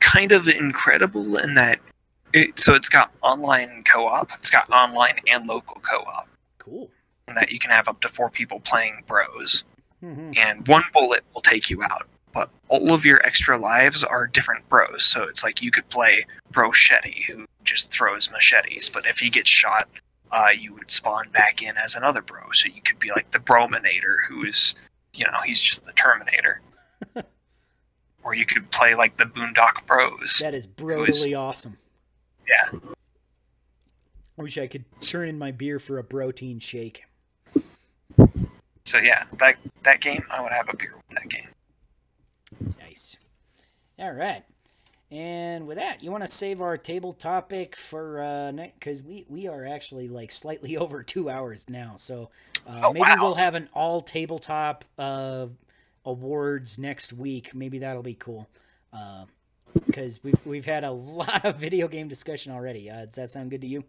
kind of incredible in that it. So it's got online co-op. It's got online and local co-op, Cool. and that you can have up to four people playing bros. hmm And one bullet will take you out, but all of your extra lives are different bros. So it's like you could play Brochetti, who just throws machetes, but if he gets shot, uh, you would spawn back in as another bro. So you could be like the Brominator, who is, you know, he's just the Terminator. [laughs] or you could play like the Boondock Bros. That is brutally awesome. Yeah. I wish I could turn in my beer for a protein shake. So yeah, that that game, I would have a beer with that game. Nice. All right. And with that, you want to save our table topic for uh because we we are actually like slightly [laughs] over two hours now. So uh, Oh, maybe wow. we'll have an all tabletop uh awards next week. Maybe that'll be cool. Uh, because we've we've had a [laughs] lot of video game discussion already. Uh, does that sound good to you?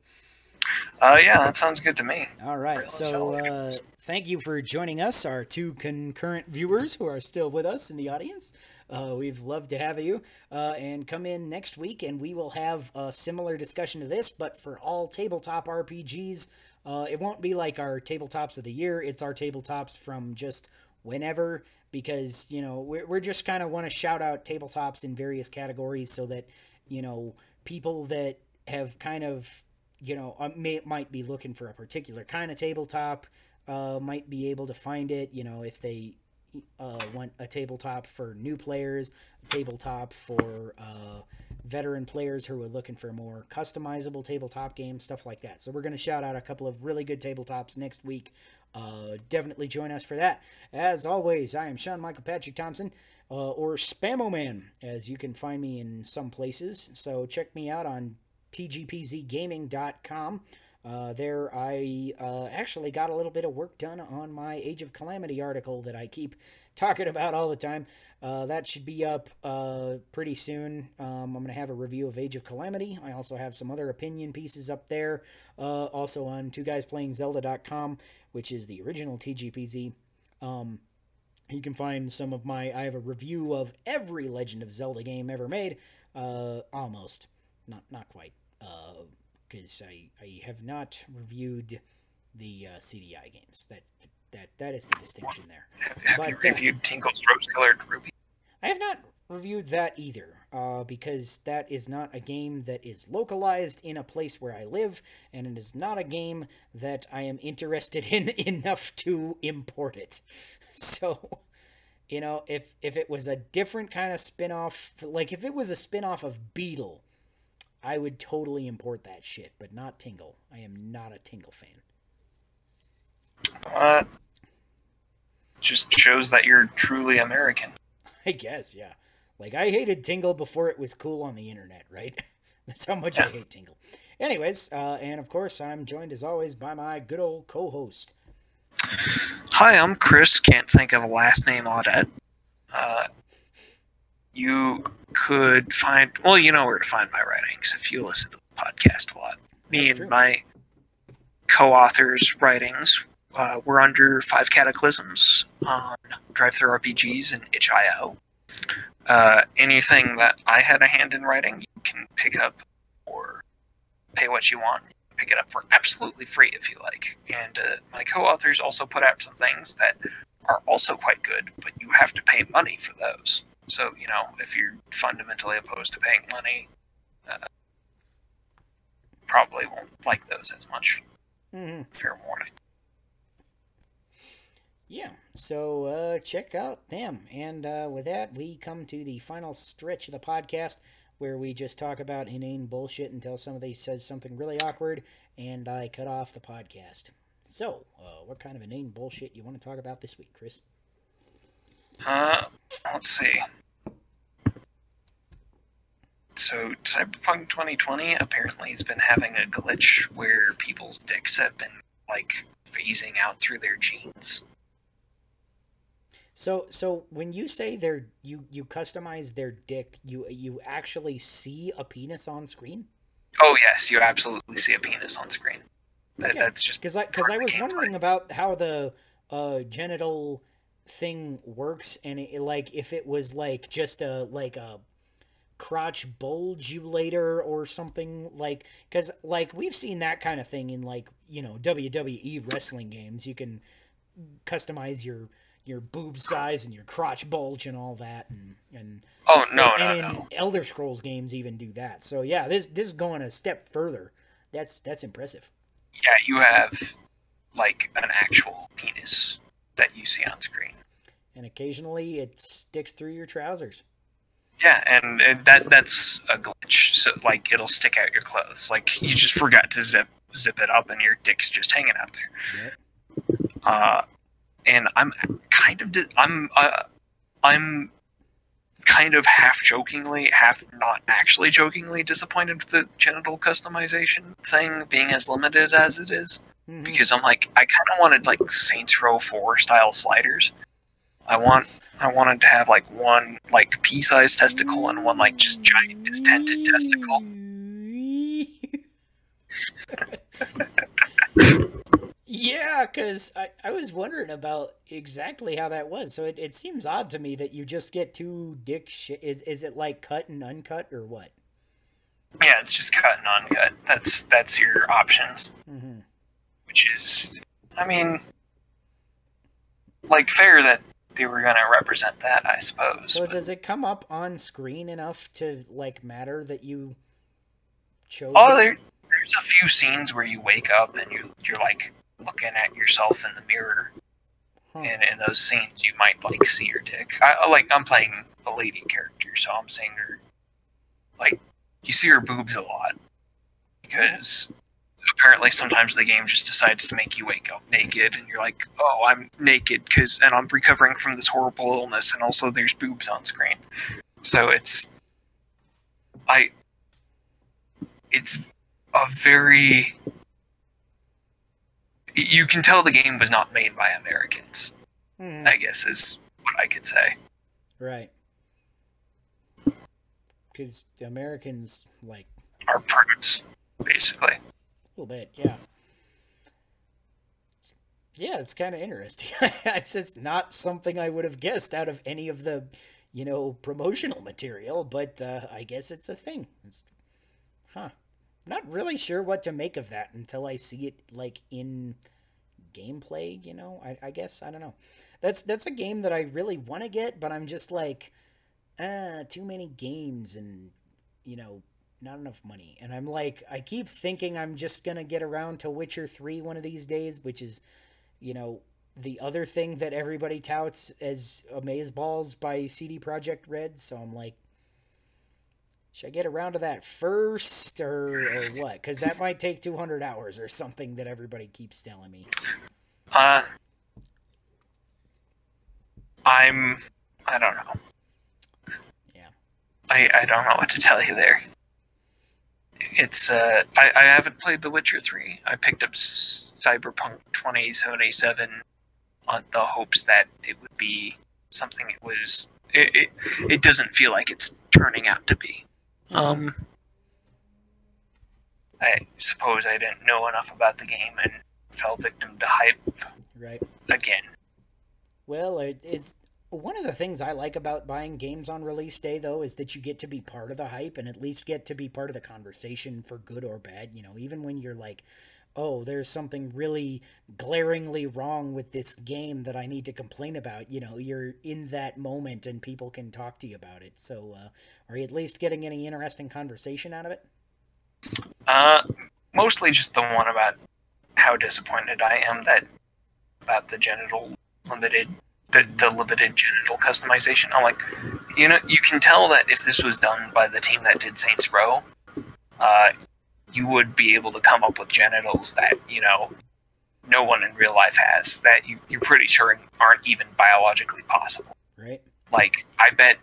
Uh, yeah, that sounds good to me. All right. So, uh, thank you for joining us, our two concurrent viewers who are still with us in the audience. Uh, we've loved to have you. Uh, and come in next week, and we will have a similar discussion to this, but for all tabletop RPGs. Uh, it won't be like our tabletops of the year. It's our tabletops from just whenever, because, you know, we're, we're just kind of want to shout out tabletops in various categories so that, you know, people that have kind of you know, uh, may, might be looking for a particular kind of tabletop, uh, might be able to find it. You know, if they uh, want a tabletop for new players, a tabletop for uh, veteran players who are looking for more customizable tabletop game, stuff like that. So we're going to shout out a couple of really good tabletops next week. Uh, definitely join us for that. As always, I am Sean Michael Patrick Thompson. Uh, or Spamo Man, as you can find me in some places. So check me out on tgpzgaming.com. Uh, there, I uh, actually got a little bit of work done on my Age of Calamity article that I keep [laughs] talking about all the time. Uh, that should be up uh, pretty soon. Um, I'm going to have a review of Age of Calamity. I also have some other opinion pieces up there. Uh, also on two guys playing Zelda.com, which is the original TGPZ. Um, you can find some of my. I have a review of every Legend of Zelda game ever made. Uh, almost, not not quite because I, I have not reviewed the uh, CDI games. That that that is the distinction there. Have But, you uh, reviewed Tingle's Rose-Colored Ruby? I have not reviewed that either, uh, because that is not a game that is localized in a place where I live, and it is not a game that I am interested [laughs] in enough to import it. [laughs] So, you know, if if it was a different kind of spin-off, like if it was a spin-off of Beedle, I would totally import that shit, but not Tingle. I am not a Tingle fan. Uh, just shows that you're truly American. [laughs] I guess, yeah. Like I hated Tingle before it was cool on the internet, right? [laughs] That's how much I hate Tingle. Anyways, uh, and of course, I'm joined as always by my good old co-host. Hi, I'm Chris. Can't think of a last name Audette. Uh, you could find, well, you know where to find my writings if you listen to the podcast a lot. Me That's and true. my co authors' writings uh, were under Five Cataclysms on DriveThruRPGs and itch.io. Uh, anything that I had a hand in writing, you can pick up or pay what you want you pick it up for absolutely free if you like. And uh, my co-authors also put out some things that are also quite good, but you have to pay money for those. So you know, if you're fundamentally opposed to paying money, uh, probably won't like those as much. hmm Fair warning. Yeah, so uh, check out them. And uh, with that, we come to the final stretch of the podcast where we just talk about inane bullshit until somebody says something really awkward and I cut off the podcast. So, uh, what kind of inane bullshit you want to talk about this week, Chris? Uh, let's see. So Cyberpunk 2020 apparently has been having a glitch where people's dicks have been like phasing out through their jeans. So, so when you say they're you you customize their dick, you you actually see a penis on screen? Oh yes, you absolutely see a penis on screen. That, Okay. That's just Because I because I was wondering about how the uh, genital thing works, and it, like if it was like just a like a crotch bulge bulgulator or something like because like we've seen that kind of thing in like you know WWE wrestling games. You can customize your your boob size and your crotch bulge and all that, and and oh no no and in no. Elder Scrolls games even do that. So yeah, this this is going a step further. That's that's impressive. Yeah, you have like an actual penis that you see on screen. And occasionally it sticks through your trousers. Yeah, and that that's a glitch. So like it'll stick out your clothes. Like you just forgot to zip zip it up, and your dick's just hanging out there. Yep. Uh, and I'm kind of I'm uh, I'm kind of half jokingly, half not actually jokingly disappointed with the genital customization thing being as limited as it is Mhm. because I'm like I kind of wanted like Saints Row 4 style sliders. I want I wanted to have like one like pea-sized testicle and one like just giant distended testicle. yeah, because I, I was wondering about exactly how that was. So it, it seems odd to me that you just get two dick shit. Is, is it like cut and uncut or what? Yeah, it's just cut and uncut. That's that's your options. Mm-hmm. Which is, I mean, like fair that they were gonna represent that, I suppose. So but- does it come up on screen enough to like matter that you chose? Oh, there, there's a few scenes where you wake up and you you're like looking at yourself in the mirror, Huh. and in those scenes you might like see your dick. I I- like I'm playing a lady character, so I'm seeing her. Like you see her boobs a lot because apparently sometimes the game just decides to make you wake up naked, and you're like, oh, I'm naked because and I'm recovering from this horrible illness, and also there's boobs on screen. So it's I it's a very you can tell the game was not made by Americans. Mhm. I guess is what I could say. Right. Because the Americans like Are prudes, basically. Little bit, yeah. Yeah, it's kind of interesting. [laughs] it's, it's not something I would have guessed out of any of the, you know, promotional material, but uh, I guess it's a thing. It's, huh. Not really sure what to make of that until I see it like in gameplay. You know, I, I guess I don't know. That's that's a game that I really want to get, but I'm just like, ah, too many games and you know not enough money. And I'm like, I keep thinking I'm just gonna get around to Witcher three one of these days, which is, you know, the other thing that everybody touts as Amaze Balls by CD Projekt Red. So I'm like, should I get around to that first or, or what? Because that might take 200 hours or something that everybody keeps telling me. Uh, I'm. I don't know. Yeah. I I don't know what to tell you there. It's uh, I I haven't played The Witcher three. I picked up Cyberpunk twenty seventy seven on the hopes that it would be something it was. It, it it doesn't feel like it's turning out to be. Um. I suppose I didn't know enough about the game and fell victim to hype Right. again. Well, it, it's one of the things I like about buying games on release day, though, is that you get to be part of the hype and at least get to be part of the conversation for good or bad. You know, even when you're like, oh, there's something really glaringly wrong with this game that I need to complain about, you know, you're in that moment and people can talk to you about it. So, uh, are you at least getting any interesting conversation out of it? Uh, mostly just the one about how disappointed I am that about the genital limited, the, the limited genital customization. I'm like, you know, you can tell that if this was done by the team that did Saints Row, uh, you would be able to come up with genitals that you know no one in real life has that you, you're pretty sure aren't even biologically possible. Right? Like, I bet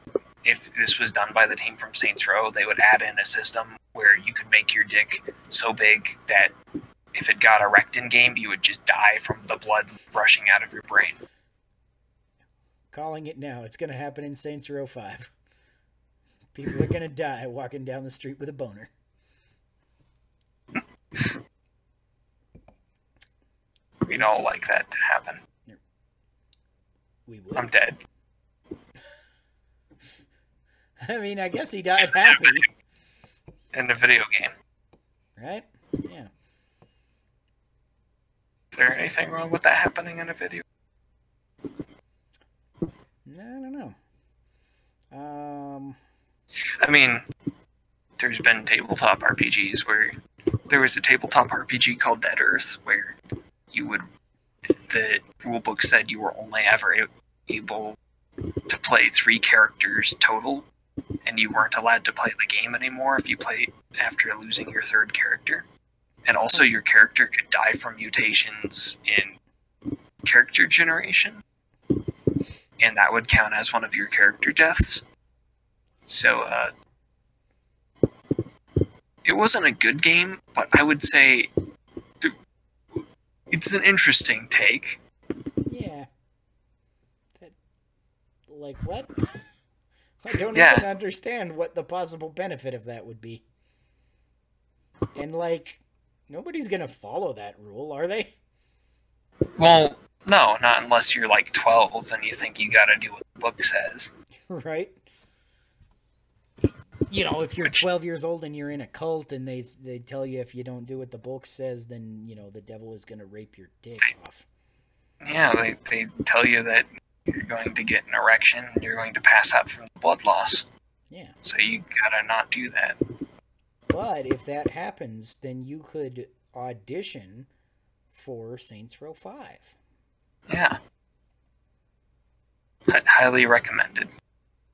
if this was done by the team from Saints Row, they would add in a system where you could make your dick so big that if it got erect in game, you would just die from the blood rushing out of your brain. Calling it now. It's going to happen in Saints Row 5. People are going to die walking down the street with a boner. We don't like that to happen. We would. I'm dead. [laughs] I mean, I guess he died happy, In a video game. right? Yeah. Is there anything wrong with that happening in a video? I don't know. Um, I mean, there's been tabletop RPGs where there was a tabletop RPG called Dead Earth where you would the rulebook said you were only ever able to play three characters total, and you weren't allowed to play the game anymore if you played after losing your third character. And also, your character could die from mutations in character generation, and that would count as one of your character deaths. So, uh, it wasn't a good game, but I would say th- it's an interesting take. yeah. That, like what? [laughs] I don't Yeah. even understand what the possible benefit of that would be. And like, Nobody's gonna follow that rule, are they? Well, no, not unless you're like 12 and you think you gotta do what the book says. [laughs] right? You know, if you're 12 years old and you're in a cult and they they tell you if you don't do what the book says, then you know the devil is gonna rape your dick off. Yeah, they, they tell you that you're going to get an erection and you're going to pass out from blood loss. Yeah, So you gotta not do that. but if that happens, then you could audition for Saints Row 5. Yeah. Hi- highly recommended.